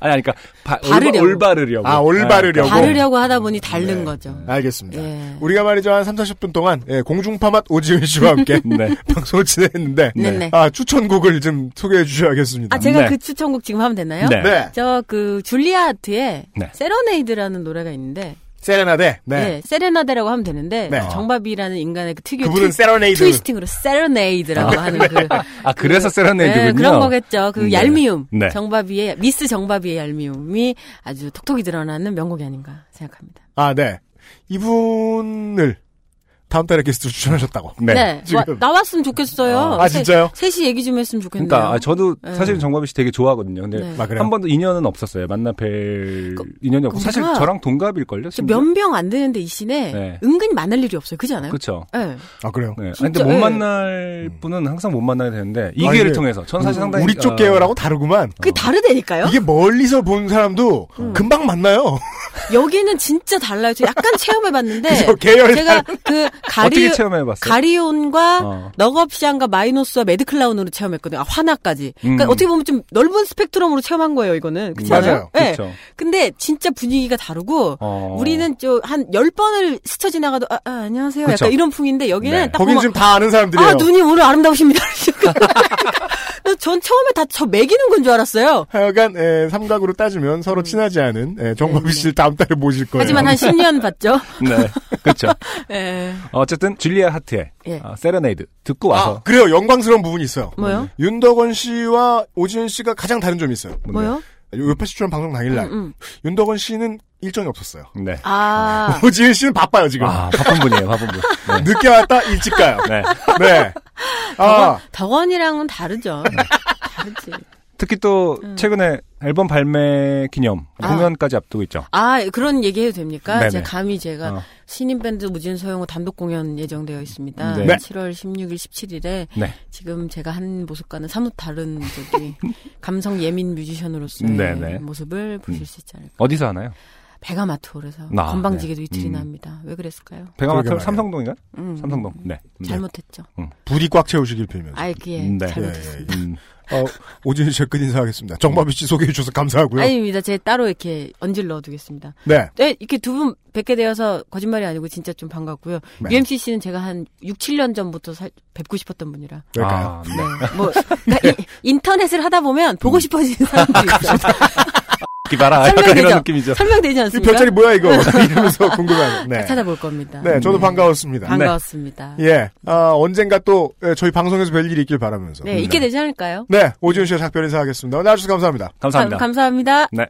아니, 그러니까 바, 바르려고. 올, 올바르려고. 아, 올바르려고. 다르려고 하다 보니 다른 네. 거죠. 알겠습니다. 예. 우리가 말이죠 한 3, 40분 동안 예, 공중파 맛 오지은 씨와 함께 <laughs> 네. <laughs> 방송을 진행했는데 네네. 아 추천곡을 좀 소개해 주셔야겠습니다. 아 제가 네. 그 추천곡 지금 하면 되나요? 네. 네. 저그 줄리아 하트의 네. serenade라는 노래가 있는데 세레나데. 네. 네. 세레나데라고 하면 되는데 네. 정바비라는 인간의 그 특유의 그분은 트, serenade. twisting으로 serenade라고 하는 그 <laughs> 아, 그래서 serenade군요. 네, 그런 거겠죠. 그 네. 얄미움. 네. 정바비의 미스 정바비의 얄미움이 아주 톡톡히 드러나는 명곡이 아닌가 생각합니다. 아 네. 이분을 다음 달에 게스트로 추천하셨다고. 네, 지금. 와- 나왔으면 좋겠어요. 아, 진짜요? 셋- 셋이 얘기 좀 했으면 좋겠네요. 그러니까 아, 저도 네. 사실 정밥이 씨 되게 좋아하거든요. 근데 네. 아, 그래요? 한 번도 인연은 없었어요. 만나 뵐 그- 인연이 없고 사실 저랑 동갑일 걸요. 저 면병 안 되는데 이 시내 네. 은근히 만날 일이 없어요. 그렇지 않아요? 그렇죠. 네. 아 그래요. 네. 아니, 진짜, 근데 못 예. 만날 분은 항상 못 만나게 되는데 이 아, 기회를 통해서 전 사실 상당히 우리 쪽 어, 계열하고 다르구만. 그게 다르다니까요? 이게 멀리서 본 사람도 음. 금방 만나요. 여기는 진짜 달라요. 저 약간 체험해봤는데? <laughs> 계열 제가 그 가리 어떻게 체험해봤어요? 가리온과 어. 넋업샨과 마이노스와 매드클라운으로 체험했거든요. 아, 화나까지. 그러니까 음. 어떻게 보면 좀 넓은 스펙트럼으로 체험한 거예요. 이거는 그렇지 않아요? 맞아요. 네. 그렇죠. 근데 진짜 분위기가 다르고 어. 우리는 좀 한 열 번을 스쳐 지나가도 아, 아, 안녕하세요. 그쵸. 약간 이런 풍인데 여기는 네. 딱 보면 지금 다 아는 사람들이에요. 아 눈이 오늘 아름다우십니다. <laughs> <laughs> 전 처음에 다 저 매기는 건 줄 알았어요. 하여간 에, 삼각으로 따지면 서로 친하지 않은 에, 정바비 네, 씨를 다음 달에 모실 거예요. 하지만 한 10년 봤죠. <laughs> 네. 그렇죠. <laughs> 예. 어쨌든 줄리아 하트의 예. 어, 세레네이드 듣고 와서 아, 그래요. 영광스러운 부분이 있어요. 뭐요? 윤덕원 씨와 오지은 씨가 가장 다른 점이 있어요. 뭐요? 요파 시추한 방송 당일날 음, 음. 윤덕원 씨는 일정이 없었어요. 네. 아. <laughs> 오지은 씨는 바빠요 지금. 아, 바쁜 분이에요, 바쁜 분. 네. <laughs> 늦게 왔다 일찍 가요. 네. 네. 아, 덕원 이랑은 다르죠. 다르지. 특히 또 음. 최근에 앨범 발매 기념 아. 공연까지 앞두고 있죠. 아, 그런 얘기 해도 됩니까? 네네. 제가 감히 제가 어. 신인 밴드 무진 소영호 단독 공연 예정되어 있습니다. 네. 네. 7월 16일, 17일에 네. 지금 제가 한 모습과는 사뭇 다른 저기 감성 예민 뮤지션으로서의 네네. <laughs> 모습을 보실 음. 수 있지 않을까. 어디서 하나요? 베가마토에서 아, 건방지게도 네. 이틀이 음. 납니다. 왜 그랬을까요? 베가마트 말이에요. 삼성동인가? 음. 삼성동. 네. 네. 잘못했죠. 부디 꽉 채우시길 빌면서. 아이 그예 네. 잘못했습니다. 음. 어, 오지은 씨의 끝 인사하겠습니다. 정법이 씨 소개해 주셔서 감사하고요. 아닙니다. 제가 따로 이렇게 언질 넣어두겠습니다. 네. 네, 이렇게 두 분 뵙게 되어서 거짓말이 아니고 진짜 좀 반갑고요. 네. UMC 씨는 제가 한 6, 7년 전부터 살- 뵙고 싶었던 분이라. 아, 네. 네. 뭐, <laughs> 이- 인터넷을 하다 보면 보고 싶어지는 사람들이 있어요. 기봐라. 약간 설명되죠? 이런 느낌이죠. 설명되지 이 않습니까? 별자리 뭐야 이거 <laughs> 이러면서 궁금해하는. <laughs> 네. 찾아볼 겁니다. 네, 저도 반가웠습니다. 반가웠습니다. 네, 예, 아, 언젠가 또 예, 저희 방송에서 뵐 일이 있길 바라면서. 있게 되지 않을까요? 네, 오지은 씨의 작별 인사하겠습니다. 나와주셔서 감사합니다. 감사합니다. 감, 사합니다 네.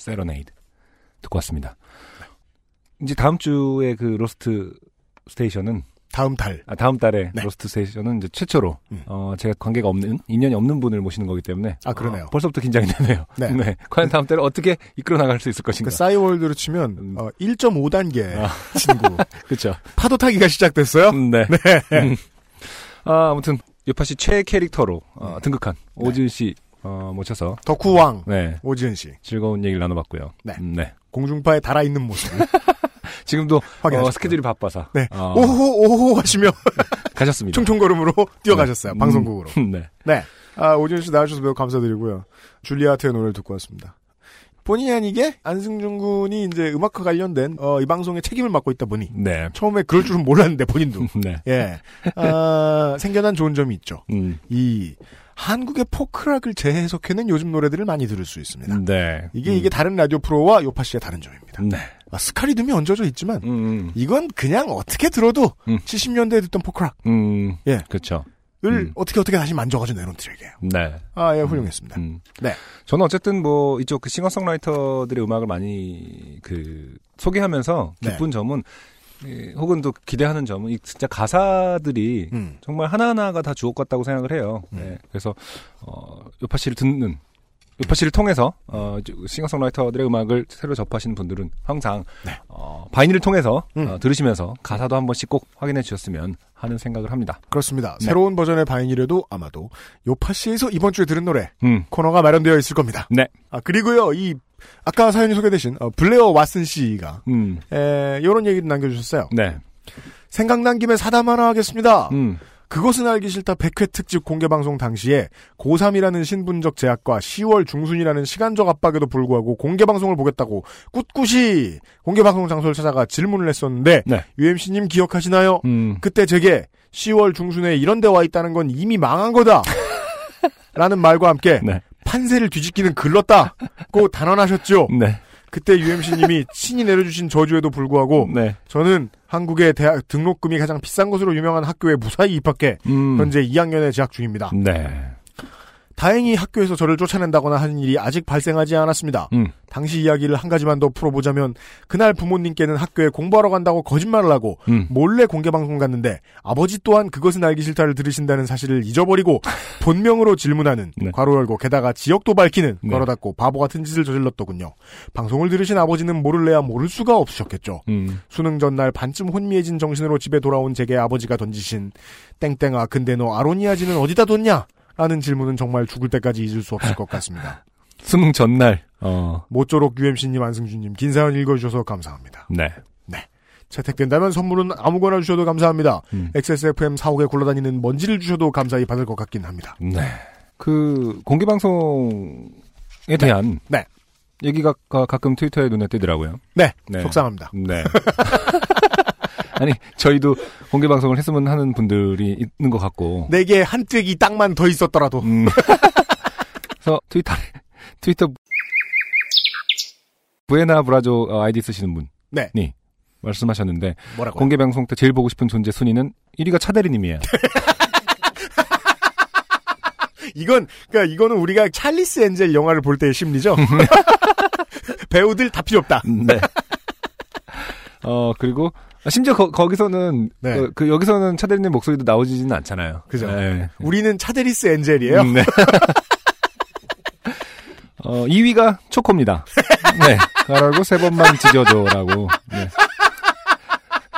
serenade 듣고 왔습니다. 이제 다음 주에 그 로스트 스테이션은 다음 달. 아, 다음 달에 네. 로스트 스테이션은 이제 최초로 음. 어, 제가 관계가 없는 인연이 없는 분을 모시는 거기 때문에 아, 그러네요. 어, 벌써부터 긴장이 되네요. 네. <laughs> 과연 다음 달에 어떻게 이끌어 나갈 수 있을 그 것인가. 싸이월드로 치면 음. 어, 1.5단계 아. 친구 <laughs> 그렇죠. 파도 타기가 시작됐어요. 네. 네. 음. 아, 아무튼 요파 씨 최애 캐릭터로 어, 음. 등극한 오지은 씨 어, 모셔서 덕후왕 네 오지은 씨 즐거운 얘기를 나눠봤고요. 네. 음, 네. 공중파에 달아 있는 모습 <laughs> 지금도 확인하셨고요. 어, 스케줄이 바빠서 네. 어, 오호 오호 하시며 <laughs> 가셨습니다. 총총걸음으로 뛰어가셨어요 방송국으로. 음, 네. 네. 아 오지은 씨 나와주셔서 매우 감사드리고요. 줄리아트의 노래를 듣고 왔습니다. 본의 아니게 안승준 군이 이제 음악과 관련된 어, 이 방송에 책임을 맡고 있다 보니 네. 처음에 그럴 줄은 몰랐는데 본인도 <laughs> 네. 예 아, 생겨난 좋은 점이 있죠. 음. 이 한국의 포크락을 재해석해낸 요즘 노래들을 많이 들을 수 있습니다. 네. 이게 음. 이게 다른 라디오 프로와 요파 씨의 다른 점입니다. 네. 아, 스카리듬이 얹어져 있지만 음, 음. 이건 그냥 어떻게 들어도 음. 70년대에 듣던 포크락을 음. 예. 그렇죠. 음. 어떻게 어떻게 다시 만져가지고 내놓은 트랙이에요. 네. 아, 예, 훌륭했습니다. 음. 네. 저는 어쨌든 뭐 이쪽 그 싱어송라이터들의 음악을 많이 그 소개하면서 네. 기쁜 점은 예, 혹은 또 기대하는 점은 이 진짜 가사들이 음. 정말 하나하나가 다 주옥 같다고 생각을 해요. 네. 그래서 어 요파 씨를 듣는 요파 씨를 통해서 어 싱어송라이터들의 음악을 새로 접하시는 분들은 항상 네. 어 바이닐을 통해서 음. 어, 들으시면서 가사도 한 번씩 꼭 확인해 주셨으면 하는 생각을 합니다. 그렇습니다. 네. 새로운 버전의 바인이라도 아마도 요파 씨에서 이번 주에 들은 노래 음. 코너가 마련되어 있을 겁니다. 네. 아, 그리고요, 이, 아까 사연이 소개되신, 어, 블레어 왓슨 씨가, 음. 에, 요런 얘기를 남겨주셨어요. 네. 생각난 김에 사담 하나 하겠습니다. 음. 그것은 알기 싫다 100회 특집 공개방송 당시에 고3이라는 신분적 제약과 10월 중순이라는 시간적 압박에도 불구하고 공개방송을 보겠다고 꿋꿋이 공개방송 장소를 찾아가 질문을 했었는데, 네. UMC님 기억하시나요? 음. 그때 제게 10월 중순에 이런 데 와 있다는 건 이미 망한 거다. <laughs> 라는 말과 함께 네. 판세를 뒤집기는 글렀다고 단언하셨죠. 네. 그때 UMC님이 <laughs> 친히 내려주신 저주에도 불구하고 네. 저는 한국의 대학 등록금이 가장 비싼 것으로 유명한 학교에 무사히 입학해 음. 현재 2학년에 재학 중입니다. 네. 다행히 학교에서 저를 쫓아낸다거나 하는 일이 아직 발생하지 않았습니다. 음. 당시 이야기를 한 가지만 더 풀어보자면 그날 부모님께는 학교에 공부하러 간다고 거짓말을 하고 음. 몰래 공개방송 갔는데 아버지 또한 그것은 알기 싫다를 들으신다는 사실을 잊어버리고 <laughs> 본명으로 질문하는 네. 괄호 열고 게다가 지역도 밝히는 네. 괄호 닫고 바보 같은 짓을 저질렀더군요. 방송을 들으신 아버지는 모를래야 모를 수가 없으셨겠죠. 음. 수능 전날 반쯤 혼미해진 정신으로 집에 돌아온 제게 아버지가 던지신 땡땡아 근데 너 아로니아지는 어디다 뒀냐? 라는 질문은 정말 죽을 때까지 잊을 수 없을 것 같습니다. <laughs> 수능 전날. 어. 모쪼록 UMC님, 안승준님 긴 사연 읽어주셔서 감사합니다. 네. 채택된다면 선물은 아무거나 주셔도 감사합니다. 음. XSFM 사옥에 굴러다니는 먼지를 주셔도 감사히 받을 것 같긴 합니다. 네. 그 공개 방송에 대한 네. 얘기가 가- 가끔 트위터에 눈에 띄더라고요. 네, 네. 속상합니다. 네. <laughs> 아니 저희도 공개 방송을 했으면 하는 분들이 있는 것 같고. 내게 한 획이 땅만 더 있었더라도 음. <laughs> 그래서 트위터 트위터 부에나 브라조 어, 아이디 쓰시는 분이 네. 말씀하셨는데 뭐라고? 공개 방송 때 제일 보고 싶은 존재 순위는 1위가 차대리님이에요. <laughs> 이건 그러니까 이거는 우리가 찰리스 엔젤 영화를 볼 때의 심리죠. <laughs> 배우들 다 필요 없다. 네. 어 그리고 심지어 거, 기서는 네. 그, 그 여기서는 차대리님 목소리도 나오지는 않잖아요. 그죠. 네. 우리는 차데리스 엔젤이에요. 음, 네. <laughs> 어 2위가 초코입니다. <laughs> 네. 그러고 세 번만 지져줘라고. 네.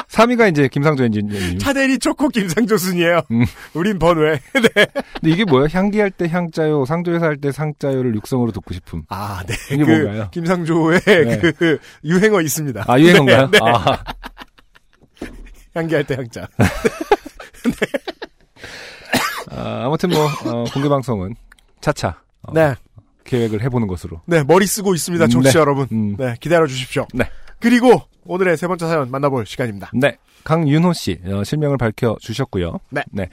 3위가 이제 김상조 엔지니어님. 차데리 초코 김상조 순이에요. 음. 우린 번외. <laughs> 네. 근데 이게 뭐야? 향기할 때 향자요, 상조에서 할 때 상자요를 육성으로 듣고 싶음. 아, 네. 이게 그 뭔가요? 김상조의 네. 그 유행어 있습니다. 아, 유행어인가요? 네, 네. 아, <laughs> 향기할 때 향자. 아, 아무튼 뭐, 어, 공개 방송은 차차. 어, 네. 계획을 해보는 것으로. 네, 머리 쓰고 있습니다, 청취자 네. 여러분. 음. 네, 기다려 주십시오. 네. 그리고 오늘의 세 번째 사연 만나볼 시간입니다. 네. 강윤호 씨, 어, 실명을 밝혀 주셨고요. 네.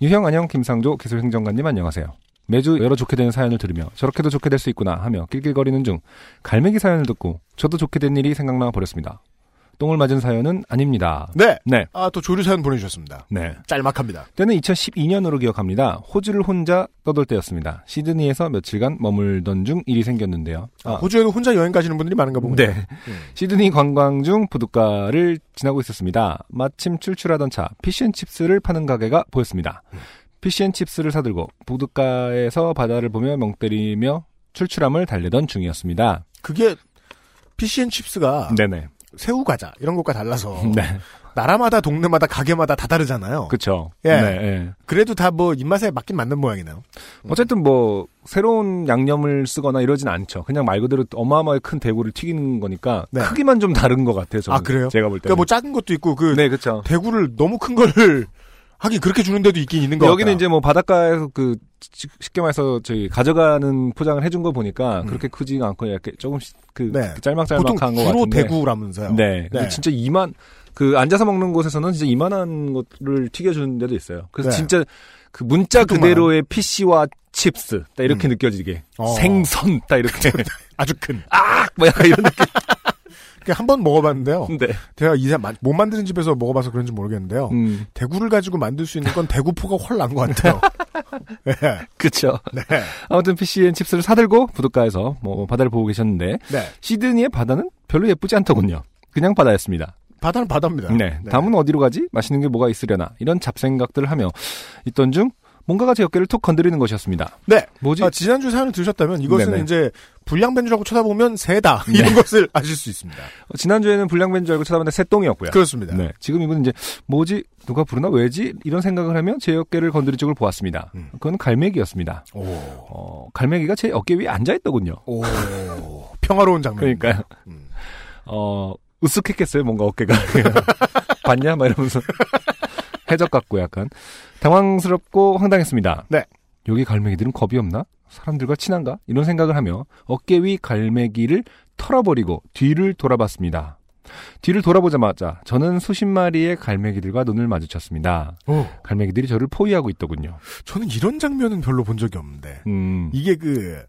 유형 안녕, 김상조 기술행정관님 안녕하세요. 매주 여러 좋게 되는 사연을 들으며 저렇게도 좋게 될 수 있구나 하며 낄낄거리는 중 갈매기 사연을 듣고 저도 좋게 된 일이 생각나 버렸습니다. 똥을 맞은 사연은 아닙니다. 네. 네. 아, 또 조류 사연 보내주셨습니다. 네. 짤막합니다. 때는 2012년으로 기억합니다. 호주를 혼자 떠돌 때였습니다. 시드니에서 며칠간 머물던 중 일이 생겼는데요. 아, 호주에도 혼자 여행 가시는 분들이 많은가 봅니다. 네. 시드니 관광 중 부둣가를 지나고 있었습니다. 마침 출출하던 차 피쉬앤칩스를 파는 가게가 보였습니다. 피쉬앤칩스를 사들고 부둣가에서 바다를 보며 멍 때리며 출출함을 달래던 중이었습니다. 그게 피시앤칩스가 네네. 새우 과자 이런 것과 달라서 <laughs> 네. 나라마다 동네마다 가게마다 다 다르잖아요. 그쵸. 예. 네, 예. 그래도 다 뭐 입맛에 맞긴 맞는 모양이네요. 어쨌든 뭐 새로운 양념을 쓰거나 이러진 않죠. 그냥 말 그대로 어마어마하게 큰 대구를 튀기는 거니까 네. 크기만 좀 다른 것. 저는. 아 그래요? 제가 볼 때. 그러니까 뭐 작은 것도 있고 그 네, 그렇죠. 대구를 너무 큰 거를 하긴 그렇게 주는 데도 있긴 있는 거 여기는 같다. 이제 뭐 바닷가에서 그 시- 쉽게 말해서 저희 가져가는 포장을 해준 거 보니까 음. 그렇게 크지가 않고 이렇게 조금씩 그 네. 그 짤막짤막한 보통 거 주로 같은데. 대구라면서요. 네. 근데 네. 진짜 이만 그 앉아서 먹는 곳에서는 진짜 이만한 것을 튀겨주는 데도 있어요. 그래서 네. 진짜 그 문자. 그대로의 PC와 칩스 딱 이렇게 음. 느껴지게 어. 생선 딱 이렇게 <laughs> 아주 큰. 뭐 약간 이런 느낌. <laughs> 한 번 먹어봤는데요. 네. 제가 마- 못 만드는 집에서 먹어봐서 그런지 모르겠는데요. 음. 대구를 가지고 만들 수 있는 건 대구포가 훨 난 것 같아요. <laughs> 네. 그쵸. 네. 아무튼 PCN 칩스를 사들고 부둣가에서 뭐 바다를 보고 계셨는데 네. 시드니의 바다는 별로 예쁘지 않더군요. 그냥 바다였습니다. 바다는 바다입니다. 네. 다음은 어디로 가지? 맛있는 게 뭐가 있으려나? 이런 잡생각들을 하며 있던 중 뭔가가 제 어깨를 툭 건드리는 것이었습니다. 네. 뭐지? 아, 지난주 사연을 들으셨다면 이것은 네네. 이제 불량변주라고 쳐다보면 새다. 네. 이런 것을 아실 수 있습니다. 어, 지난주에는 불량배인 줄 알고 찾아봤는데 새똥이었고요. 그렇습니다. 네. 지금 이분은 이제 뭐지? 누가 부르나? 왜지? 이런 생각을 하며 제 어깨를 건드린 쪽을 보았습니다. 음. 그건 갈매기였습니다. 오. 어, 갈매기가 제 어깨 위에 앉아 있더군요. 오. 평화로운 장면. 그러니까요. 음. 어, 으쓱했겠어요, 뭔가 어깨가. <laughs> 봤냐? 막 이러면서. <laughs> 해적 같고 약간. 당황스럽고 황당했습니다. 네. 여기 갈매기들은 겁이 없나? 사람들과 친한가? 이런 생각을 하며 어깨 위 갈매기를 털어버리고 뒤를 돌아봤습니다. 뒤를 돌아보자마자 저는 수십 마리의 갈매기들과 눈을 마주쳤습니다. 오. 갈매기들이 저를 포위하고 있더군요. 저는 이런 장면은 별로 본 적이 없는데. 음. 이게 그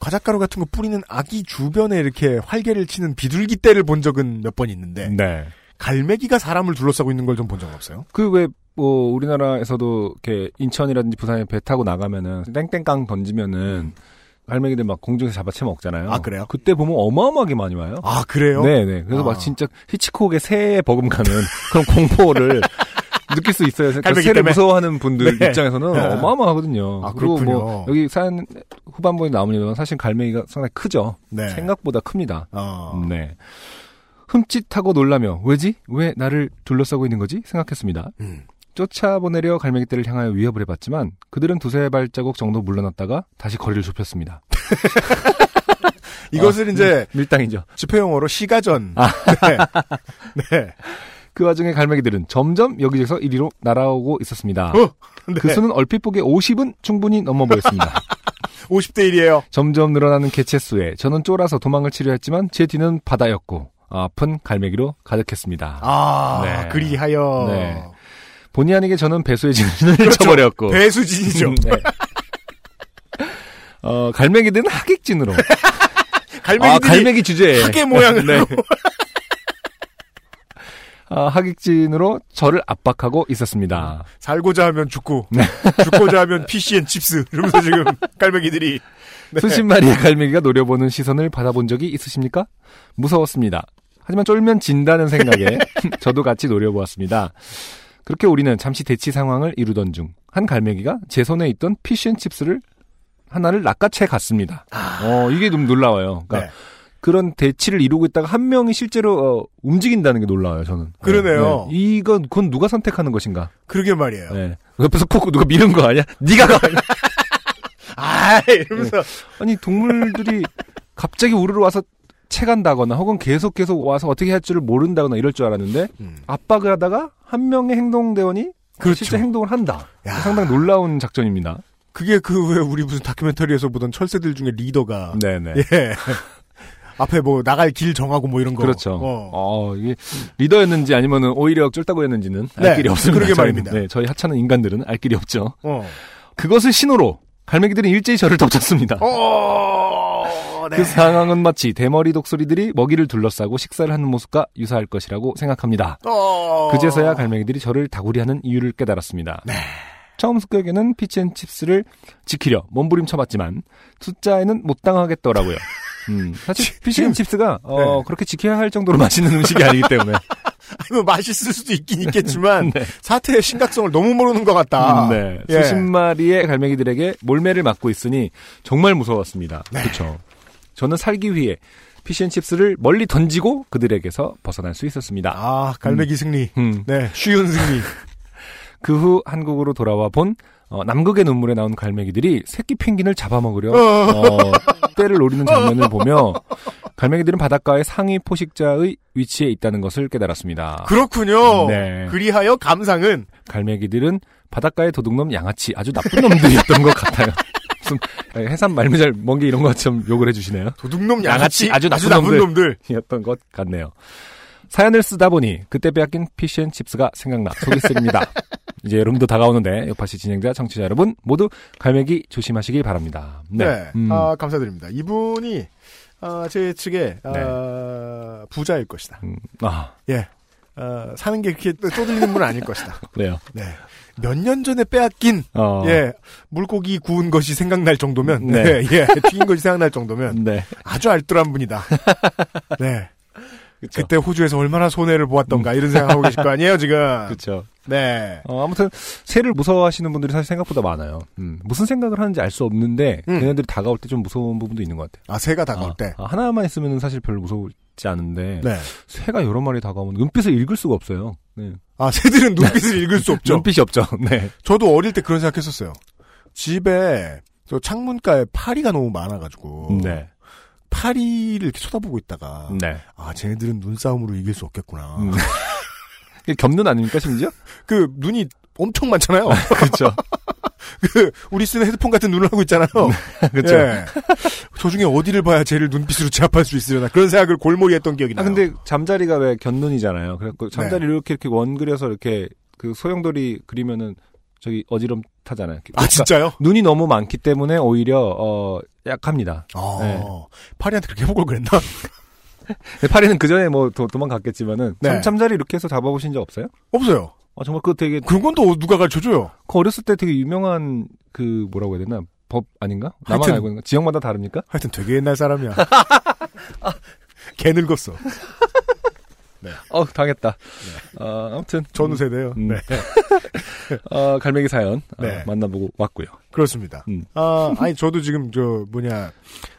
과자가루 같은 거 뿌리는 아기 주변에 이렇게 활개를 치는 비둘기 떼를 본 적은 몇 번 있는데 네. 갈매기가 사람을 둘러싸고 있는 걸 좀 본 적은 없어요. 그 왜 뭐 우리나라에서도 이렇게 인천이라든지 부산에 배 타고 나가면은 땡땡깡 던지면은 갈매기들 막 공중에서 잡아채 먹잖아요. 아, 그래요? 그때 보면 어마어마하게 많이 와요. 아 그래요? 네네. 그래서 아. 막 진짜 히치콕의 새에 버금가는 <laughs> 그런 공포를 느낄 수 있어요. 그러니까 갈매기 새를 때문에? 무서워하는 분들 네. 입장에서는 네. 어마어마하거든요. 아, 그리고 그렇군요. 뭐 여기 사연 후반부에 나오면 사실 갈매기가 상당히 크죠. 네. 생각보다 큽니다. 어. 네. 흠칫하고 놀라며 왜지? 왜 나를 둘러싸고 있는 거지? 생각했습니다. 음. 쫓아보내려 갈매기들을 향하여 위협을 해봤지만 그들은 두세 발자국 정도 물러났다가 다시 거리를 좁혔습니다. <laughs> 이것을 어, 이제 밀당이죠. 집회 용어로 시가전. 아. 네. <laughs> 네. 그 와중에 갈매기들은 점점 여기저기서 이리로 날아오고 있었습니다. 어? 네. 그 수는 얼핏 보기에 50은 충분히 넘어 보였습니다. <laughs> 50대 1이에요. 점점 늘어나는 개체 수에 저는 쫄아서 도망을 치려 했지만 제 뒤는 바다였고 아픈 갈매기로 가득했습니다. 아, 네. 그리하여. 네. 본의 아니게 저는 배수의 진을 <laughs> 그렇죠. 쳐버렸고 배수진이죠. 음, 네. 어, 갈매기들은 하객진으로 <laughs> 갈매기들이 아, 갈매기 주제에 학의 모양으로. 네. 아, 학익진으로 저를 압박하고 있었습니다. 살고자 하면 죽고, 네. 죽고자 하면 피시앤칩스. 이러면서 지금 <laughs> 갈매기들이. 네. 수십 마리의 갈매기가 노려보는 시선을 받아본 적이 있으십니까? 무서웠습니다. 하지만 쫄면 진다는 생각에 저도 같이 노려보았습니다. 그렇게 우리는 잠시 대치 상황을 이루던 중 한 갈매기가 제 손에 있던 피쉬앤칩스를 하나를 낚아채 갔습니다. 어, 이게 좀 놀라워요. 그러니까 네. 그런 대치를 이루고 있다가 한 명이 실제로 어, 움직인다는 게 놀라워요. 저는. 그러네요. 네. 이건 그건 누가 선택하는 것인가? 그러게 말이에요. 네. 옆에서 콕 누가 미는 거 아니야? 네가 가. <laughs> 아, 이러면서. 아니 동물들이 갑자기 우르르 와서 채간다거나 혹은 계속 계속 와서 어떻게 할 줄을 모른다거나 이럴 줄 알았는데 음. 압박을 하다가 한 명의 행동대원이 그렇죠. 실제 행동을 한다. 야. 상당히 놀라운 작전입니다. 그게 그 왜 우리 무슨 다큐멘터리에서 보던 철새들 중에 리더가. 네네. 예. <laughs> 앞에 뭐 나갈 길 정하고 뭐 이런 거. 그렇죠. 어. 어. 이게 리더였는지 아니면은 오히려 쫄따구였는지는 네, 알 길이 없습니다. 그러게 저희는. 말입니다. 네, 저희 하찮은 인간들은 알 길이 없죠. 어. 그것을 신호로 갈매기들은 일제히 저를 덮쳤습니다. 어, 네. 그 상황은 마치 대머리 독수리들이 먹이를 둘러싸고 식사를 하는 모습과 유사할 것이라고 생각합니다. 어. 그제서야 갈매기들이 저를 다구리하는 이유를 깨달았습니다. 네. 처음 습격에는 피치앤칩스를 지키려 몸부림쳐봤지만 숫자에는 못 당하겠더라고요. 음, 사실 피치앤칩스가 어, 네. 그렇게 지켜야 할 정도로 맛있는 음식이 아니기 때문에 <laughs> 아니, 뭐 맛있을 수도 있긴 있겠지만 <laughs> 네. 사태의 심각성을 너무 모르는 것 같다. 음, 네. 예. 수십 마리의 갈매기들에게 몰매를 맞고 있으니 정말 무서웠습니다. 네. 그렇죠. 저는 살기 위해 피쉬앤칩스를 멀리 던지고 그들에게서 벗어날 수 있었습니다. 아 갈매기 승리. 음. 네, 쉬운 승리. <laughs> 그 후 한국으로 돌아와 본 어, 남극의 눈물에 나온 갈매기들이 새끼 펭귄을 잡아먹으려 어. 어, 때를 노리는 장면을 보며 갈매기들은 바닷가의 상위 포식자의 위치에 있다는 것을 깨달았습니다. 그렇군요. 네. 그리하여 감상은 갈매기들은 바닷가의 도둑놈 양아치 아주 나쁜 놈들이었던 것 같아요. <laughs> 무슨 해산 말미잘 먼게 이런 것처럼 욕을 해주시네요. 도둑놈 양아치, 아주 나쁜 나쁜 놈들. 놈들. 이었던 것 같네요. 사연을 쓰다 보니 그때 빼앗긴 피쉬앤칩스가 생각나 속이 쓰립니다. <laughs> 이제 여름도 다가오는데 요파시 진행자 청취자 여러분 모두 갈매기 조심하시기 바랍니다. 네, 음. 아, 감사드립니다. 이분이 아, 제 측에 아, 네. 부자일 것이다. 음, 아 예, 아, 사는 게 그렇게 쪼들리는 분은 아닐 것이다. <laughs> 그래요. 네, 몇 년 전에 빼앗긴 어, 예 물고기 구운 것이 생각날 정도면 네. 네, 예 튀긴 것이 생각날 정도면 네. 아주 알뜰한 분이다. <laughs> 네. 그쵸. 그때 호주에서 얼마나 손해를 보았던가 이런 생각하고 계실 거 아니에요 지금. 그렇죠. 네. 어, 아무튼 새를 무서워하시는 분들이 사실 생각보다 많아요. 음, 무슨 생각을 하는지 알 수 없는데 음. 걔네들이 다가올 때 좀 무서운 부분도 있는 것 같아요. 아 새가 다가올 아, 때. 아, 하나만 있으면 사실 별로 무서울 지 않은데 네. 새가 여러 마리 다가오면 눈빛을 읽을 수가 없어요. 네. 아 새들은 눈빛을 읽을 수 없죠. 눈빛이 없죠. 네. 저도 어릴 때 그런 생각했었어요. 집에 저 창문가에 파리가 너무 많아가지고 네. 파리를 이렇게 쳐다보고 있다가 네. 아 쟤네들은 눈싸움으로 이길 수 없겠구나. 음. <laughs> 겹눈 아닙니까 심지어? 그 눈이 엄청 많잖아요. <laughs> 그렇죠. <laughs> 그 우리 쓰는 헤드폰 같은 눈을 하고 있잖아요. <laughs> 그렇죠. 예. 저 중에 어디를 봐야 쟤를 눈빛으로 제압할 수 있으려나 그런 생각을 골몰이 했던 기억이 아 나요. 근데 잠자리가 왜 견눈이잖아요. 그래갖고 잠자리 네. 이렇게 이렇게 원 그려서 이렇게 그 소용돌이 그리면은 저기 어지럼 타잖아요. 아 그러니까 진짜요? 눈이 너무 많기 때문에 오히려 어 약합니다. 어, 네. 파리한테 그렇게 걸 그랬나? 근데 파리는 그 전에 뭐 도, 도망갔겠지만은 네. 잠, 잠자리 이렇게 해서 잡아보신 적 없어요? 없어요. 어, 정말 그거 되게 그런 건 또 누가 가르쳐줘요? 그 어렸을 때 되게 유명한 그 뭐라고 해야 되나 법 아닌가? 나만 하여튼- 알고 있는 거 지역마다 다릅니까? 하여튼 되게 옛날 사람이야. <laughs> <laughs> 개 늙었어. 어 당했다. 어, 아무튼 전후 세대요. 음. 네. <laughs> 어, 갈매기 사연 어, 네. 만나보고 왔고요. 그렇습니다. 음. 아, 아니, 저도 지금, 저, 뭐냐,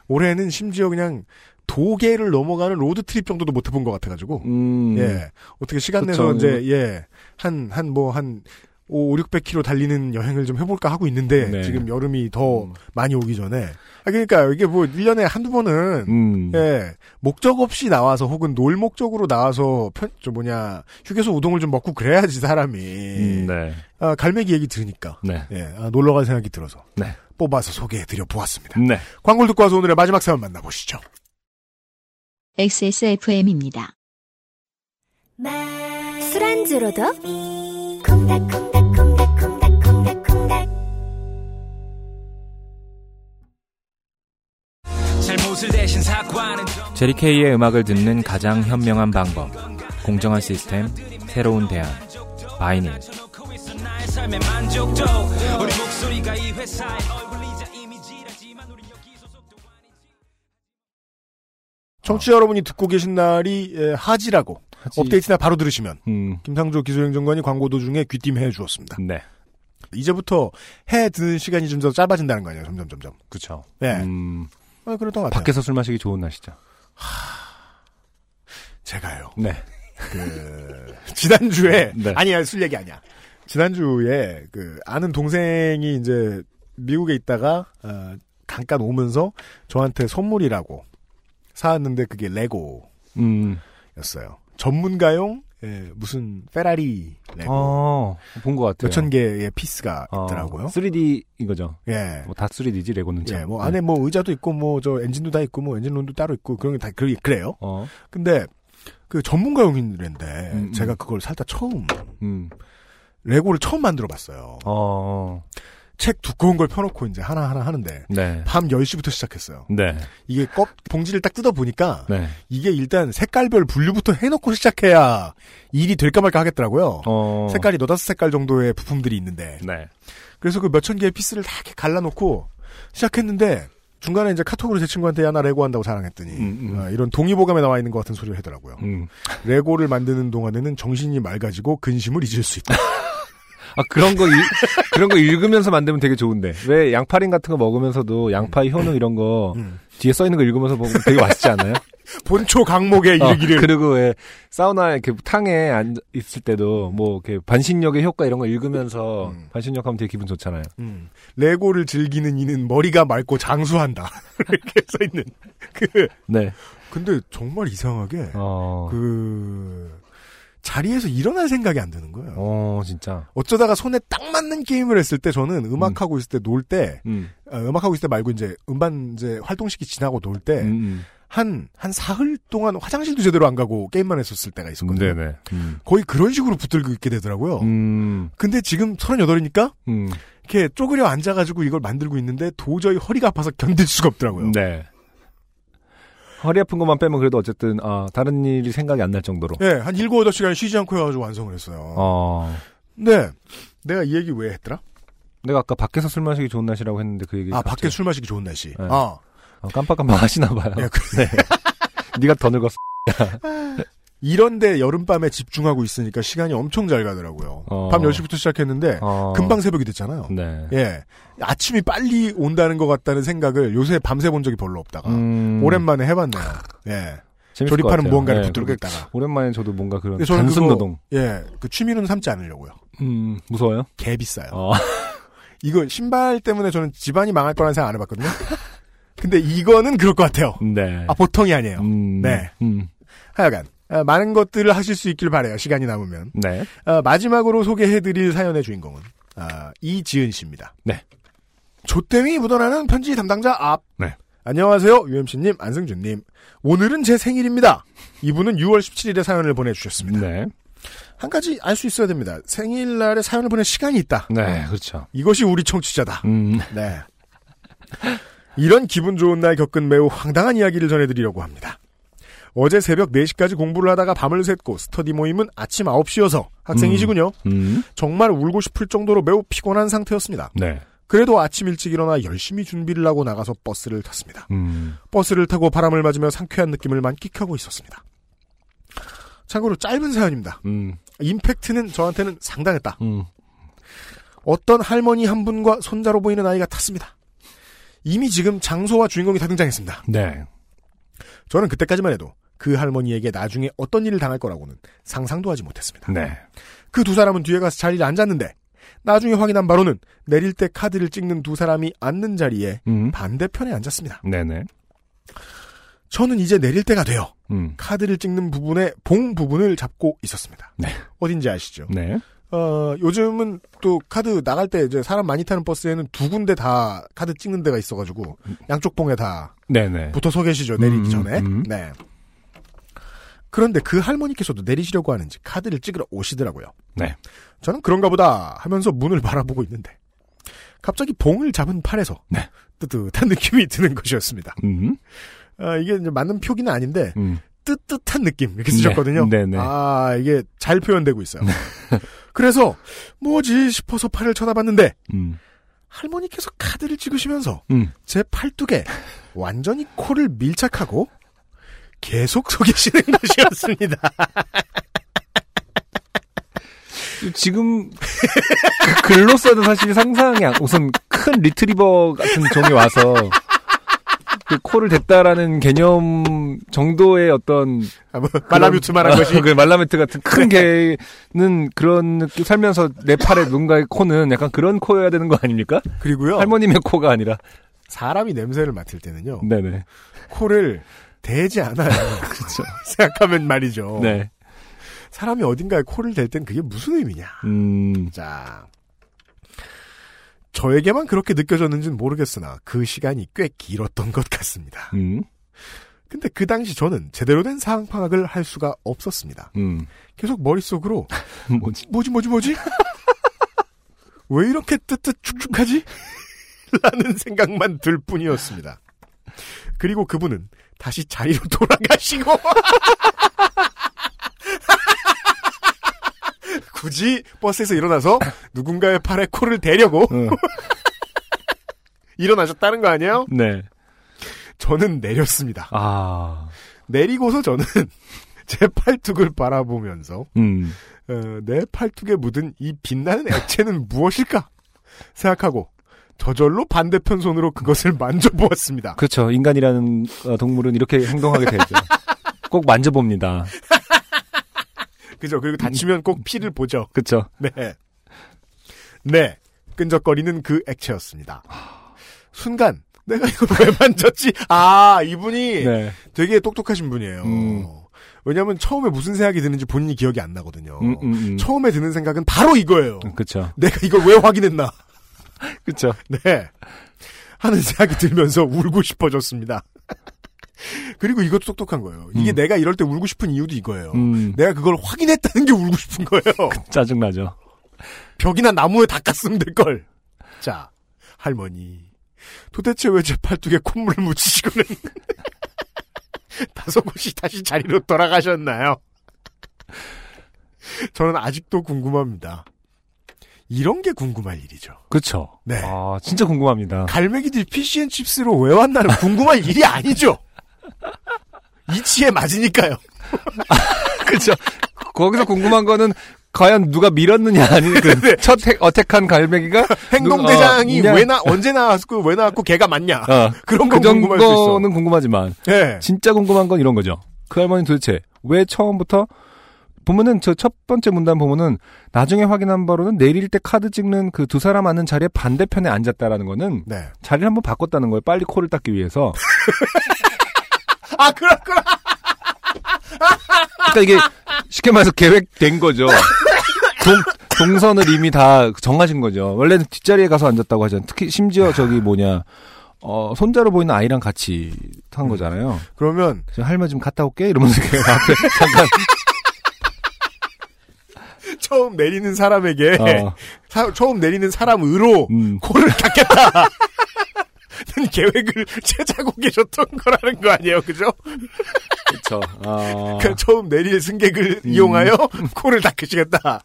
올해는 심지어 그냥 도계를 넘어가는 road trip 정도도 못 해본 것 같아가지고, 음, 예. 어떻게 시간 내서 그쵸. 이제, 예. 한, 한, 뭐, 한, 5, 600km 달리는 여행을 좀 해볼까 하고 있는데, 네. 지금 여름이 더 음. 많이 오기 전에. 아, 그러니까 이게 뭐, 1년에 한두 번은, 음. 예, 목적 없이 나와서 혹은 놀 목적으로 나와서 편, 저 뭐냐, 휴게소 우동을 좀 먹고 그래야지 사람이. 음, 네. 아, 갈매기 얘기 들으니까. 네. 예, 아, 놀러 갈 생각이 들어서. 네. 뽑아서 소개해드려 보았습니다. 네. 광고를 듣고 와서 오늘의 마지막 사연 만나보시죠. XSFM입니다. 술안주로도 콩닥콩닥콩닥콩닥콩닥콩닥 제리케이의 음악을 듣는 가장 현명한 방법. 공정한 시스템, 새로운 대안. 바이닐. 청취자 여러분이 듣고 계신 날이 예, 하지라고 하지. 업데이트나 바로 들으시면 음. 김상조 기술행정관이 광고 도중에 귀띔해 주었습니다. 네. 이제부터 해 드는 시간이 좀 더 짧아진다는 거 아니에요. 점점 점점. 그쵸. 네. 음, 아, 그랬던 것 같아요. 밖에서 술 마시기 좋은 날씨죠. 제가요. 네. 그 지난주에 <laughs> 네. 아니야 술 얘기 아니야. 지난주에 그 아는 동생이 이제 미국에 있다가 어, 잠깐 오면서 저한테 선물이라고 사왔는데 그게 레고였어요. 음. 전문가용 예, 무슨 페라리 레고 어, 본것 같아요. 몇천 개의 piece가 어, 있더라고요. 3D 이거죠. 예. 뭐 다 3D지 레고는 참. 예, 뭐 안에 뭐 의자도 있고 뭐 저 엔진도 다 있고 뭐 엔진룸도 따로 있고 그런 게 다 그래요. 어. 근데 그 전문가용인데 음, 음. 제가 그걸 살다 처음 음. 레고를 처음 만들어 봤어요. 어. 책 두꺼운 걸 펴놓고 이제 하나하나 하는데 네. 밤 10시부터 시작했어요. 네. 이게 껍 봉지를 딱 뜯어 보니까 네. 이게 일단 색깔별 분류부터 해 놓고 시작해야 일이 될까 말까 하겠더라고요. 어. 색깔이 너다섯 색깔 정도의 부품들이 있는데 네. 그래서 그 몇천 개의 piece를 다 이렇게 갈라 놓고 시작했는데 중간에 이제 카톡으로 제 친구한테 야 나 레고 한다고 자랑했더니 음, 음. 어, 이런 동의보감에 나와 있는 것 같은 소리를 하더라고요. 음. 레고를 만드는 동안에는 정신이 맑아지고 근심을 잊을 수 있다. <laughs> 아 그런 거 읽, <laughs> 그런 거 읽으면서 만들면 되게 좋은데 왜 양파링 같은 거 먹으면서도 양파 효능 이런 거 음. 뒤에 써 있는 거 읽으면서 먹으면 되게 맛있지 않아요? <laughs> 본초 강목에 어, 이르기를 그리고 왜 사우나 이렇게 탕에 앉아 있을 때도 뭐 이렇게 반신욕의 효과 이런 거 읽으면서 음. 반신욕 하면 되게 기분 좋잖아요. 음. 레고를 즐기는 이는 머리가 맑고 장수한다. <laughs> 이렇게 써 있는 그 네. 근데 정말 이상하게 어. 그 자리에서 일어날 생각이 안 드는 거예요. 어 진짜. 어쩌다가 손에 딱 맞는 게임을 했을 때 저는 음악하고 있을 때 놀 때, 음. 아, 음악하고 있을 때 말고 이제 음반 이제 활동 시기 지나고 놀 때, 음, 음. 한, 한 사흘 동안 화장실도 제대로 안 가고 게임만 했었을 때가 있었거든요. 네네. 음. 거의 그런 식으로 붙들고 있게 되더라고요. 음. 근데 지금 38이니까, 음. 이렇게 쪼그려 앉아가지고 이걸 만들고 있는데 도저히 허리가 아파서 견딜 수가 없더라고요. 네. 허리 아픈 것만 빼면 그래도 어쨌든 아 다른 일이 생각이 안 날 정도로. 예, 한 7, 8시간 쉬지 않고 해가지고 완성을 했어요. 어. 네. 내가 이 얘기 왜 했더라? 내가 아까 밖에서 술 마시기 좋은 날씨라고 했는데 그 얘기. 아, 갑자기- 밖에 술 마시기 좋은 날씨. 네. 아. 아, 깜빡깜빡 하시나 봐요. 예, 그- <laughs> 네. 네가 더 늙었어. <laughs> 이런데 여름밤에 집중하고 있으니까 시간이 엄청 잘 가더라고요. 어. 밤 10시부터 시작했는데, 어. 금방 새벽이 됐잖아요. 네. 예. 아침이 빨리 온다는 것 같다는 생각을 요새 밤새 본 적이 별로 없다가, 음. 오랜만에 해봤네요. 예. 조립하는. 무언가를 네, 붙들고 있다가. 오랜만에 저도 뭔가 그런 단순 그거- 노동. 예. 그 취미는 삼지 않으려고요. 음, 무서워요? 개 비싸요. 어. <laughs> 이거 신발 때문에 저는 집안이 망할 거라는 생각 안 해봤거든요. 근데 이거는 그럴 것 같아요. 네. 아, 보통이 아니에요. 음, 네. 음, 하여간, 아, 많은 것들을 하실 수 있길 바래요. 시간이 남으면. 네. 아, 마지막으로 소개해드릴 사연의 주인공은 아, 이지은 씨입니다. 네. 조땜이 묻어나는 편지 담당자 앞. 네. 안녕하세요. UMC님, 안승준님. 오늘은 제 생일입니다. 이분은 6월 17일에 사연을 보내주셨습니다. 네. 한 가지 알 수 있어야 됩니다. 생일날에 사연을 보낼 시간이 있다. 네, 그렇죠. 이것이 우리 청취자다. 음, 네. 이런 기분 좋은 날 겪은 매우 황당한 이야기를 전해드리려고 합니다. 어제 새벽 4시까지 공부를 하다가 밤을 샜고 스터디 모임은 아침 9시여서 학생이시군요. 음, 정말 울고 싶을 정도로 매우 피곤한 상태였습니다. 네. 그래도 아침 일찍 일어나 열심히 준비를 하고 나가서 버스를 탔습니다. 음, 버스를 타고 바람을 맞으며 상쾌한 느낌을 만끽하고 있었습니다. 참고로 짧은 사연입니다. 음, 임팩트는 저한테는 상당했다. 음. 어떤 할머니 한 분과 손자로 보이는 아이가 탔습니다. 이미 지금 장소와 주인공이 다 등장했습니다. 네. 저는 그때까지만 해도 그 할머니에게 나중에 어떤 일을 당할 거라고는 상상도 하지 못했습니다. 네. 그 두 사람은 뒤에 가서 자리에 앉았는데 나중에 확인한 바로는 내릴 때 카드를 찍는 두 사람이 앉는 자리에 음, 반대편에 앉았습니다. 네네. 저는 이제 내릴 때가 돼요. 음, 카드를 찍는 부분에 봉 부분을 잡고 있었습니다. 네. 어딘지 아시죠? 네. 어, 요즘은 또 카드 나갈 때 이제 사람 많이 타는 버스에는 두 군데 다 카드 찍는 데가 있어가지고 양쪽 봉에 다 네네. 붙어 서 계시죠. 내리기 음, 전에. 음. 네. 그런데 그 할머니께서도 내리시려고 하는지 카드를 찍으러 오시더라고요. 네. 저는 그런가 보다 하면서 문을 바라보고 있는데 갑자기 봉을 잡은 팔에서 네. 뜨뜻한 느낌이 드는 것이었습니다. 음, 아, 이게 이제 맞는 표기는 아닌데 음. 뜨뜻한 느낌 이렇게 쓰셨거든요. 네, 네네. 아 이게 잘 표현되고 있어요. <laughs> 그래서 뭐지 싶어서 팔을 쳐다봤는데 음, 할머니께서 카드를 찍으시면서 음. 제 팔뚝에 완전히 코를 밀착하고 계속 <laughs> 서 계시는 것이었습니다. 지금 그 글로서는 사실 상상이 안, 우선 큰 리트리버 같은 종이 와서 그 코를 댔다라는 개념 정도의 어떤 아, 뭐, 말라뮤트 말한 것이? 그 말라메트 같은 큰 개는 그런 느낌 살면서 내 팔에 누군가의 코는 약간 그런 코여야 되는 거 아닙니까? 그리고요. 할머님의 코가 아니라. 사람이 냄새를 맡을 때는요. 네네. 코를 대지 않아요. <laughs> 그렇죠. 생각하면 말이죠. 네. 사람이 어딘가에 코를 댈 땐 그게 무슨 의미냐. 음, 자, 저에게만 그렇게 느껴졌는지는 모르겠으나 그 시간이 꽤 길었던 것 같습니다. 음, 근데 그 당시 저는 제대로 된 상황 파악을 할 수가 없었습니다. 음, 계속 머릿속으로 <laughs> 뭐지? 뭐지 뭐지 뭐지? <laughs> 왜 이렇게 뜨뜻 축축하지? 라는 생각만 들 뿐이었습니다. 그리고 그분은 다시 자리로 <laughs> 돌아가시고 <laughs> 굳이 버스에서 일어나서 누군가의 팔에 코를 대려고 응. <laughs> 일어나셨다는 거 아니에요? 네. 저는 내렸습니다. 아, 내리고서 저는 제 팔뚝을 바라보면서 음. 어, 내 팔뚝에 묻은 이 빛나는 액체는 무엇일까 생각하고 저절로 반대편 손으로 그것을 <laughs> 만져보았습니다. 그렇죠. 인간이라는 어, 동물은 이렇게 행동하게 되죠. <laughs> 꼭 만져봅니다. <laughs> 그죠? 그리고 다치면 꼭 피를 보죠. 그렇죠. 네. 네. 끈적거리는 그 액체였습니다. 순간 내가 이걸 왜 만졌지? 아, 이분이 네. 되게 똑똑하신 분이에요. 음. 왜냐하면 처음에 무슨 생각이 드는지 본인이 기억이 안 나거든요. 음, 음, 음. 처음에 드는 생각은 바로 이거예요. 그렇죠. 내가 이걸 왜 확인했나? <laughs> 그렇죠. 네. 하는 생각이 들면서 울고 싶어졌습니다. <laughs> 그리고 이것도 똑똑한 거예요. 이게 음. 내가 이럴 때 울고 싶은 이유도 이거예요. 음. 내가 그걸 확인했다는 게 울고 싶은 거예요. <laughs> 짜증나죠. 벽이나 나무에 닦았으면 될 걸. 자, 할머니. 도대체 왜 제 팔뚝에 콧물을 묻히시고는 다섯 곳이 다시 자리로 돌아가셨나요? 저는 아직도 궁금합니다. 이런 게 궁금할 일이죠. 그렇죠. 네. 아, 진짜 궁금합니다. 갈매기들이 피시앤칩스로 왜 왔나는 궁금할 일이 아니죠. 이치에 맞으니까요. <laughs> 그렇죠. 거기서 궁금한 거는 과연 누가 밀었느냐 아니 <laughs> 네. 그첫 어택한 갈매기가 행동대장이 누- 어, 왜 나, 언제 나왔고, 왜 나왔고, 걔가 맞냐. 어, 그런 그건 궁금할 수 있어. 정도는 궁금하지만 네. 진짜 궁금한 건 이런 거죠. 그 할머니 도대체 왜 처음부터 보면은 저 첫 번째 문단 보면은 나중에 확인한 바로는 내릴 때 카드 찍는 그 두 사람 앉는 자리에 반대편에 앉았다라는 거는 네. 자리를 한번 바꿨다는 거예요. 빨리 코를 닦기 위해서. <laughs> 아, 그렇구나. 그러니까 이게 쉽게 말해서 계획된 거죠. 동, 동선을 이미 다 정하신 거죠. 원래는 뒷자리에 가서 앉았다고 하잖아요. 특히 심지어 저기 뭐냐 어 손자로 보이는 아이랑 같이 탄 거잖아요. 그러면, 저 할머니 좀 갔다 올게 이러면서 앞에 <laughs> 잠깐 <laughs> 처음 내리는 사람에게, 어, <laughs> 사- 처음 내리는 사람으로, 음, 코를 닦겠다. <laughs> 는 계획을 채자고 계셨던 거라는 거 아니에요, 그죠? 그렇죠. 어, 그 처음 내릴 승객을 음. 이용하여 코를 닦으시겠다.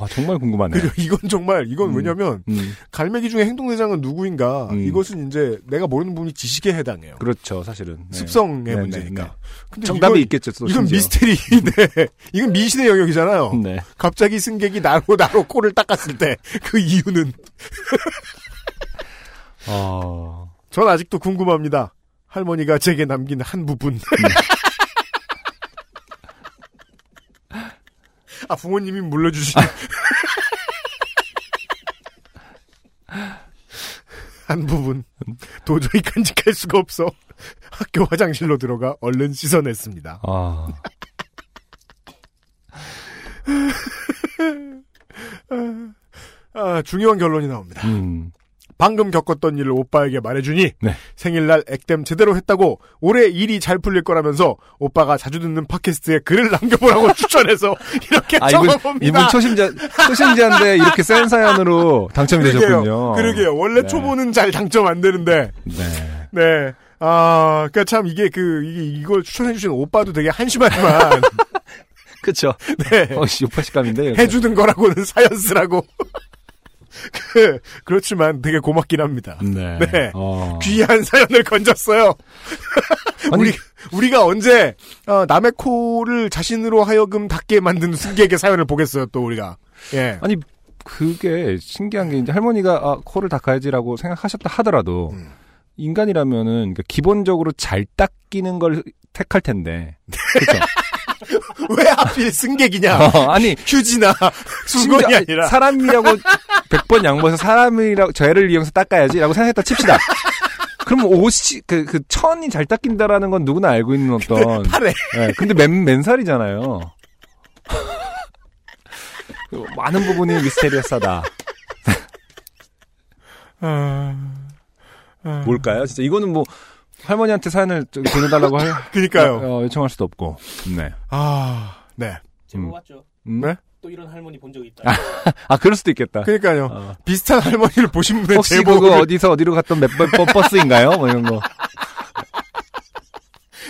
아, 정말 궁금하네. 그죠? 이건 정말, 이건 음. 왜냐면, 음, 갈매기 중에 행동대장은 누구인가, 음. 이것은 이제 내가 모르는 부분이 지식에 해당해요. 그렇죠, 사실은. 네. 습성의 네, 네, 문제니까. 네. 근데 정답이 이건, 있겠죠. 또 이건. 미스테리인데, <laughs> 이건 미신의 영역이잖아요. 네. 갑자기 승객이 나로 나로 코를 닦았을 때 그 이유는 <laughs> 어, 전 아직도 궁금합니다. 할머니가 제게 남긴 한 부분. 아 부모님이 물려주신 <laughs> 한 부분 도저히 간직할 수가 없어 학교 화장실로 들어가 얼른 씻어냈습니다. 아, 아, 중요한 결론이 나옵니다. 음, 방금 겪었던 일을 오빠에게 말해주니 네. 생일날 액땜 제대로 했다고 올해 일이 잘 풀릴 거라면서 오빠가 자주 듣는 팟캐스트에 글을 남겨보라고 <laughs> 추천해서 이렇게 아, 적어봅니다. 이분 초심자, 초심자인데 이렇게 센 사연으로 당첨이 그러게요. 되셨군요. 그러게요. 원래 네. 초보는 잘 당첨 안 되는데. 네. 네. 아, 그니까 참 이게 그, 이게 이걸 추천해주신 오빠도 되게 한심하지만. <laughs> 그쵸. 네. 어 씨, 요파식감인데. 해주는 거라고는 <laughs> 사연 쓰라고. 그, 그렇지만 되게 고맙긴 합니다. 네. 네. 어. 귀한 사연을 건졌어요. <laughs> 아니, 우리, 우리가 언제, 어, 남의 코를 자신으로 하여금 닿게 만든 승객의 사연을 보겠어요, 또 우리가. 예. 아니, 그게 신기한 게 이제 할머니가 아, 코를 닦아야지라고 생각하셨다 하더라도 음. 인간이라면은 그러니까 기본적으로 잘 닦이는 걸 택할 텐데. 그렇죠. <laughs> <laughs> 왜 하필 승객이냐? 어, 아니 휴지나 수건이 아니라. 사람이라고 100번 양보해서 사람이라고 죄를 이용해서 닦아야지라고 생각했다 칩시다. 그럼 옷이 그, 그 천이 잘 닦인다라는 건 누구나 알고 있는 어떤 팔에. 예, 근데 맨, 맨살이잖아요. 많은 부분이 미스테리어스하다. 아, 아. 뭘까요? 진짜 이거는 뭐 할머니한테 사연을 보내달라고 할, <laughs> 그니까요. 어, 요청할 수도 없고. 네. 아, 네. 음. 맞죠? 음? 네? 또 이런 할머니 본 적 있다. 아, 그럴 수도 있겠다. 그러니까요. 어. 비슷한 할머니를 보신 분의 혹시 제보를 그거 어디서 어디로 갔던 몇번 버스인가요? 뭐 이런 거. <laughs>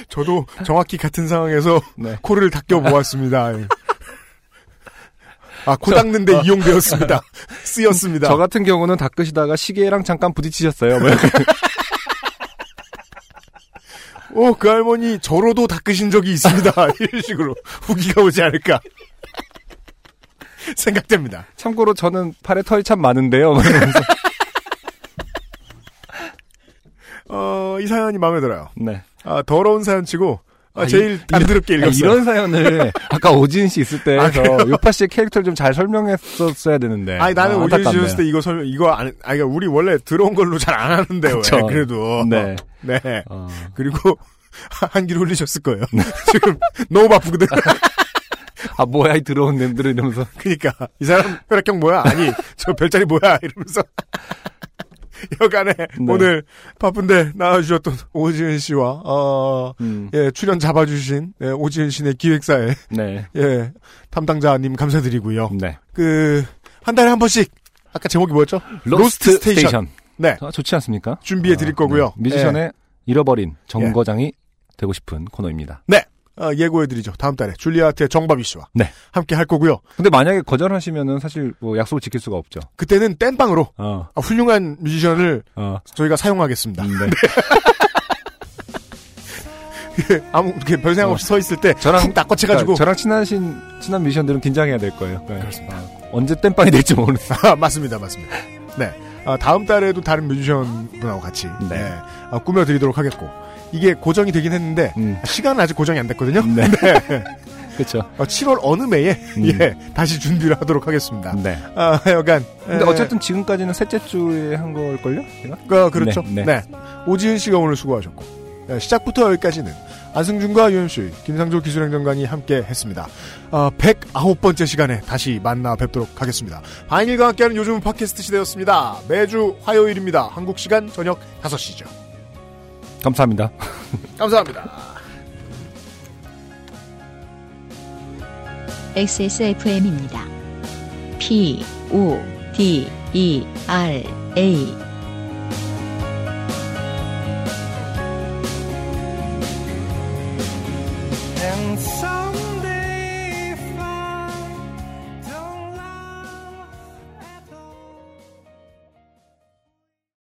저도 정확히 같은 상황에서 네. 코를 닦여 보았습니다. 아, 코 닦는데 이용되었습니다. 쓰였습니다. 저 같은 경우는 닦으시다가 시계랑 잠깐 부딪히셨어요. <laughs> 뭐 이렇게. 어, 그 할머니 저로도 닦으신 적이 있습니다. <laughs> 이런 식으로 후기가 오지 않을까. 생각됩니다. 참고로 저는 팔에 털이 참 많은데요. 뭐. <laughs> 어, 이 사연이 마음에 들어요. 네. 아, 더러운 사연 치고, 아, 아, 제일 이- 단드럽게 아, 읽었어요. 이런 사연을 <laughs> 아까 오진 씨 있을 때 아, 해서 그래요? 요파 씨의 캐릭터를 좀 잘 설명했었어야 되는데. 아니, 나는 아, 오전 안타깝네요. 씨였을 때 이거 설명, 이거 안, 아니, 그러니까 우리 원래 들어온 걸로 잘 안 하는데, 왜, 그쵸. 그래도. 네. 네. 어. 그리고, <laughs> 한기를 흘리셨을 거예요. <laughs> 지금 너무 바쁘거든. 아 뭐야 이 들어온 냄들을 이러면서 그니까, 이 사람 혈액형 뭐야? 아니, 저 별자리 뭐야? 이러면서. <laughs> 여간에 네. 오늘 바쁜데 나와주셨던 오지은 씨와, 어, 음, 예, 출연 잡아주신, 예, 오지은 씨의 기획사에, 네. 예, 담당자님 감사드리고요. 네. 그, 한 달에 한 번씩, 아까 제목이 뭐였죠? 로스트 스테이션. 네. 아, 좋지 않습니까? 준비해 드릴 아, 거고요. 네. 뮤지션의 잃어버린 예. 정거장이 되고 싶은 코너입니다. 네. 어, 예고해드리죠. 다음 달에 줄리아트의 정바비 씨와 네. 함께 할 거고요. 근데 만약에 거절하시면은 사실 뭐 약속을 지킬 수가 없죠. 그때는 땜빵으로 어, 아, 훌륭한 뮤지션을 어. 저희가 사용하겠습니다. 음, 네. <laughs> <laughs> 아무 이렇게 별 생각 없이 서 있을 때 저랑 훅 낚아채 가지고 그러니까 저랑 친하신 친한 뮤지션들은 긴장해야 될 거예요. 네. 그렇습니다. 아, 언제 땜빵이 될지 모르는. <laughs> 아, 맞습니다, 맞습니다. 네. 아, 다음 달에도 다른 뮤지션 분하고 같이 네. 네, 아, 꾸며드리도록 하겠고 이게 고정이 되긴 했는데 음, 시간은 아직 고정이 안 됐거든요. 네. <laughs> 네. <laughs> 그렇죠. 어, 7월 어느 매에 음. 예 다시 준비를 하도록 하겠습니다. 네. 아, 여간 근데 에, 어쨌든 지금까지는 셋째 주에 한 걸걸요? 제가? 그, 그렇죠. 네, 네, 네. 오지은 씨가 오늘 수고하셨고 네, 시작부터 여기까지는 안승준과 유현씨, 김상조 기술행정관이 함께 했습니다. 어, 109번째 시간에 다시 만나 뵙도록 하겠습니다. 바인일과 함께하는 요즘 팟캐스트 시대였습니다. 매주 화요일입니다. 한국 시간 저녁 5시죠. 감사합니다. 감사합니다. XSFM입니다. P, O, D, E, R, A.